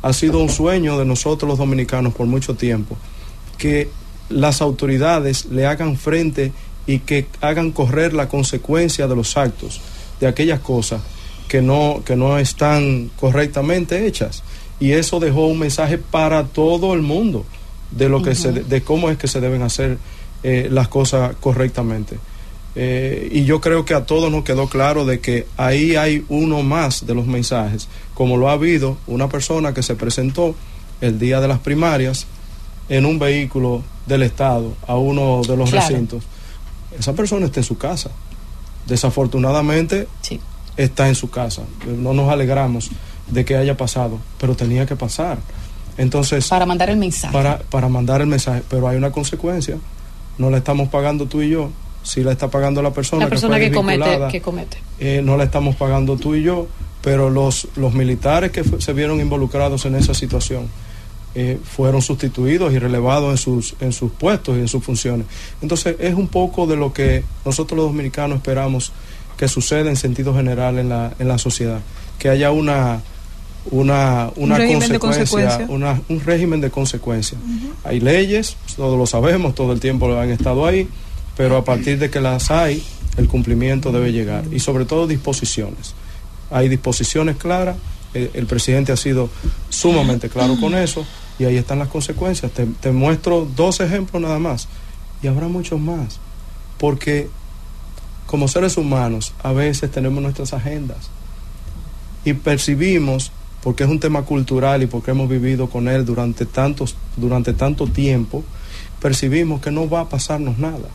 Ha sido un sueño de nosotros los dominicanos por mucho tiempo que las autoridades le hagan frente y que hagan correr la consecuencia de los actos, de aquellas cosas que no, que no están correctamente hechas. Y eso dejó un mensaje para todo el mundo de lo que se, de cómo es que se deben hacer eh, las cosas correctamente. Eh, y yo creo que a todos nos quedó claro de que ahí hay uno más de los mensajes, como lo ha habido una persona que se presentó el día de las primarias en un vehículo del Estado a uno de los Claro. recintos. Esa persona está en su casa. Desafortunadamente está en su casa. No nos alegramos de que haya pasado, pero tenía que pasar. Entonces, para mandar el mensaje. para, para mandar el mensaje, pero hay una consecuencia. No la estamos pagando tú y yo, si la está pagando la persona, La persona fue que comete, que comete. eh, no la estamos pagando tú y yo, pero los, los militares que se vieron involucrados en esa situación eh, fueron sustituidos y relevados en sus, en sus puestos y en sus funciones. Entonces es un poco de lo que nosotros los dominicanos esperamos que suceda en sentido general en la, en la sociedad, que haya una, una, una consecuencia, consecuencia. una- un régimen de consecuencia. Hay leyes, todos lo sabemos, todo el tiempo han estado ahí, pero a partir de que las hay, el cumplimiento debe llegar y sobre todo disposiciones. Hay disposiciones claras, eh, el presidente ha sido sumamente claro con eso y ahí están las consecuencias. Te, te muestro dos ejemplos nada más y habrá muchos más, porque como seres humanos a veces tenemos nuestras agendas y percibimos porque es un tema cultural y porque hemos vivido con él durante tantos durante tanto tiempo percibimos que no va a pasarnos nada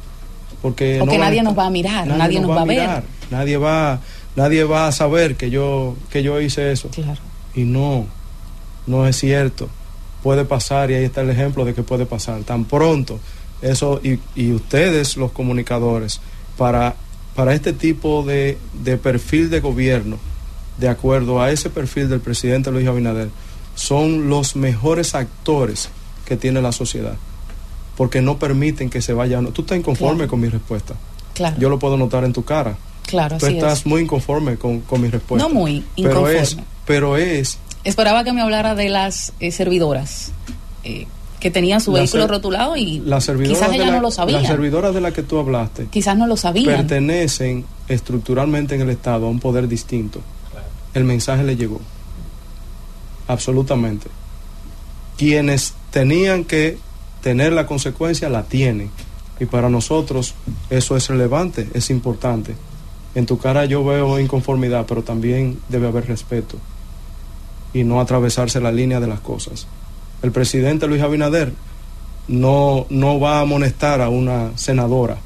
porque, Porque no van nadie nos va a mirar, nadie nos va a ver. mirar, nadie va nadie va a saber que yo que yo hice eso. Y no no es cierto. Puede pasar y ahí está el ejemplo de que puede pasar. Tan pronto eso y, y ustedes los comunicadores para para este tipo de, de perfil de gobierno de acuerdo a ese perfil del presidente Luis Abinader son los mejores actores que tiene la sociedad porque no permiten que se vaya tú estás inconforme Claro. con mi respuesta Claro. yo lo puedo notar en tu cara Claro, tú estás es. muy inconforme con, con mi respuesta No muy pero es inconforme. pero es Esperaba que me hablara de las eh, servidoras eh, que tenían su La vehículo ser- rotulado y quizás de ellas la- no lo sabían. las servidoras de las que tú hablaste Quizás no lo sabían. pertenecen estructuralmente en el Estado a un poder distinto. El mensaje le llegó. Absolutamente. Quienes tenían que tener la consecuencia la tienen. Y para nosotros eso es relevante, es importante. En tu cara yo veo inconformidad, pero también debe haber respeto y no atravesarse la línea de las cosas. El presidente Luis Abinader no, no va a amonestar a una senadora.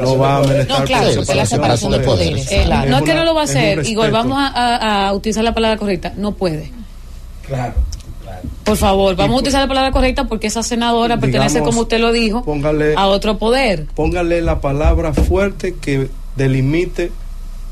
No va a amonestar No, claro, por la separación de poderes. Eh, Claro. no es que no lo va a hacer, Igor, respeto. vamos a, a- a utilizar la palabra correcta. No puede. Claro. Por favor, vamos a utilizar la palabra correcta porque esa senadora pertenece, como usted lo dijo, Póngale, a otro poder. póngale la palabra fuerte que delimite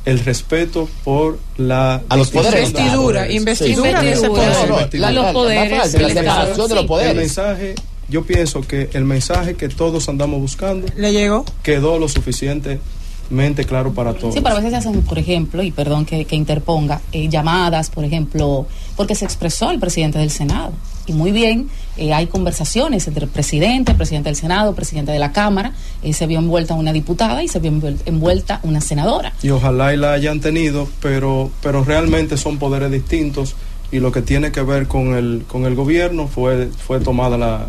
el respeto por la A los poderes. Investidura, investidura de ese Investidura. poder. No, no, a la- los poderes la- la del separación Estado. de los Sí. poderes. El mensaje, yo pienso que el mensaje que todos andamos buscando ¿Le llegó? quedó lo suficientemente claro para todos. Sí, pero a veces se hacen, por ejemplo, y perdón que, que interponga, eh, llamadas, por ejemplo, porque se expresó el presidente del Senado. Y muy bien, eh, hay conversaciones entre el presidente, el presidente del Senado, el presidente de la Cámara, eh, se vio envuelta una diputada y se vio envuel- envuelta una senadora. y ojalá y la hayan tenido, pero, pero realmente son poderes distintos y lo que tiene que ver con el, con el gobierno fue, fue tomada la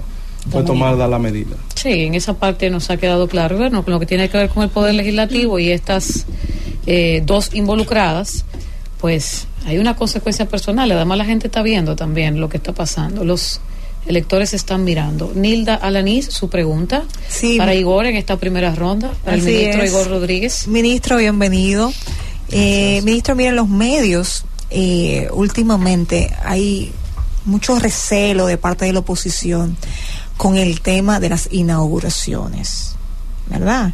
fue tomada la medida. Sí, en esa parte nos ha quedado claro, bueno, con lo que tiene que ver con el Poder Legislativo y estas eh, dos involucradas, pues hay una consecuencia personal. Además, la gente está viendo también lo que está pasando. Los electores están mirando. Nilda Alanís, su pregunta Sí. para Igor en esta primera ronda, para el ministro es. Igor Rodríguez. Ministro, bienvenido. Eh, ministro, miren, los medios eh, últimamente hay mucho recelo de parte de la oposición con el tema de las inauguraciones, ¿verdad?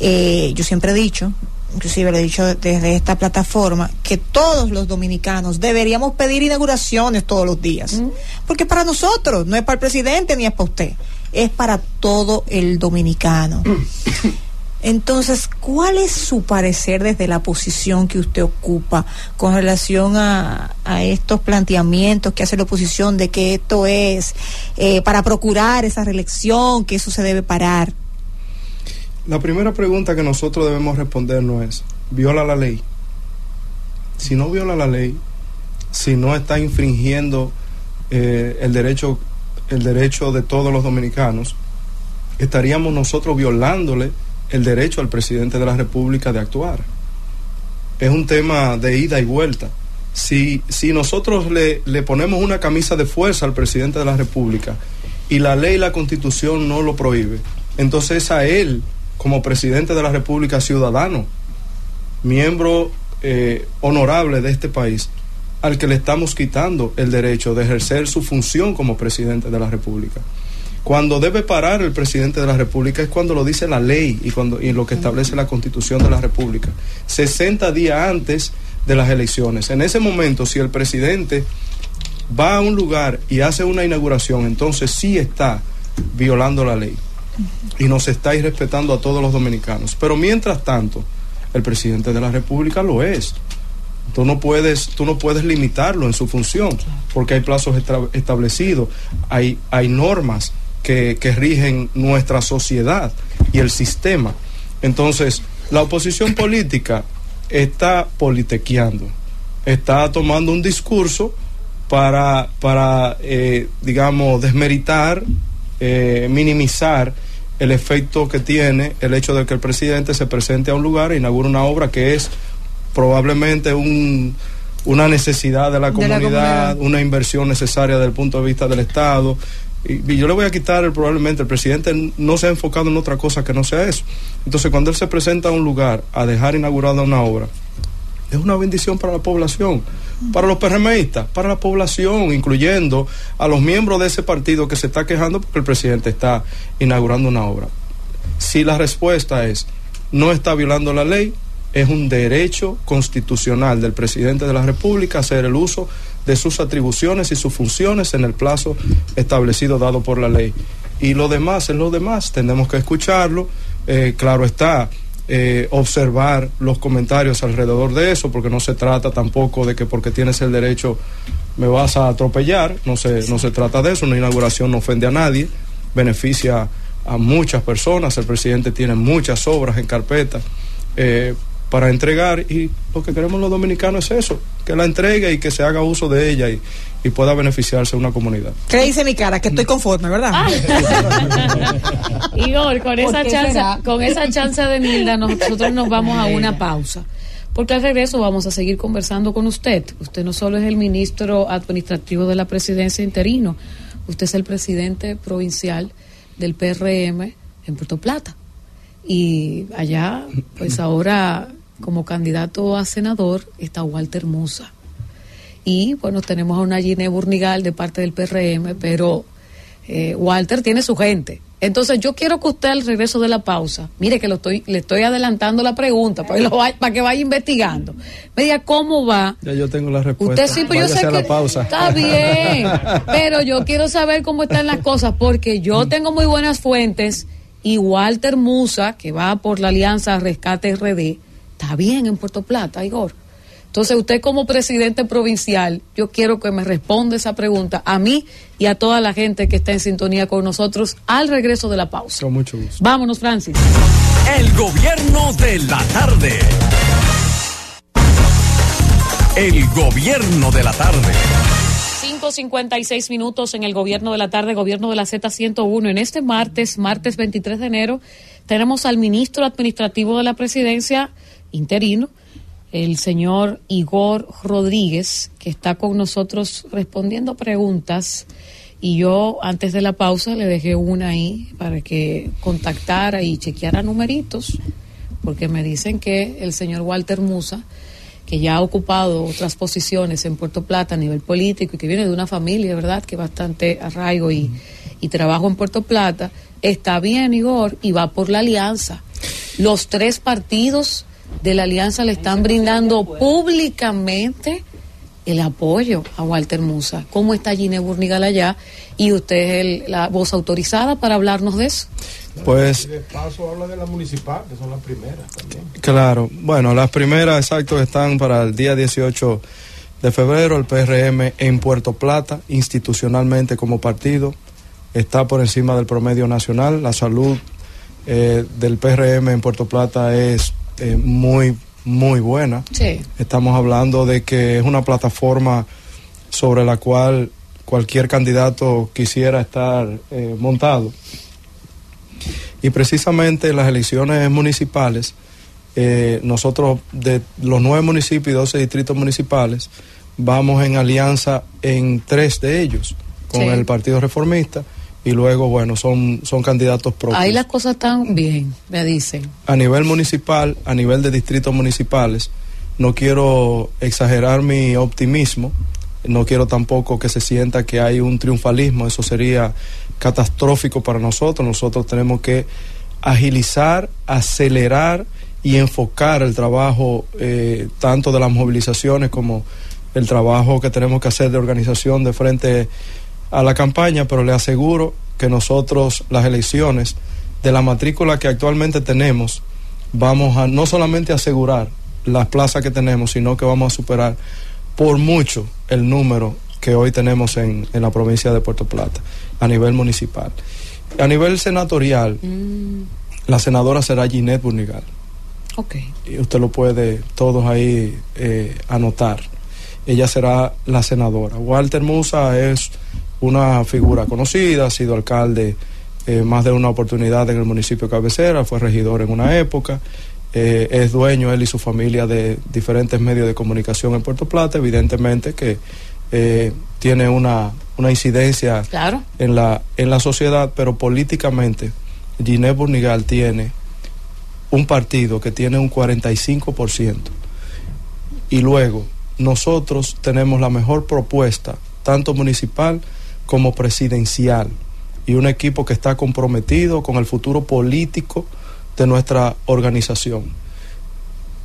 Eh, yo siempre he dicho, inclusive lo he dicho desde esta plataforma, que todos los dominicanos deberíamos pedir inauguraciones todos los días, porque para nosotros, no es para el presidente ni es para usted, es para todo el dominicano. Entonces, ¿cuál es su parecer desde la posición que usted ocupa con relación a, estos planteamientos que hace la oposición de que esto es eh, para procurar esa reelección, que eso se debe parar? La primera pregunta que nosotros debemos respondernos es, ¿viola la ley? Si no viola la ley, si no está infringiendo eh, el derecho el derecho de todos los dominicanos, estaríamos nosotros violándole el derecho al presidente de la República de actuar. Es un tema de ida y vuelta. Si, si nosotros le, le ponemos una camisa de fuerza al presidente de la República y la ley y la constitución no lo prohíbe, entonces a él, como presidente de la República, ciudadano, miembro eh, honorable de este país, al que le estamos quitando el derecho de ejercer su función como presidente de la República. Cuando debe parar el presidente de la República es cuando lo dice la ley y, cuando, y lo que establece la constitución de la República. 60 días antes de las elecciones. En ese momento, si el presidente va a un lugar y hace una inauguración, entonces sí está violando la ley y nos está irrespetando a todos los dominicanos. Pero mientras tanto, el presidente de la República lo es. Tú no puedes, tú no puedes limitarlo en su función, porque hay plazos establecidos, hay, hay normas que, que rigen nuestra sociedad y el sistema. Entonces, La oposición política está politequeando, está tomando un discurso para, para eh, digamos, desmeritar, eh, minimizar el efecto que tiene el hecho de que el presidente se presente a un lugar e inaugure una obra que es probablemente un, una necesidad de la, De la comunidad, comunidad. una inversión necesaria desde el punto de vista del Estado. Y, yo le voy a quitar probablemente, el presidente no se ha enfocado en otra cosa que no sea eso. Entonces, cuando él se presenta a un lugar a dejar inaugurada una obra, es una bendición para la población, para los PRMistas, para la población, incluyendo a los miembros de ese partido que se está quejando porque el presidente está inaugurando una obra. Si la respuesta es no está violando la ley, es un derecho constitucional del presidente de la República hacer el uso de sus atribuciones y sus funciones en el plazo establecido dado por la ley. Y lo demás es lo demás, tenemos que escucharlo, eh, claro está, eh, observar los comentarios alrededor de eso, porque no se trata tampoco de que porque tienes el derecho me vas a atropellar, no se, no se trata de eso, una inauguración no ofende a nadie, beneficia a muchas personas, el presidente tiene muchas obras en carpeta eh, para entregar y lo que queremos los dominicanos es eso, que la entregue y que se haga uso de ella y, y pueda beneficiarse una comunidad. ¿Qué dice mi cara? Que estoy conforme, ¿verdad? Igor, con ¿Por esa chance, será? con esa chance de Nilda, nosotros nos vamos a una pausa. Porque al regreso vamos a seguir conversando con usted. Usted no solo es el ministro administrativo de la presidencia interino, usted es el presidente provincial del PRM en Puerto Plata. Y allá, pues ahora, como candidato a senador, está Walter Musa. Y bueno, tenemos a una Gine Burnigal de parte del PRM, pero eh, Walter tiene su gente. Entonces yo quiero que usted al regreso de la pausa, mire que lo estoy, le estoy adelantando la pregunta para, que lo vaya- para que vaya investigando. Me diga cómo va. Ya yo tengo la respuesta. Usted sí, pero yo sé que la pausa. está bien, pero yo quiero saber cómo están las cosas porque yo tengo muy buenas fuentes y Walter Musa, que va por la Alianza Rescate RD, está bien en Puerto Plata, Igor. Entonces usted como presidente provincial, yo quiero que me responda esa pregunta a mí y a toda la gente que está en sintonía con nosotros al regreso de la pausa. Con mucho gusto. Vámonos, Francis. El gobierno de la tarde. El gobierno de la tarde. 5.56 minutos en el gobierno de la tarde, gobierno de la Z101. En este martes, martes 23 de enero, tenemos al ministro administrativo de la presidencia interino, el señor Igor Rodríguez, que está con nosotros respondiendo preguntas. Y yo, antes de la pausa, le dejé una ahí para que contactara y chequeara numeritos, porque me dicen que el señor Walter Musa que ya ha ocupado otras posiciones en Puerto Plata a nivel político y que viene de una familia, ¿verdad?, que bastante arraigo y, y trabajo en Puerto Plata, está bien, Igor, y va por la alianza. Los tres partidos de la alianza le están brindando públicamente el apoyo a Walter Musa. ¿Cómo está Gine Burnigal allá? Y usted es el- la voz autorizada para hablarnos de eso. Pues De paso habla de la municipal, que son las primeras también. Claro, bueno, las primeras exacto están para el día 18 de febrero, el PRM en Puerto Plata, institucionalmente como partido, está por encima del promedio nacional, la salud eh, del PRM en Puerto Plata es eh, muy, muy buena. Sí. Estamos hablando de que es una plataforma sobre la cual cualquier candidato quisiera estar eh, montado. Y precisamente en las elecciones municipales, eh, nosotros de los nueve municipios y doce distritos municipales, vamos en alianza en tres de ellos con Sí. el Partido Reformista y luego, bueno, son, son candidatos propios. Ahí las cosas están bien, me dicen. A nivel municipal, a nivel de distritos municipales, no quiero exagerar mi optimismo, no quiero tampoco que se sienta que hay un triunfalismo, eso sería catastrófico para nosotros. Nosotros tenemos que agilizar, acelerar y enfocar el trabajo eh, tanto de las movilizaciones como el trabajo que tenemos que hacer de organización de frente a la campaña, pero le aseguro que nosotros las elecciones de la matrícula que actualmente tenemos vamos a no solamente asegurar las plazas que tenemos, sino que vamos a superar por mucho el número que hoy tenemos en, en la provincia de Puerto Plata a nivel municipal. A nivel senatorial, la senadora será Ginette Burnigal. Ok. y usted lo puede todos ahí eh, anotar. Ella será la senadora. Walter Musa es una figura conocida, ha sido alcalde eh, más de una oportunidad en el municipio de cabecera, fue regidor en una época, eh, es dueño él y su familia de diferentes medios de comunicación en Puerto Plata, evidentemente que eh, tiene una, una incidencia Claro. en la, en la sociedad, pero políticamente Ginés Burnigal tiene un partido que tiene un 45%. Y luego nosotros tenemos la mejor propuesta, tanto municipal como presidencial, y un equipo que está comprometido con el futuro político de nuestra organización.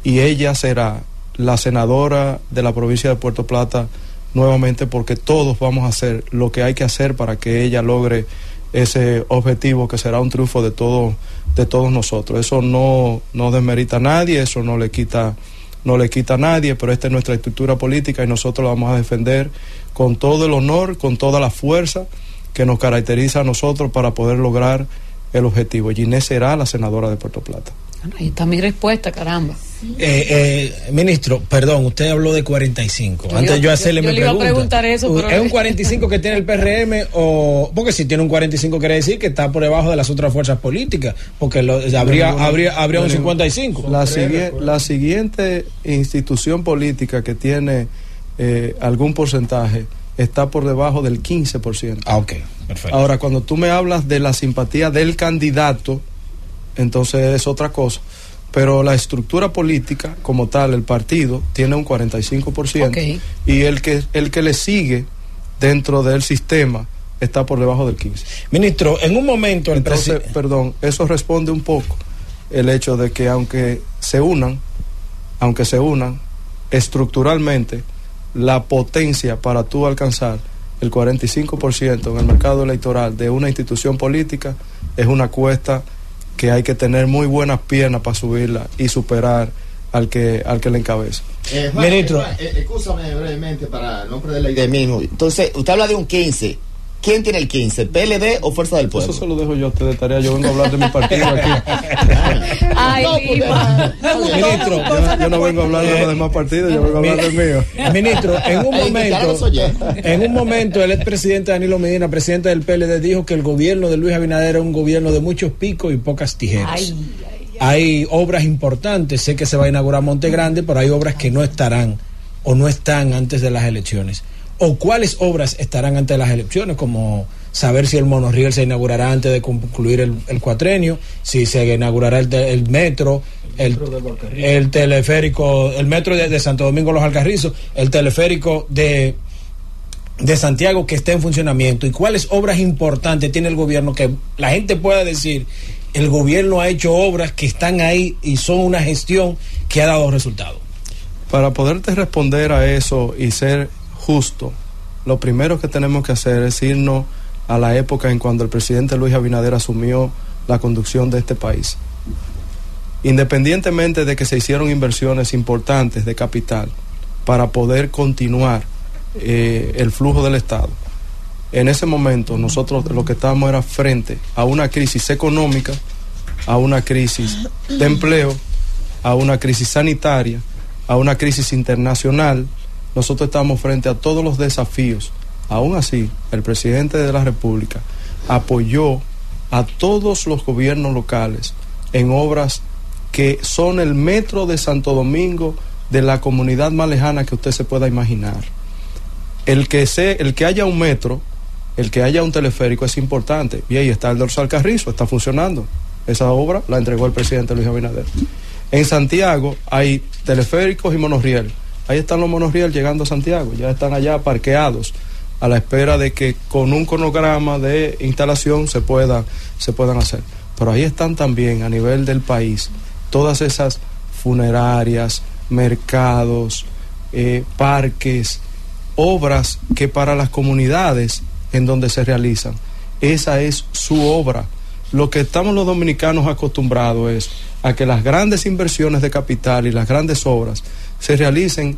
Y ella será la senadora de la provincia de Puerto Plata nuevamente porque todos vamos a hacer lo que hay que hacer para que ella logre ese objetivo que será un triunfo de todos de todos nosotros. Eso no, no desmerita a nadie, eso no le quita no le quita a nadie, pero esta es nuestra estructura política y nosotros la vamos a defender con todo el honor, con toda la fuerza que nos caracteriza a nosotros para poder lograr el objetivo. Ginés será la senadora de Puerto Plata. Bueno, ahí está mi respuesta, caramba. Eh, eh, ministro, perdón, usted habló de 45. Yo Antes iba- yo hacerle yo- yo mi le iba a pregunta. preguntar eso, pero- ¿Es un 45 que tiene el PRM o...? Porque si tiene un 45 quiere decir que está por debajo de las otras fuerzas políticas, porque lo- habría, habría, habría un de ninguna- 55. La, sigui- la siguiente institución política que tiene eh, algún porcentaje está por debajo del 15%. Ah, ok, perfecto. Ahora, cuando tú me hablas de la simpatía del candidato, entonces es otra cosa. Pero la estructura política, como tal, el partido, tiene un 45%. Ok. Y el que, el que le sigue dentro del sistema está por debajo del 15%. Ministro, en un momento el Entonces, perdón, eso responde un poco el hecho de que aunque se unan, aunque se unan, estructuralmente, la potencia para tú alcanzar el 45% en el mercado electoral de una institución política es una cuesta que hay que tener muy buenas piernas para subirla y superar al que al que le encabeza. Eh, Juan, Ministro. eh, eh, escúchame brevemente para no perder la idea mismo. Entonces, usted habla de un 15. ¿Quién tiene el 15? ¿PLD o Fuerza del Pueblo? Eso se lo dejo yo a usted de tarea. Yo vengo a hablar de mi partido aquí. Ay, No. Ministro, Yo, yo no vengo a hablar de los demás partidos, yo vengo a hablar del mío. Ministro, en un momento, en un momento el expresidente Danilo Medina, presidente del PLD, dijo que el gobierno de Luis Abinader era un gobierno de muchos picos y pocas tijeras. Ay, Hay obras importantes, sé que se va a inaugurar Monte Grande, pero hay obras que no estarán o no están antes de las elecciones. ¿O cuáles obras estarán antes de las elecciones? Como saber si el monorriel se inaugurará antes de concluir el, el cuatrenio, si se inaugurará el, te- el metro, el, el teleférico, el metro de, de Santo Domingo Los Alcarrizos, el teleférico de, de Santiago que esté en funcionamiento y cuáles obras importantes tiene el gobierno que la gente pueda decir el gobierno ha hecho obras que están ahí y son una gestión que ha dado resultados. Para poderte responder a eso y ser justo, lo primero que tenemos que hacer es irnos a la época en cuando el presidente Luis Abinader asumió la conducción de este país. Independientemente de que se hicieron inversiones importantes de capital para poder continuar eh, el flujo del Estado, en ese momento nosotros lo que estábamos era frente a una crisis económica, a una crisis de empleo, a una crisis sanitaria, a una crisis internacional. Nosotros estamos frente a todos los desafíos. Aún así, el presidente de la República apoyó a todos los gobiernos locales en obras que son el metro de Santo Domingo de la comunidad más lejana que usted se pueda imaginar. El que, se, el que haya un metro, el que haya un teleférico es importante. Y ahí está el dorsal Carrizo, está funcionando. Esa obra la entregó el presidente Luis Abinader. En Santiago hay teleféricos y monorriel. Ahí están los monorriel llegando a Santiago, ya están allá parqueados a la espera de que con un cronograma de instalación se, se puedan hacer. Pero ahí están también a nivel del país todas esas funerarias, mercados, eh, parques, obras que para las comunidades en donde se realizan, esa es su obra. Lo que estamos los dominicanos acostumbrados es a que las grandes inversiones de capital y las grandes obras se realicen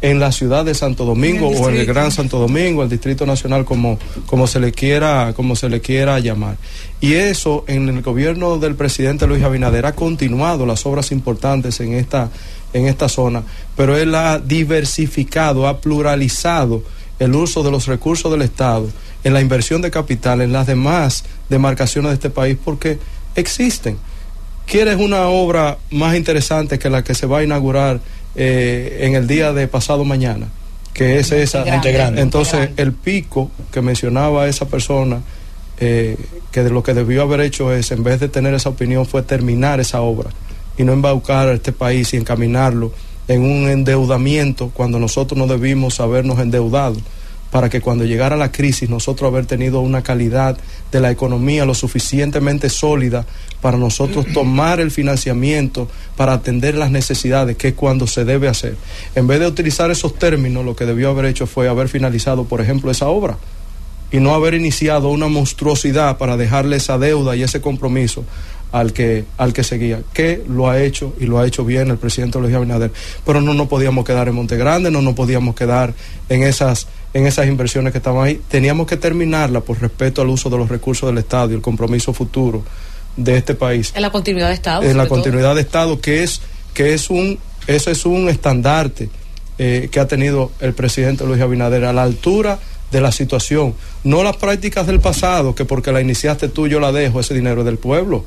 en la ciudad de Santo Domingo En o en el. Gran Santo Domingo, el Distrito Nacional, como, como se le quiera, como se le quiera llamar. Y eso en el gobierno del presidente Luis Abinader ha continuado las obras importantes en esta, en esta zona, pero él ha diversificado, ha pluralizado el uso de los recursos del Estado en la inversión de capital en las demás demarcaciones de este país porque existen. ¿Quieres una obra más interesante que la que se va a inaugurar eh, en el día de pasado mañana? Que es esa. Grande. Entonces, el pico que mencionaba esa persona, eh, que de lo que debió haber hecho es, en vez de tener esa opinión, fue terminar esa obra y no embaucar a este país y encaminarlo en un endeudamiento cuando nosotros no debimos habernos endeudado para que cuando llegara la crisis nosotros haber tenido una calidad de la economía lo suficientemente sólida para nosotros tomar el financiamiento para atender las necesidades, que es cuando se debe hacer. En vez de utilizar esos términos, lo que debió haber hecho fue haber finalizado, por ejemplo, esa obra y no haber iniciado una monstruosidad para dejarle esa deuda y ese compromiso al que, al que seguía, que lo ha hecho y lo ha hecho bien el presidente Luis Abinader. Pero no nos podíamos quedar en Monte Grande, no nos podíamos quedar en esas, en esas inversiones que estaban ahí. Teníamos que terminarla por respeto al uso de los recursos del Estado y el compromiso futuro de este país En la continuidad de Estado. en la todo. continuidad de Estado, que es, que es un, eso es un estandarte eh, que ha tenido el presidente Luis Abinader a la altura de la situación, no las prácticas del pasado, que porque la iniciaste tú yo la dejo, ese dinero es del pueblo.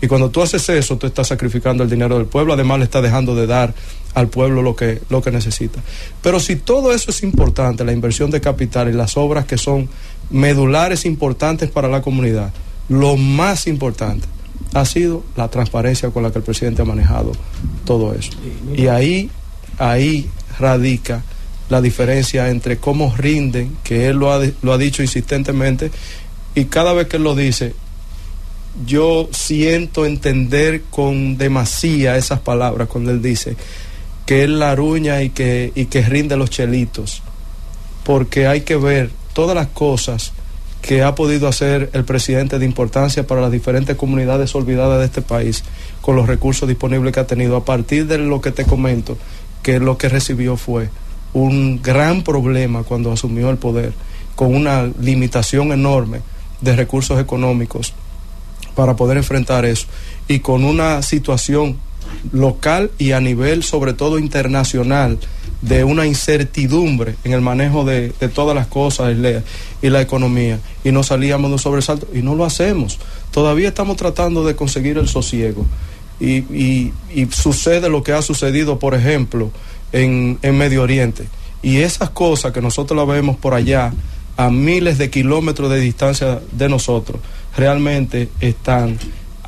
Y cuando tú haces eso, tú estás sacrificando el dinero del pueblo, además le estás dejando de dar al pueblo lo que, lo que necesita. Pero si todo eso es importante, la inversión de capital y las obras que son medulares importantes para la comunidad, lo más importante ha sido la transparencia con la que el presidente ha manejado todo eso. Y ahí, ahí radica la diferencia entre cómo rinden, que él lo ha, lo ha dicho insistentemente, y cada vez que él lo dice, yo siento entender con demasía esas palabras cuando él dice que él la aruña y que, y que rinde los chelitos, porque hay que ver todas las cosas que ha podido hacer el presidente de importancia para las diferentes comunidades olvidadas de este país con los recursos disponibles que ha tenido. A partir de lo que te comento, que lo que recibió fue un gran problema cuando asumió el poder, con una limitación enorme de recursos económicos para poder enfrentar eso. Y con una situación local y a nivel sobre todo internacional de una incertidumbre en el manejo de, todas las cosas y la, economía. Y no salíamos de un sobresalto y no lo hacemos. Todavía estamos tratando de conseguir el sosiego. Y, y- y sucede lo que ha sucedido por ejemplo en, en Medio Oriente. Y esas cosas que nosotros las vemos por allá a miles de kilómetros de distancia de nosotros realmente están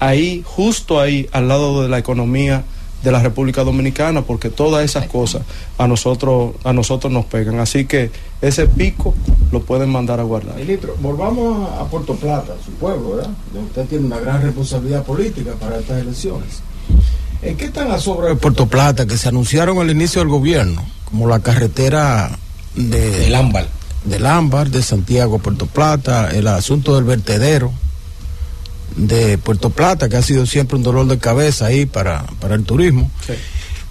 ahí, justo ahí, al lado de la economía de la República Dominicana, porque todas esas cosas a nosotros, a nosotros nos pegan. Así que ese pico lo pueden mandar a guardar. Ministro, volvamos a Puerto Plata, su pueblo, ¿verdad? Usted tiene una gran responsabilidad política para estas elecciones. ¿En qué están las obras de Puerto Plata que se anunciaron al inicio del gobierno? Como la carretera de, del Ámbar. Del Ámbar, de Santiago a Puerto Plata, el asunto del vertedero de Puerto Plata, que ha sido siempre un dolor de cabeza ahí para, para el turismo.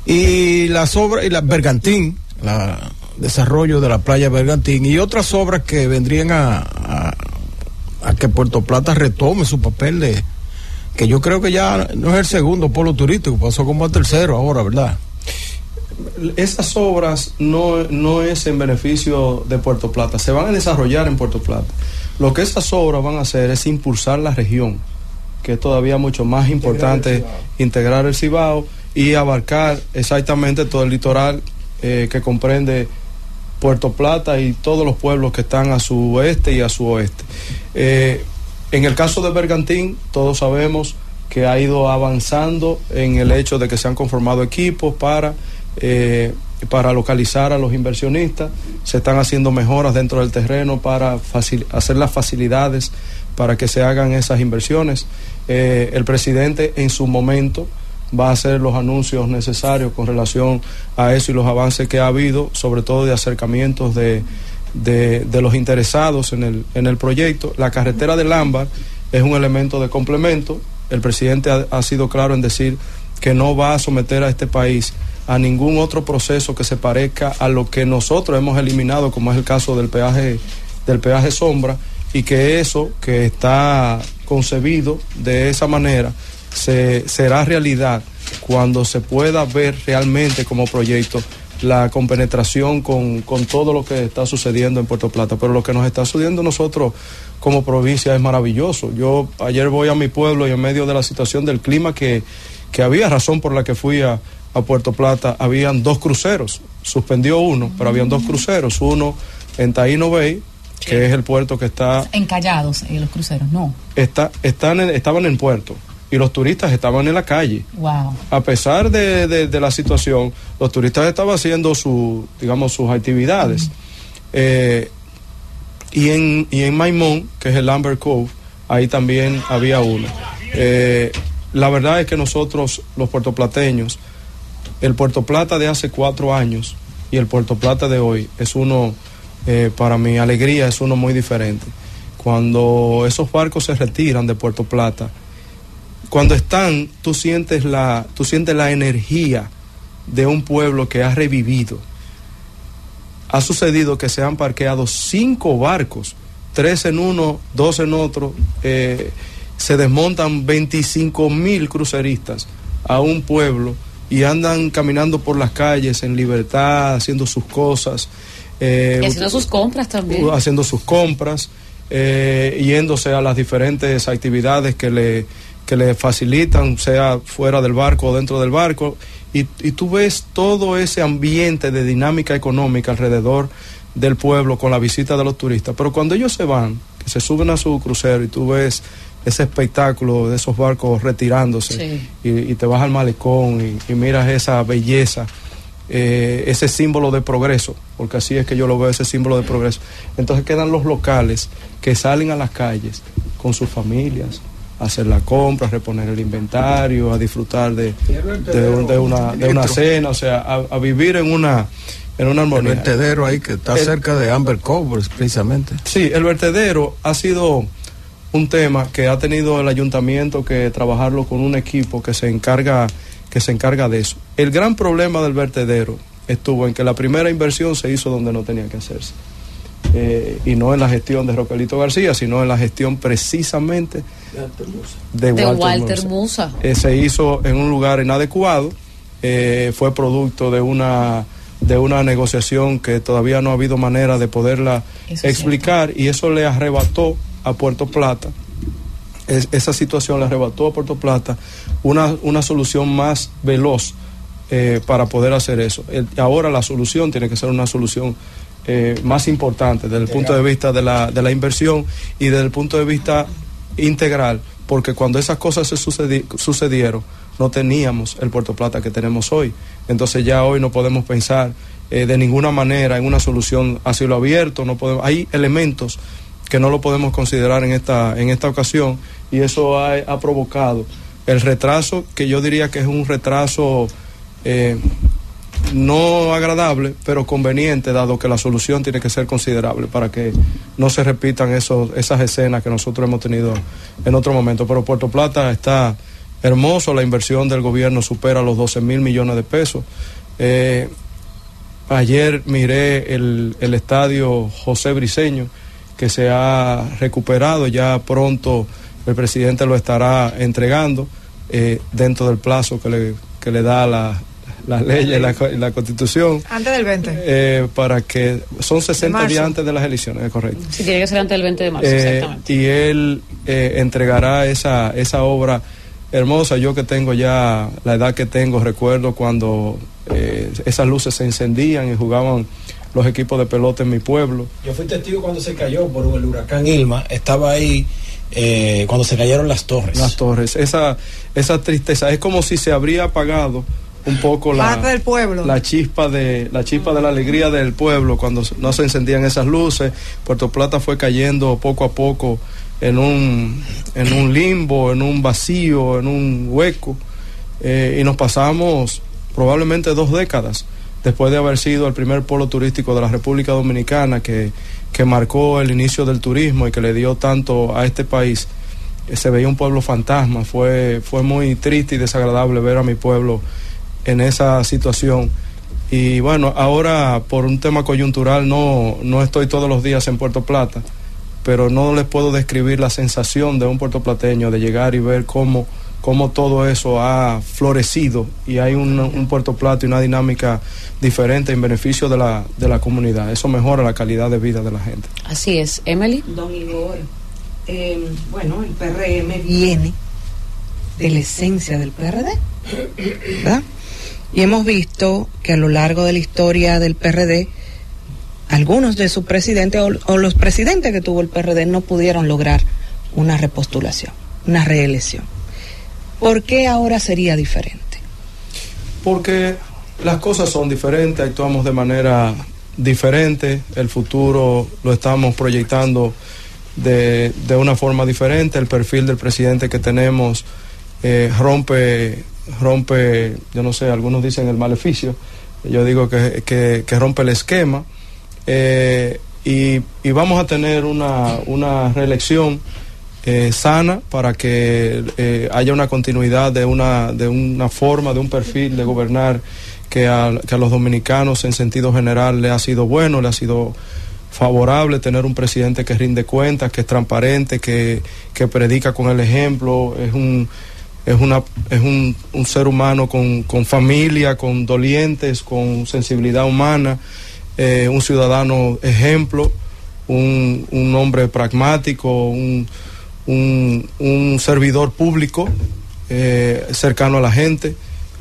Y las obras, y la Bergantín, la desarrollo de la playa Bergantín, y otras obras que vendrían a, a, a que Puerto Plata retome su papel de, que yo creo que ya no es el segundo polo turístico, pasó como al tercero ahora, ¿verdad? Esas obras no, no es en beneficio de Puerto Plata, se van a desarrollar en Puerto Plata. Lo que esas obras van a hacer es impulsar la región, que es todavía mucho más importante integrar el Cibao y abarcar exactamente todo el litoral eh, que comprende Puerto Plata y todos los pueblos que están a su este y a su oeste. Eh, en el caso de Bergantín, todos sabemos que ha ido avanzando en el hecho de que se han conformado equipos para, eh, para localizar a los inversionistas, se están haciendo mejoras dentro del terreno para hacer las facilidades para que se hagan esas inversiones. Eh, el presidente en su momento va a hacer los anuncios necesarios con relación a eso y los avances que ha habido, sobre todo de acercamientos de, de, de los interesados en el, en el proyecto. La carretera del Ámbar es un elemento de complemento. El presidente ha, ha sido claro en decir que no va a someter a este país a ningún otro proceso que se parezca a lo que nosotros hemos eliminado, como es el caso del peaje, del peaje sombra, y que eso que está concebido de esa manera se, será realidad cuando se pueda ver realmente como proyecto la compenetración con, con todo lo que está sucediendo en Puerto Plata. Pero lo que nos está sucediendo nosotros como provincia es maravilloso. Yo ayer voy a mi pueblo y en medio de la situación del clima que, que había razón por la que fui a, a Puerto Plata, habían dos cruceros. Suspendió uno, pero habían dos cruceros. Uno en Taíno Bay, que es el puerto que está Encallados eh, los cruceros, no. está, están en- estaban en puerto y los turistas estaban en la calle. Wow. A pesar de, de- de la situación, los turistas estaban haciendo su, digamos, sus actividades. Eh, y, en, y en Maimón, que es el Amber Cove, ahí también había uno. Eh, la verdad es que nosotros, los puertoplateños, el Puerto Plata de hace cuatro años y el Puerto Plata de hoy es uno, eh, para mi alegría, es uno muy diferente. Cuando esos barcos se retiran de Puerto Plata, cuando están, tú sientes la, tú sientes la energía de un pueblo que ha revivido. Ha sucedido que se han parqueado cinco barcos, tres en uno, dos en otro. eh, se desmontan 25 mil cruceristas a un pueblo y andan caminando por las calles en libertad, haciendo sus cosas. Eh, Y haciendo sus compras también. haciendo sus compras, eh, yéndose a las diferentes actividades que le, que le facilitan, sea fuera del barco o dentro del barco, y, y tú ves todo ese ambiente de dinámica económica alrededor del pueblo con la visita de los turistas. Pero cuando ellos se van, que se suben a su crucero y tú ves ese espectáculo de esos barcos retirándose Sí. y, y te vas al malecón y, y miras esa belleza, eh, ese símbolo de progreso, porque así es que yo lo veo, ese símbolo de progreso. Entonces quedan los locales que salen a las calles con sus familias, a hacer la compra, a reponer el inventario, a disfrutar de, de, un- de una, de una cena, o sea, a, a vivir en una, en una El armonía. vertedero ahí que está El- cerca de Amber Cove, precisamente. Sí, el vertedero ha sido un tema que ha tenido el ayuntamiento que trabajarlo con un equipo que se encarga que se encarga de eso. El gran problema del vertedero estuvo en que la primera inversión se hizo donde no tenía que hacerse. Eh, y no en la gestión de Roquelito García, sino en la gestión precisamente de de Walter, Walter Musa. Eh, se hizo en un lugar inadecuado, eh, fue producto de una de una negociación que todavía no ha habido manera de poderla Eso explicar y eso le arrebató a Puerto Plata es- esa situación le arrebató a Puerto Plata una, una solución más veloz eh, para poder hacer eso. El- ahora la solución tiene que ser una solución eh, más importante desde el punto de vista de la, de la inversión y desde el punto de vista integral, porque cuando esas cosas se sucedi- sucedieron, no teníamos el Puerto Plata que tenemos hoy. Entonces ya hoy no podemos pensar eh, de ninguna manera en una solución a cielo abierto, no podemos, hay elementos que no lo podemos considerar en esta, en esta ocasión y eso ha, provocado el retraso, que yo diría que es un retraso eh, no agradable, pero conveniente, dado que la solución tiene que ser considerable para que no se repitan esos, esas escenas que nosotros hemos tenido en otro momento. Pero Puerto Plata está hermoso, la inversión del gobierno supera los 12 mil millones de pesos. Eh, ayer miré el, el estadio José Briceño, que se ha recuperado, ya pronto el presidente lo estará entregando eh, dentro del plazo que le, que le da la, la ley y la, co- y la constitución. Antes del 20. eh, para que son 60 marzo. días antes de las elecciones, es correcto. Sí, tiene que ser antes del 20 de marzo, Eh, exactamente. y él eh, entregará esa, esa obra hermosa. Yo que tengo ya la edad que tengo, recuerdo cuando eh, esas luces se encendían y jugaban los equipos de pelota en mi pueblo. Yo fui testigo cuando se cayó por el huracán Ilma. Estaba ahí eh, cuando se cayeron las torres. Las torres, esa, esa tristeza, es como si se habría apagado un poco la, Parte del pueblo. la chispa de la chispa de la alegría del pueblo cuando no se encendían esas luces. Puerto Plata fue cayendo poco a poco en un en un limbo, en un vacío, en un hueco eh, y nos pasamos probablemente dos décadas después de haber sido el primer polo turístico de la República Dominicana que, que marcó el inicio del turismo y que le dio tanto a este país. Eh, Se veía un pueblo fantasma, fue, fue muy triste y desagradable ver a mi pueblo en esa situación. Y bueno, ahora por un tema coyuntural no, no estoy todos los días en Puerto Plata, pero no les puedo describir la sensación de un puertoplateño de llegar y ver cómo, cómo todo eso ha florecido y hay un, un Puerto Plata y una dinámica diferente en beneficio de la, de la comunidad. Eso mejora la calidad de vida de la gente. Así es, Emily. Don Igor, eh, bueno, el PRM viene de la esencia del PRD, ¿verdad? Y hemos visto que a lo largo de la historia del PRD, algunos de sus presidentes o, o los presidentes que tuvo el PRD no pudieron lograr una repostulación, una reelección. ¿Por qué ahora sería diferente? Porque las cosas son diferentes, actuamos de manera diferente, el futuro lo estamos proyectando de, de una forma diferente, el perfil del presidente que tenemos eh, rompe, rompe, yo no sé, algunos dicen el maleficio, yo digo que, que- rompe el esquema eh, y, y vamos a tener una, una reelección eh, sana para que eh, haya una continuidad de una, de una forma, de un perfil de gobernar que a, los dominicanos en sentido general le ha sido bueno, le ha sido favorable tener un presidente que rinde cuentas, que es transparente, que, que predica con el ejemplo, es un es una es un, un ser humano con, con familia, con dolientes, con sensibilidad humana, eh, un ciudadano ejemplo, un, un hombre pragmático, un, un, un servidor público eh, cercano a la gente.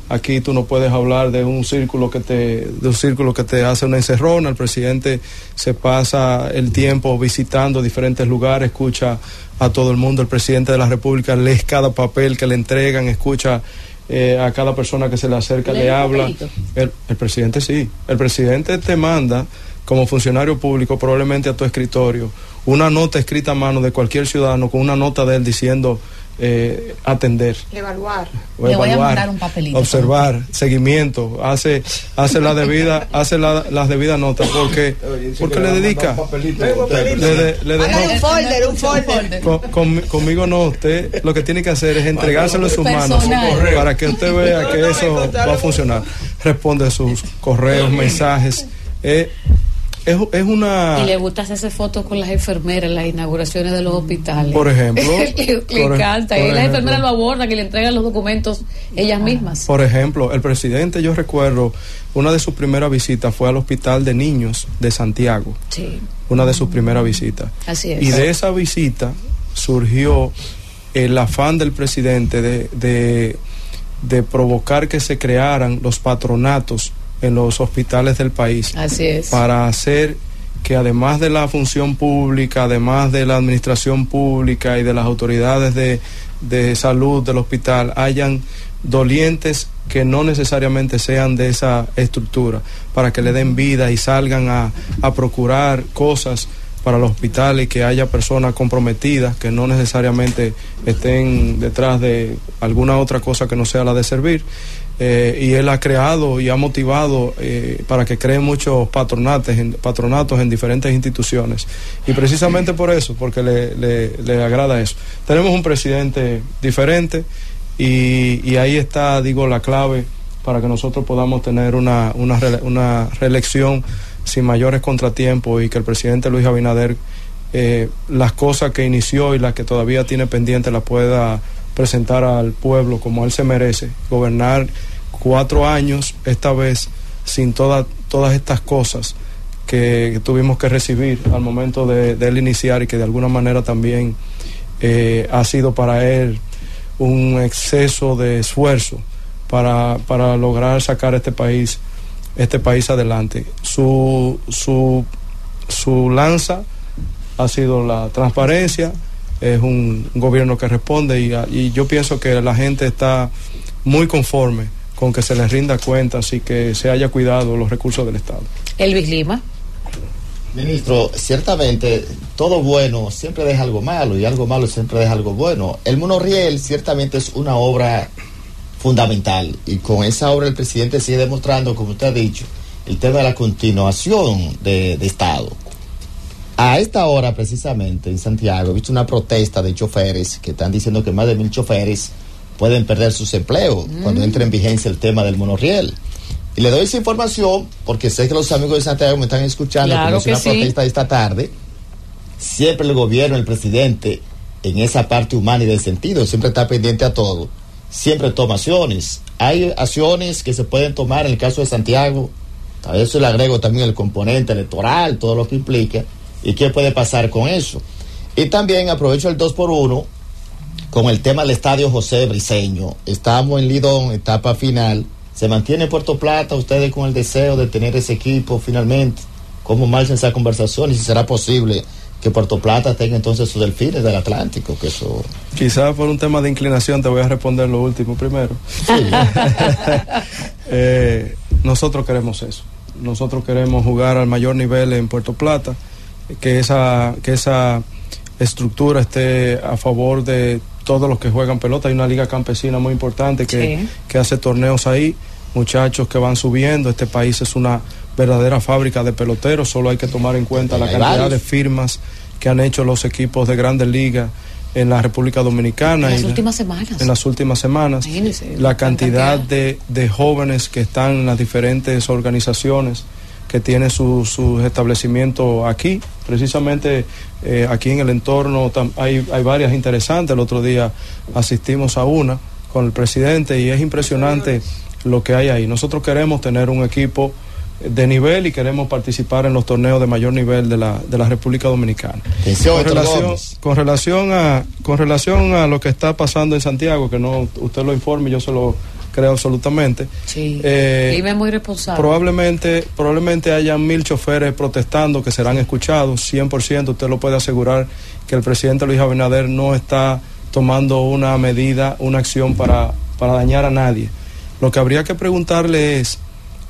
Aquí tú no puedes hablar de un círculo que te de un círculo que te hace una encerrona. El presidente se pasa el tiempo visitando diferentes lugares, escucha a todo el mundo. El presidente de la República lee cada papel que le entregan, escucha eh, a cada persona que se le acerca, ¿Lee le el habla. El, el presidente sí. El presidente te manda como funcionario público probablemente a tu escritorio una nota escrita a mano de cualquier ciudadano con una nota de él diciendo eh, atender Evaluar. o Le voy a evaluar, mandar un papelito. observar, seguimiento, hace, hace la debida, hace la- las debidas notas, porque, porque le dedica, le, de- le de- Hágale un no, folder, un folder. con- con- conmigo no, usted lo que tiene que hacer es entregárselo en sus manos para que usted vea que eso va a funcionar. Responde sus correos, mensajes. Eh, es, es una Y le gusta hacerse fotos con las enfermeras en las inauguraciones de los hospitales. Por ejemplo. le, le Por ej- encanta. por y las enfermeras lo abordan y le entregan los documentos ellas mismas. Por ejemplo, el presidente, yo recuerdo, una de sus primeras visitas fue al Hospital de Niños de Santiago, Sí, una de sus primeras visitas. así es. Y de esa visita surgió el afán del presidente de, de, de provocar que se crearan los patronatos en los hospitales del país Así es. para hacer que además de la función pública, además de la administración pública y de las autoridades de, de salud del hospital, hayan dolientes que no necesariamente sean de esa estructura, para que le den vida y salgan a, a procurar cosas para los hospitales y que haya personas comprometidas que no necesariamente estén detrás de alguna otra cosa que no sea la de servir. Eh, y él ha creado y ha motivado eh, para que creen muchos patronatos en, patronatos en diferentes instituciones. Y precisamente por eso, porque le, le- le agrada eso. Tenemos un presidente diferente y, y ahí está, digo, la clave para que nosotros podamos tener una, una, una reelección sin mayores contratiempos y que el presidente Luis Abinader eh, las cosas que inició y las que todavía tiene pendiente las pueda presentar al pueblo como él se merece, gobernar cuatro años, esta vez sin toda- todas estas cosas que tuvimos que recibir al momento de, de él iniciar y que de alguna manera también eh, ha sido para él un exceso de esfuerzo para, para lograr sacar este país este país adelante. Su, su, su lanza ha sido la transparencia, es un gobierno que responde y, y yo pienso que la gente está muy conforme con que se les rinda cuentas y que se haya cuidado los recursos del Estado. Elvis Lima. Ministro, ciertamente todo bueno siempre deja algo malo y algo malo siempre deja algo bueno. El monorriel ciertamente es una obra fundamental y con esa obra el presidente sigue demostrando, como usted ha dicho, el tema de la continuación de, de Estado. A esta hora precisamente en Santiago he visto una protesta de choferes que están diciendo que más de mil choferes pueden perder sus empleos cuando entre en vigencia el tema del monorriel. Y le doy esa información porque sé que los amigos de Santiago me están escuchando, Claro es una sí. protesta de esta tarde. Siempre el gobierno, el presidente, en esa parte humana y del sentido, siempre está pendiente a todo. Siempre toma acciones. Hay acciones que se pueden tomar en el caso de Santiago. A eso le agrego también el componente electoral, todo lo que implica. ¿Y qué puede pasar con eso? Y también aprovecho el 2 por 1 con el tema del estadio José Briseño. Estamos en Lidón, etapa final. ¿Se mantiene Puerto Plata ustedes con el deseo de tener ese equipo finalmente? ¿Cómo marcha esa conversación? Y si será posible que Puerto Plata tenga entonces sus delfines del Atlántico, que eso... Quizás por un tema de inclinación te voy a responder lo último primero. Eh, nosotros queremos eso. Nosotros queremos jugar al mayor nivel en Puerto Plata, que esa, que esa estructura esté a favor de todos los que juegan pelota. Hay una liga campesina muy importante que, Sí. que hace torneos ahí, muchachos que van subiendo. Este país es una verdadera fábrica de peloteros, solo hay que tomar en cuenta la cantidad varios. de firmas que han hecho los equipos de grandes ligas en la República Dominicana. En las y la- últimas semanas. en las últimas semanas. La la cantidad de, de jóvenes que están en las diferentes organizaciones que tienen su- sus establecimientos aquí. Precisamente eh, aquí en el entorno hay, hay varias interesantes. El otro día asistimos a una con el presidente y es impresionante lo que hay ahí. Nosotros queremos tener un equipo de nivel y queremos participar en los torneos de mayor nivel de la, de la República Dominicana. Con relación, con relación a con relación a lo que está pasando en Santiago, que no usted lo informe, yo se lo creo absolutamente. Sí. Eh, muy responsable. Probablemente, probablemente haya mil choferes protestando que serán escuchados, 100%. Usted lo puede asegurar que el presidente Luis Abinader no está tomando una medida, una acción para, para dañar a nadie. Lo que habría que preguntarle es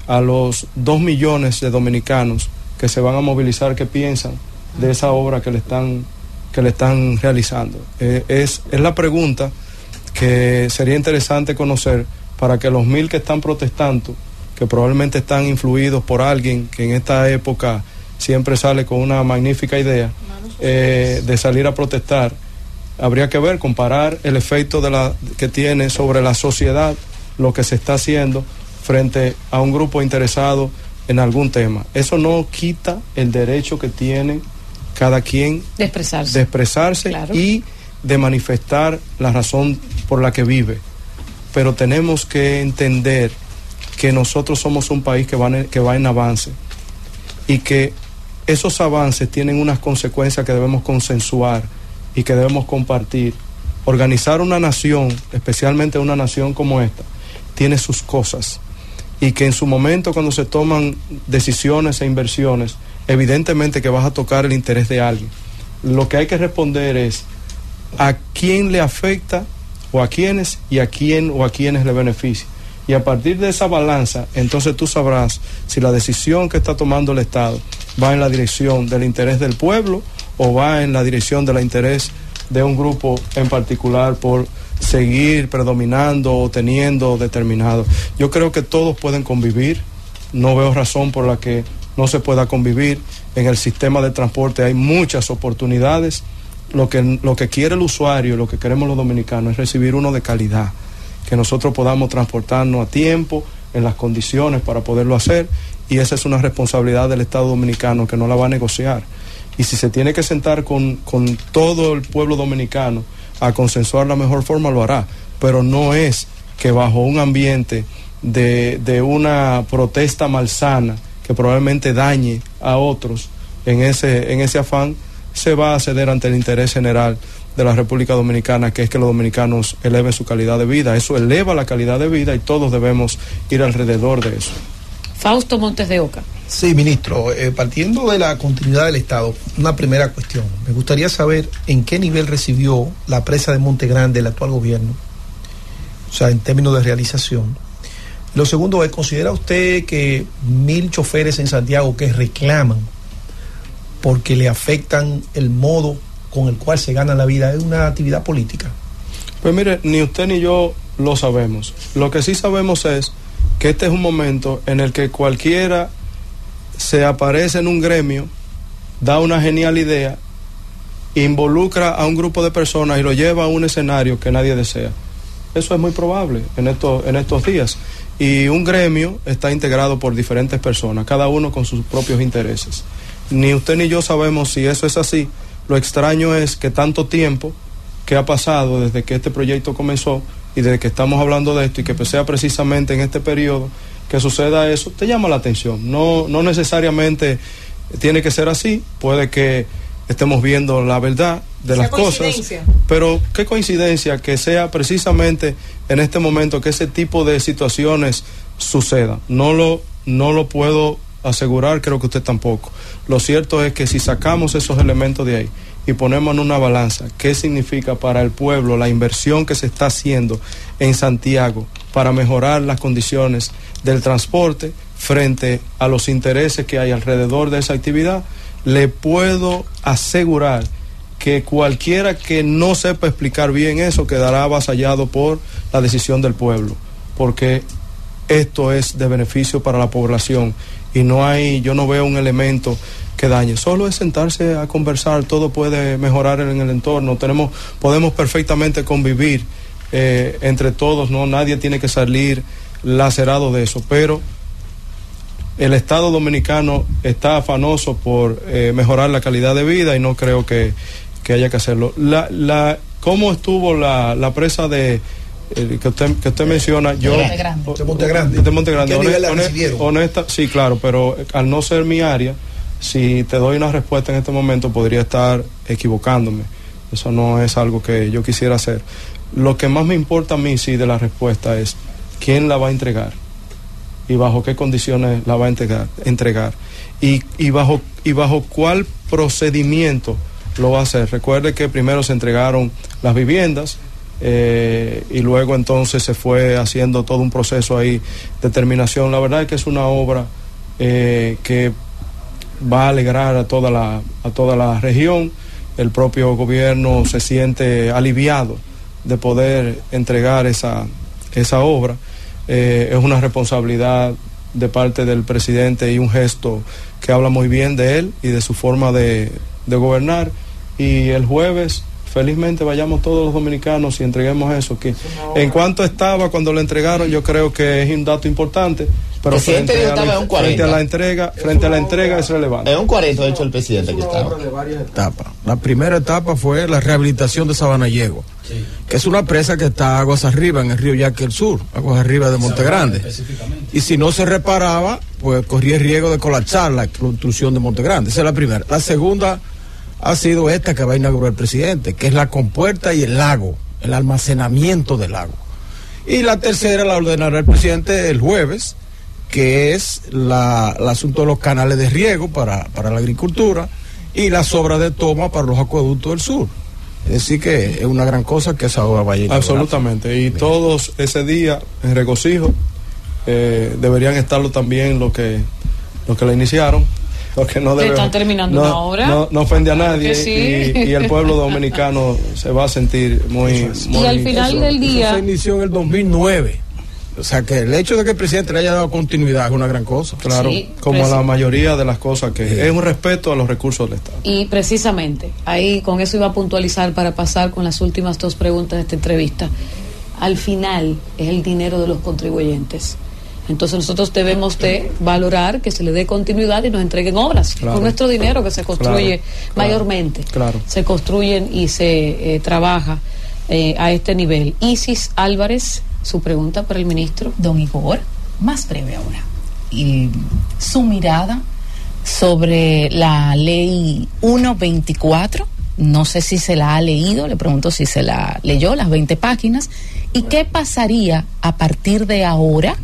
a los dos millones de dominicanos que se van a movilizar, qué piensan de esa obra que le están, que le están realizando. Eh, es, es la pregunta que sería interesante conocer para que los mil que están protestando, que probablemente están influidos por alguien que en esta época siempre sale con una magnífica idea eh, de salir a protestar, habría que ver, comparar el efecto de la, que tiene sobre la sociedad lo que se está haciendo frente a un grupo interesado en algún tema. Eso no quita el derecho que tiene cada quien De expresarse. de expresarse Claro. y de manifestar la razón por la que vive. Pero tenemos que entender que nosotros somos un país que va en, que va en avance y que esos avances tienen unas consecuencias que debemos consensuar y que debemos compartir. Organizar una nación, especialmente una nación como esta, tiene sus cosas y que en su momento cuando se toman decisiones e inversiones, evidentemente que vas a tocar el interés de alguien. Lo que hay que responder es a quién le afecta o a quiénes y a quién o a quiénes le beneficia. Y a partir de esa balanza, entonces tú sabrás si la decisión que está tomando el Estado va en la dirección del interés del pueblo o va en la dirección del interés de un grupo en particular por seguir predominando o teniendo determinado. Yo creo que todos pueden convivir, no veo razón por la que no se pueda convivir. En el sistema de transporte hay muchas oportunidades. Lo que, lo que quiere el usuario, lo que queremos los dominicanos es recibir uno de calidad, que nosotros podamos transportarnos a tiempo, en las condiciones para poderlo hacer, y esa es una responsabilidad del Estado dominicano que no la va a negociar. Y si se tiene que sentar con, con todo el pueblo dominicano a consensuar la mejor forma, lo hará, pero no es que bajo un ambiente de, de una protesta malsana que probablemente dañe a otros en ese, en ese afán, se va a ceder ante el interés general de la República Dominicana, que es que los dominicanos eleven su calidad de vida. Eso eleva la calidad de vida y todos debemos ir alrededor de eso. Fausto Montes de Oca. Sí, ministro, eh, partiendo de la continuidad del Estado, una primera cuestión. Me gustaría saber en qué nivel recibió la presa de Monte Grande el actual gobierno, o sea, en términos de realización. Lo segundo es, ¿considera usted que mil choferes en Santiago que reclaman porque le afectan el modo con el cual se gana la vida es una actividad política? Pues mire, ni usted ni yo lo sabemos. Lo que sí sabemos es que este es un momento en el que cualquiera se aparece en un gremio, da una genial idea, involucra a un grupo de personas y lo lleva a un escenario que nadie desea. Eso es muy probable en estos, en estos días. Y un gremio está integrado por diferentes personas, cada uno con sus propios intereses. Ni usted ni yo sabemos si eso es así. Lo extraño es que tanto tiempo que ha pasado desde que este proyecto comenzó y desde que estamos hablando de esto y que pues sea precisamente en este periodo que suceda eso, te llama la atención. No, no necesariamente tiene que ser así, puede que estemos viendo la verdad de Sea las cosas, pero qué coincidencia que sea precisamente en este momento que ese tipo de situaciones suceda. No lo, no lo puedo asegurar, creo que usted tampoco. Lo cierto es que si sacamos esos elementos de ahí y ponemos en una balanza qué significa para el pueblo la inversión que se está haciendo en Santiago para mejorar las condiciones del transporte frente a los intereses que hay alrededor de esa actividad, le puedo asegurar que cualquiera que no sepa explicar bien eso quedará avasallado por la decisión del pueblo, porque esto es de beneficio para la población y no hay, yo no veo un elemento que dañe. Solo es sentarse a conversar, todo puede mejorar en el entorno, tenemos, podemos perfectamente convivir eh, entre todos, no, nadie tiene que salir lacerado de eso, pero el Estado dominicano está afanoso por eh, mejorar la calidad de vida y no creo que, que haya que hacerlo. La, la, ¿Cómo estuvo la, la presa de eh, que usted que usted menciona? Yo De Montegrande. De honesta, sí, claro, pero al no ser mi área, si te doy una respuesta en este momento podría estar equivocándome. Eso no es algo que yo quisiera hacer. Lo que más me importa a mí sí de la respuesta es quién la va a entregar y bajo qué condiciones la va a entregar, entregar y, y bajo y bajo cuál procedimiento lo va a hacer. Recuerde que primero se entregaron las viviendas eh, y luego entonces se fue haciendo todo un proceso ahí de terminación. La verdad es que es una obra eh, que va a alegrar a toda la a toda la región. El propio gobierno se siente aliviado de poder entregar esa esa obra. Eh, es una responsabilidad de parte del presidente y un gesto que habla muy bien de él y de su forma de, de gobernar. Y el jueves, felizmente, vayamos todos los dominicanos y entreguemos eso. Que en cuanto estaba cuando lo entregaron, yo creo que es un dato importante. Pero frente a, la, estaba en un frente a 40. la entrega, frente a la entrega es relevante. Es un 40, de hecho, el presidente que estaba. etapa. La primera etapa fue la rehabilitación de Sabanayego, que es una presa que está aguas arriba en el río Yaque del Sur, aguas arriba de Montegrande. Y si no se reparaba, pues corría el riesgo de colapsar la construcción de Montegrande. Esa es la primera. La segunda ha sido esta que va a inaugurar el presidente, que es la compuerta y el lago, el almacenamiento del lago. Y la tercera la ordenará el presidente el jueves, que es el asunto de los canales de riego para, para la agricultura y las obras de toma para los acueductos del sur. Es decir, que es una gran cosa que esa obra vaya a. Absolutamente. Y todos ese día en regocijo eh, deberían estarlo también los que los que la iniciaron. Porque no debemos- están terminando no, una obra. No, no ofende a nadie sí. y, y el pueblo dominicano se va a sentir muy. muy al final eso- del día- Eso se inició en el 2009. O sea que el hecho de que el presidente le haya dado continuidad es una gran cosa. Claro, Sí, como presi- la mayoría de las cosas que es un respeto a los recursos del Estado. Y precisamente, ahí con eso iba a puntualizar para pasar con las últimas dos preguntas de esta entrevista. Al final es el dinero de los contribuyentes. Entonces nosotros debemos de valorar que se le dé continuidad y nos entreguen obras Claro. con nuestro dinero que se construye Claro, mayormente. claro. Se construyen y se eh, trabaja eh, a este nivel. Isis Álvarez, su pregunta para el ministro. Don Igor, más breve ahora. Y su mirada sobre la ley 124, no sé si se la ha leído, le pregunto si se la leyó, las 20 páginas, y qué pasaría a partir de ahora,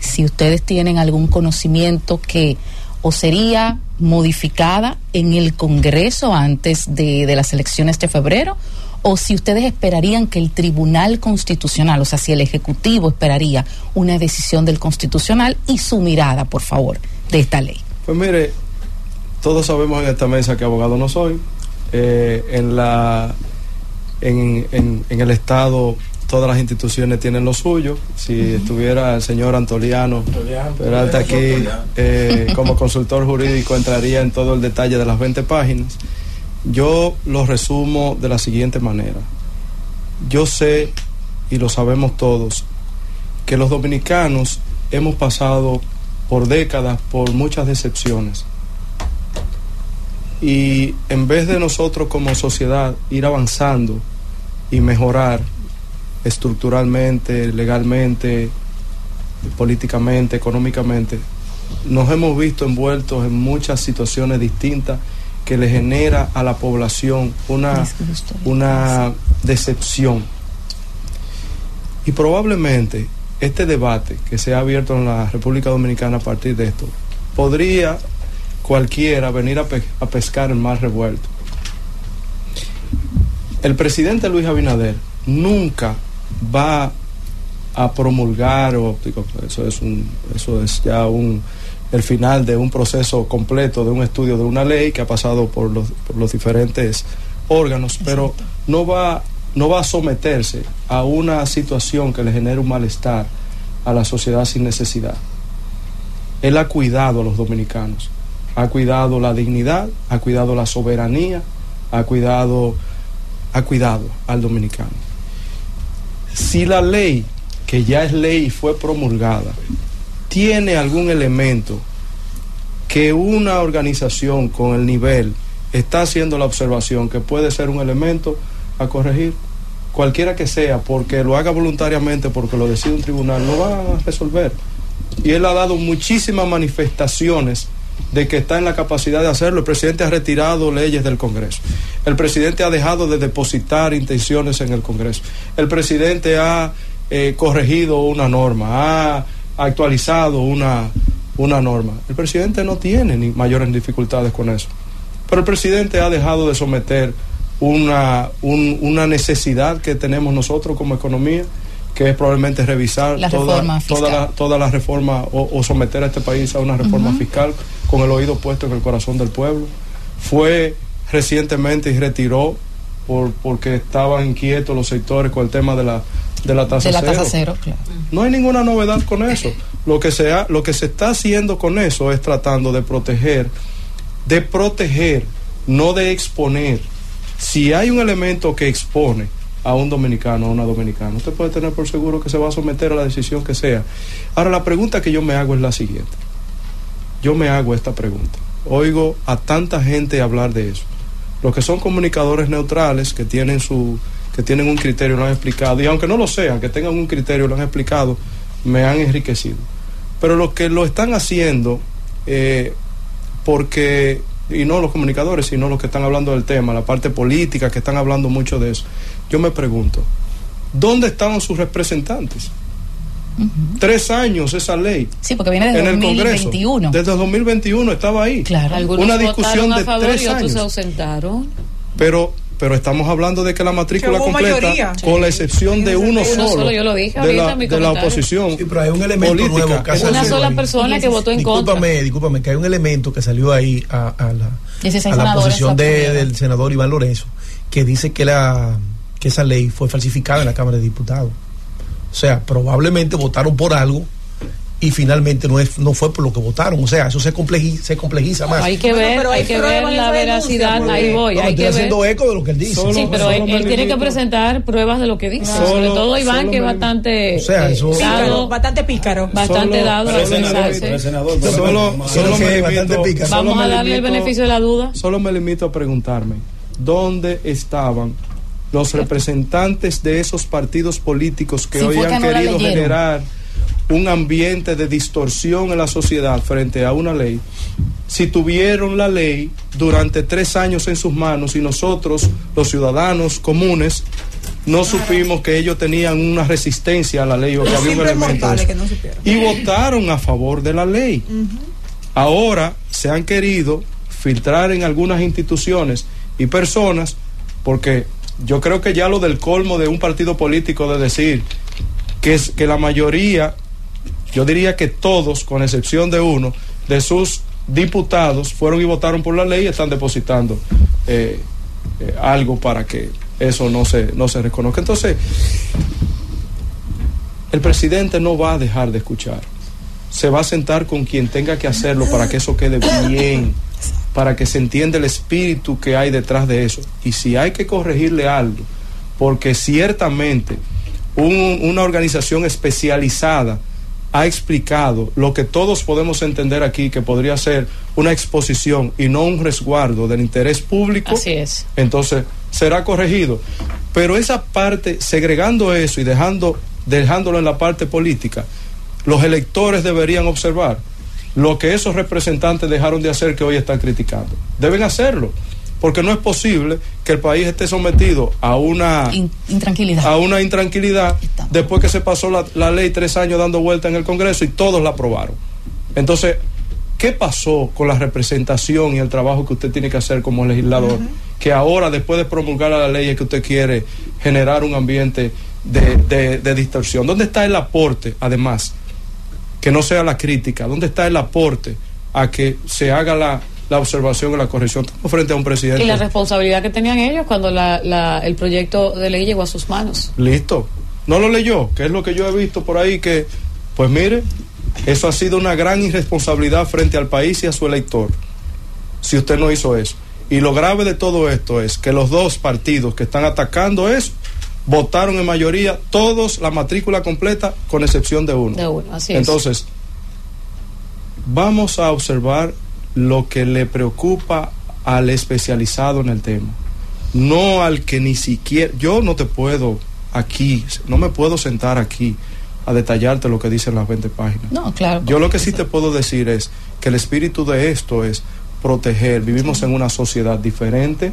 si ustedes tienen algún conocimiento que o sería modificada en el Congreso antes de, de las elecciones de febrero, o si ustedes esperarían que el Tribunal Constitucional, o sea, si el Ejecutivo esperaría una decisión del Constitucional y su mirada, por favor, de esta ley. Pues mire, todos sabemos en esta mesa que abogado no soy. Eh, en la en, en- en el Estado todas las instituciones tienen lo suyo. Si estuviera el señor Antoliano Peralta aquí eh, como consultor jurídico entraría en todo el detalle de las 20 páginas. Yo lo resumo de la siguiente manera. Yo sé y lo sabemos todos, que los dominicanos hemos pasado por décadas por muchas decepciones. Y en vez de nosotros como sociedad ir avanzando y mejorar estructuralmente, legalmente, políticamente, económicamente, nos hemos visto envueltos en muchas situaciones distintas que le genera a la población una, una decepción. Y probablemente este debate que se ha abierto en la República Dominicana a partir de esto, podría cualquiera venir a, pe- a pescar el mar revuelto. El presidente Luis Abinader nunca va a promulgar o eso es un eso es ya un el final de un proceso completo de un estudio de una ley que ha pasado por los, por los diferentes órganos, pero no va no va a someterse a una situación que le genere un malestar a la sociedad sin necesidad. Él ha cuidado a los dominicanos, ha cuidado la dignidad, ha cuidado la soberanía, ha cuidado ha cuidado al dominicano. Si la ley, que ya es ley y fue promulgada, tiene algún elemento que una organización con el nivel está haciendo la observación que puede ser un elemento a corregir, cualquiera que sea, porque lo haga voluntariamente, porque lo decide un tribunal, lo va a resolver. Y él ha dado muchísimas manifestaciones de que está en la capacidad de hacerlo. El presidente ha retirado leyes del Congreso. El presidente ha dejado de depositar intenciones en el Congreso. El presidente ha eh, corregido una norma, ha actualizado una, una norma. El presidente no tiene ni mayores dificultades con eso. Pero el presidente ha dejado de someter una, un- una necesidad que tenemos nosotros como economía, que es probablemente revisar La toda, toda, la, toda la reforma o, o someter a este país a una reforma fiscal con el oído puesto en el corazón del pueblo. Fue recientemente y retiró por, porque estaban inquietos los sectores con el tema de la, de la tasa de la cero. tasa cero, claro. No hay ninguna novedad con eso. Lo que, lo que se está haciendo con eso es tratando de proteger, de proteger, no de exponer. Si hay un elemento que expone a un dominicano o a una dominicana, usted puede tener por seguro que se va a someter a la decisión que sea. Ahora, la pregunta que yo me hago es la siguiente. Yo me hago esta pregunta. Oigo a tanta gente hablar de eso. Los que son comunicadores neutrales, que tienen su que tienen un criterio, lo han explicado, y aunque no lo sean, que tengan un criterio, lo han explicado, me han enriquecido. Pero los que lo están haciendo, eh, porque, y no los comunicadores, sino los que están hablando del tema, la parte política, que están hablando mucho de eso, yo me pregunto, ¿dónde estaban sus representantes? Tres años esa ley. Sí, porque viene desde en el 2021. Congreso. Desde 2021 estaba ahí. Claro. Algunos Una votaron discusión a de favor tres y otros se años. ausentaron. Pero, pero estamos hablando de que la matrícula completa, mayoría. con la excepción de uno Uno solo, solo, yo lo dije de ahorita la, de la oposición Sí, pero hay un elemento política. nuevo que Una sola ahí. persona que votó en contra. Discúlpame, discúlpame, que hay un elemento que salió ahí a, a la, 16 a la posición de- del senador Iván Lorenzo, que dice que, la, que esa ley fue falsificada en la Cámara de Diputados. O sea, probablemente votaron por algo y finalmente no, es, no fue por lo que votaron. O sea, eso se complejiza, se complejiza más. Hay que ver, hay que ver la veracidad, ahí voy, No, hay estoy que ver. haciendo eco de lo que él dice. sí, pero él, él tiene que presentar pruebas de lo que dice. Sobre todo Iván, que es bastante O sea, eh, dado, bastante pícaro. bastante Solo- dado a senador, senador, Solo- solo me limito- pícaro. Vamos me a darle el beneficio de la duda. Solo me limito a preguntarme, ¿dónde estaban los representantes de esos partidos políticos que Sí, hoy que han no querido generar un ambiente de distorsión en la sociedad frente a una ley? Si tuvieron la ley durante tres años en sus manos y nosotros, los ciudadanos comunes, no supimos que ellos tenían una resistencia a la ley o que había un elemento. que no. Y votaron a favor de la ley. Ahora se han querido filtrar en algunas instituciones y personas, porque yo creo que ya lo del colmo de un partido político de decir que, es, que la mayoría, yo diría que todos, con excepción de uno, de sus diputados fueron y votaron por la ley y están depositando eh, eh, algo para que eso no se, no se reconozca. Entonces, el presidente no va a dejar de escuchar. Se va a sentar con quien tenga que hacerlo para que eso quede bien, para que se entienda el espíritu que hay detrás de eso. Y si hay que corregirle algo, porque ciertamente un- una organización especializada ha explicado lo que todos podemos entender aquí, que podría ser una exposición y no un resguardo del interés público, Así es. entonces será corregido. Pero esa parte, segregando eso y dejando, dejándolo en la parte política, los electores deberían observar lo que esos representantes dejaron de hacer que hoy están criticando. Deben hacerlo, porque no es posible que el país esté sometido a una Intranquilidad. a una intranquilidad después que se pasó la, la ley tres años dando vuelta en el Congreso y todos la aprobaron. Entonces, ¿qué pasó con la representación y el trabajo que usted tiene que hacer como legislador? Que ahora, después de promulgar la ley, es que usted quiere generar un ambiente de, de- de distorsión. ¿Dónde está el aporte, además? Que no sea la crítica. ¿Dónde está el aporte a que se haga la, la observación y la corrección? Estamos frente a un presidente. Y la responsabilidad que tenían ellos cuando la, la- el proyecto de ley llegó a sus manos. Listo. No lo leyó, que es lo que yo he visto por ahí, que, pues mire, eso ha sido una gran irresponsabilidad frente al país y a su elector, si usted no hizo eso. Y lo grave de todo esto es que los dos partidos que están atacando eso, votaron en mayoría todos la matrícula completa, con excepción de uno. De uno, así es. Entonces, vamos a observar lo que le preocupa al especializado en el tema, no al que ni siquiera, yo no te puedo aquí, no me puedo sentar aquí a detallarte lo que dicen las 20 páginas. No, claro. Yo lo que sí te puedo decir es que el espíritu de esto es proteger. Vivimos en una sociedad diferente.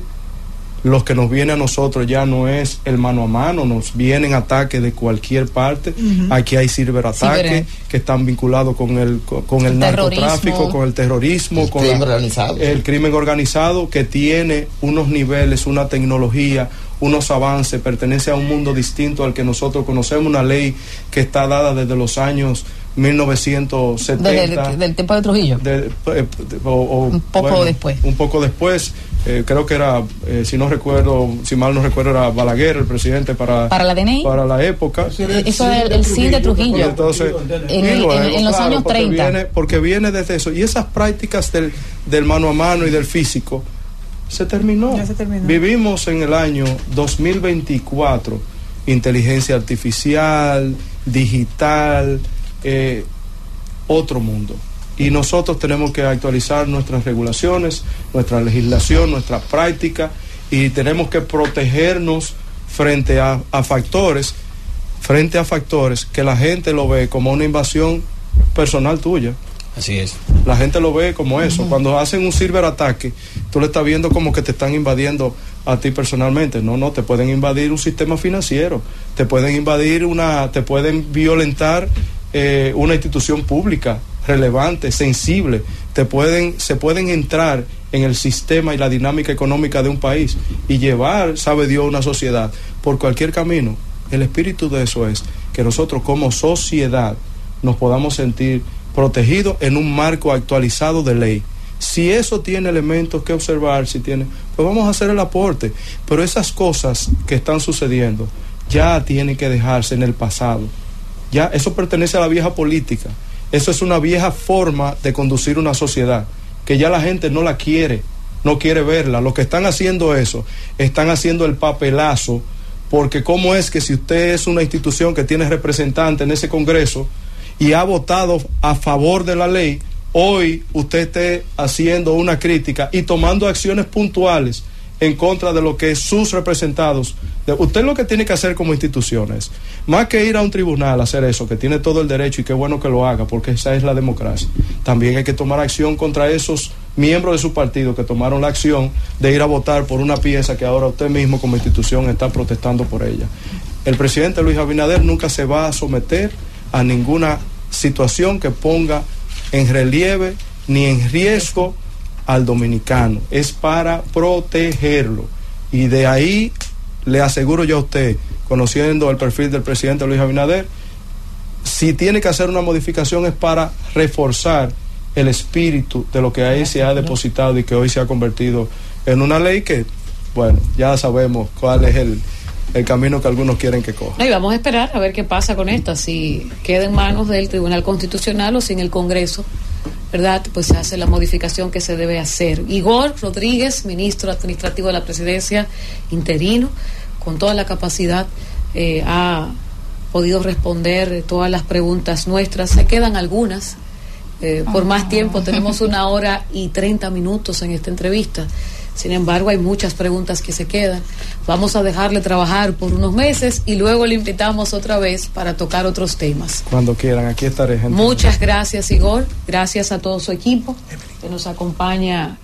Los que nos viene a nosotros ya no es el mano a mano, nos vienen ataques de cualquier parte. Aquí hay ciberataques Ciber- que están vinculados con el, con, el, El narcotráfico, con el terrorismo, El con crimen la- organizado. el crimen organizado que tiene unos niveles, una tecnología, unos avances, pertenece a un mundo distinto al que nosotros conocemos, una ley que está dada desde los años 1970. Desde el, del tiempo de Trujillo. de- eh, o- o, Un poco después. Un poco después. Eh, creo que era, eh, si no recuerdo, si mal no recuerdo, era Balaguer el presidente para, Para la DNI. para la época. Eso es el, el CIN de Trujillo. Entonces, En, y luego, en- en los claro, años porque 30. Viene, porque viene desde eso. Y esas prácticas del, del mano a mano y del físico se terminó. Vivimos en el año 2024. Inteligencia artificial, digital, eh, otro mundo. Y nosotros tenemos que actualizar nuestras regulaciones, nuestra legislación, nuestra práctica y tenemos que protegernos frente a, a factores, frente a factores que la gente lo ve como una invasión personal tuya. Así es. La gente lo ve como eso. Cuando hacen un ciberataque, tú le estás viendo como que te están invadiendo a ti personalmente. No, no, te pueden invadir un sistema financiero, te pueden invadir una, te pueden violentar eh, una institución pública relevante, sensible. Te pueden, se pueden entrar en el sistema y la dinámica económica de un país y llevar, sabe Dios, una sociedad por cualquier camino. El espíritu de eso es que nosotros como sociedad nos podamos sentir protegidos en un marco actualizado de ley. Si eso tiene elementos que observar, si tiene, pues vamos a hacer el aporte. Pero esas cosas que están sucediendo ya tienen que dejarse en el pasado. Ya eso pertenece a la vieja política. Eso es una vieja forma de conducir una sociedad que ya la gente no la quiere, no quiere verla. Los que están haciendo eso están haciendo el papelazo porque cómo es que si usted es una institución que tiene representante en ese Congreso y ha votado a favor de la ley, hoy usted esté haciendo una crítica y tomando acciones puntuales en contra de lo que sus representados. usted lo que tiene que hacer como instituciones, más que ir a un tribunal a hacer eso, que tiene todo el derecho y qué bueno que lo haga, porque esa es la democracia. También hay que tomar acción contra esos miembros de su partido que tomaron la acción de ir a votar por una pieza que ahora usted mismo como institución está protestando por ella. El presidente Luis Abinader nunca se va a someter a ninguna situación que ponga en relieve ni en riesgo al dominicano. Es para protegerlo. Y de ahí le aseguro yo a usted, conociendo el perfil del presidente Luis Abinader, si tiene que hacer una modificación es para reforzar el espíritu de lo que ahí se ha depositado y que hoy se ha convertido en una ley que, bueno, ya sabemos cuál es el, el camino que algunos quieren que coja. Y vamos a esperar a ver qué pasa con esta, si queda en manos del Tribunal Constitucional o si en el Congreso, ¿verdad? Pues se hace la modificación que se debe hacer. Igor Rodríguez, ministro administrativo de la presidencia interino, con toda la capacidad, eh, ha podido responder todas las preguntas nuestras. Se quedan algunas. eh, por más tiempo, tenemos una hora y 30 minutos en esta entrevista. Sin embargo, hay muchas preguntas que se quedan. Vamos a dejarle trabajar por unos meses y luego le invitamos otra vez para tocar otros temas. Cuando quieran, aquí estaré, gente. Muchas gracias, Igor. Gracias a todo su equipo que nos acompaña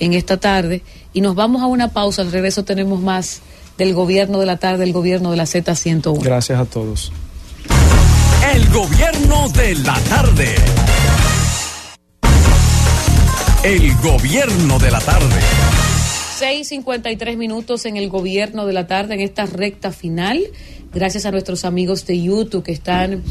en esta tarde. Y nos vamos a una pausa. Al regreso tenemos más del gobierno de la tarde, el gobierno de la Z101. Gracias a todos. El gobierno de la tarde. El gobierno de la tarde. 6.53 minutos en el gobierno de la tarde, en esta recta final. Gracias a nuestros amigos de YouTube que están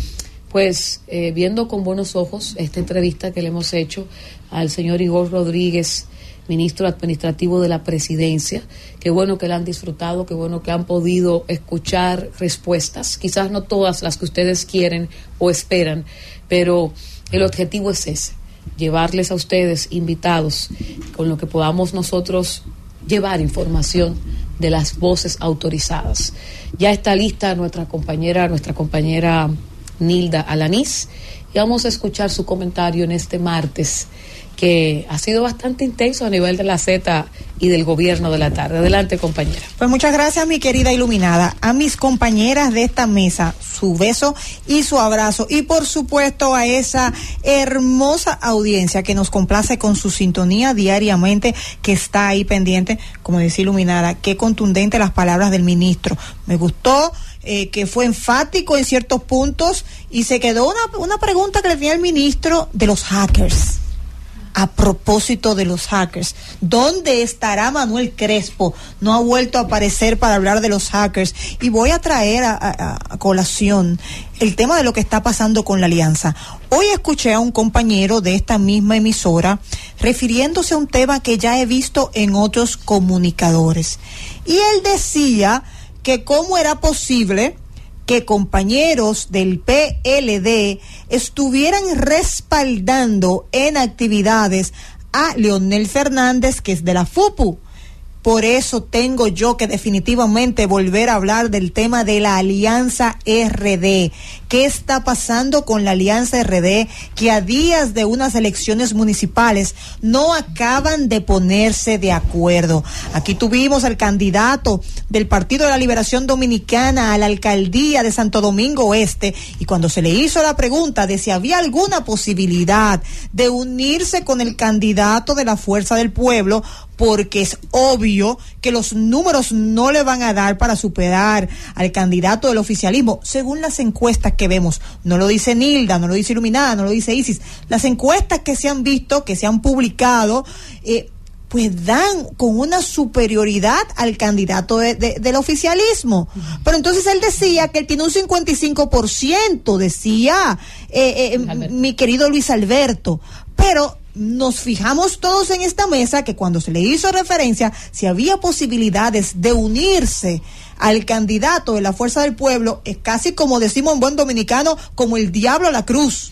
pues eh, viendo con buenos ojos esta entrevista que le hemos hecho al señor Igor Rodríguez, ministro administrativo de la presidencia. Qué bueno que la han disfrutado, qué bueno que han podido escuchar respuestas, quizás no todas las que ustedes quieren o esperan, pero el objetivo es ese, llevarles a ustedes invitados con lo que podamos nosotros llevar información de las voces autorizadas. Ya está lista nuestra compañera, nuestra compañera Nilda Alanís, y vamos a escuchar su comentario en este martes, que ha sido bastante intenso a nivel de la Z y del gobierno de la tarde. Adelante, compañera. Pues muchas gracias, mi querida iluminada. A mis compañeras de esta mesa, su beso y su abrazo. Y por supuesto a esa hermosa audiencia que nos complace con su sintonía diariamente, que está ahí pendiente, como decía iluminada, qué contundente las palabras del ministro. Me gustó. eh, que fue enfático en ciertos puntos y se quedó una, una pregunta que le tenía el ministro de los hackers a propósito de los hackers. ¿Dónde estará Manuel Crespo? No ha vuelto a aparecer para hablar de los hackers. Y voy a traer a, colación el tema de lo que está pasando con la alianza. Hoy escuché a un compañero de esta misma emisora refiriéndose a un tema que ya he visto en otros comunicadores. Y él decía que cómo era posible que compañeros del PLD estuvieran respaldando en actividades a Leonel Fernández, que es de la FUPU. Por eso tengo yo que definitivamente volver a hablar del tema de la alianza RD. ¿Qué está pasando con la alianza RD que a días de unas elecciones municipales no acaban de ponerse de acuerdo? Aquí tuvimos al candidato del Partido de la Liberación Dominicana a la alcaldía de Santo Domingo Oeste y cuando se le hizo la pregunta de si había alguna posibilidad de unirse con el candidato de la Fuerza del Pueblo, porque es obvio que los números no le van a dar para superar al candidato del oficialismo, según las encuestas que vemos. No lo dice Nilda, no lo dice Iluminada, no lo dice Isis. Las encuestas que se han visto, que se han publicado, eh, pues dan con una superioridad al candidato de- de- del oficialismo. Pero entonces él decía que él tiene un 55%, decía eh, eh, mi querido Luis Alberto. Pero nos fijamos todos en esta mesa que cuando se le hizo referencia, si había posibilidades de unirse al candidato de la Fuerza del Pueblo, es casi como decimos en buen dominicano, como el diablo a la cruz.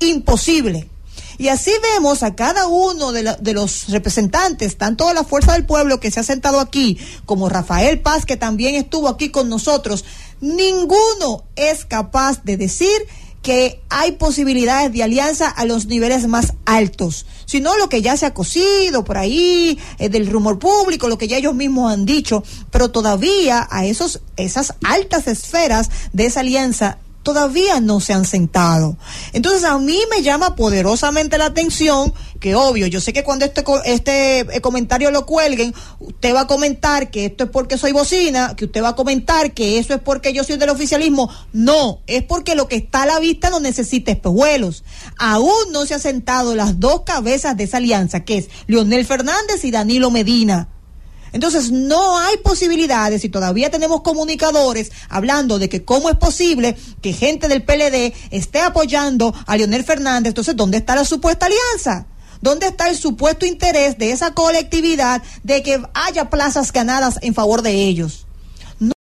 Imposible. Y así vemos a cada uno de, de los representantes, tanto de la Fuerza del Pueblo que se ha sentado aquí, como Rafael Paz, que también estuvo aquí con nosotros, ninguno es capaz de decir que hay posibilidades de alianza a los niveles más altos, sino lo que ya se ha cosido por ahí, eh, del rumor público, lo que ya ellos mismos han dicho, pero todavía a esos, esas altas esferas de esa alianza todavía no se han sentado. Entonces a mí me llama poderosamente la atención que obvio, yo sé que cuando este, este eh, comentario lo cuelguen, usted va a comentar que esto es porque soy bocina, que usted va a comentar que eso es porque yo soy del oficialismo. No, es porque lo que está a la vista no necesita espejuelos. Aún no se han sentado las dos cabezas de esa alianza, que es Leonel Fernández y Danilo Medina. Entonces no hay posibilidades y todavía tenemos comunicadores hablando de que cómo es posible que gente del PLD esté apoyando a Leonel Fernández. Entonces, ¿dónde está la supuesta alianza? ¿Dónde está el supuesto interés de esa colectividad de que haya plazas ganadas en favor de ellos?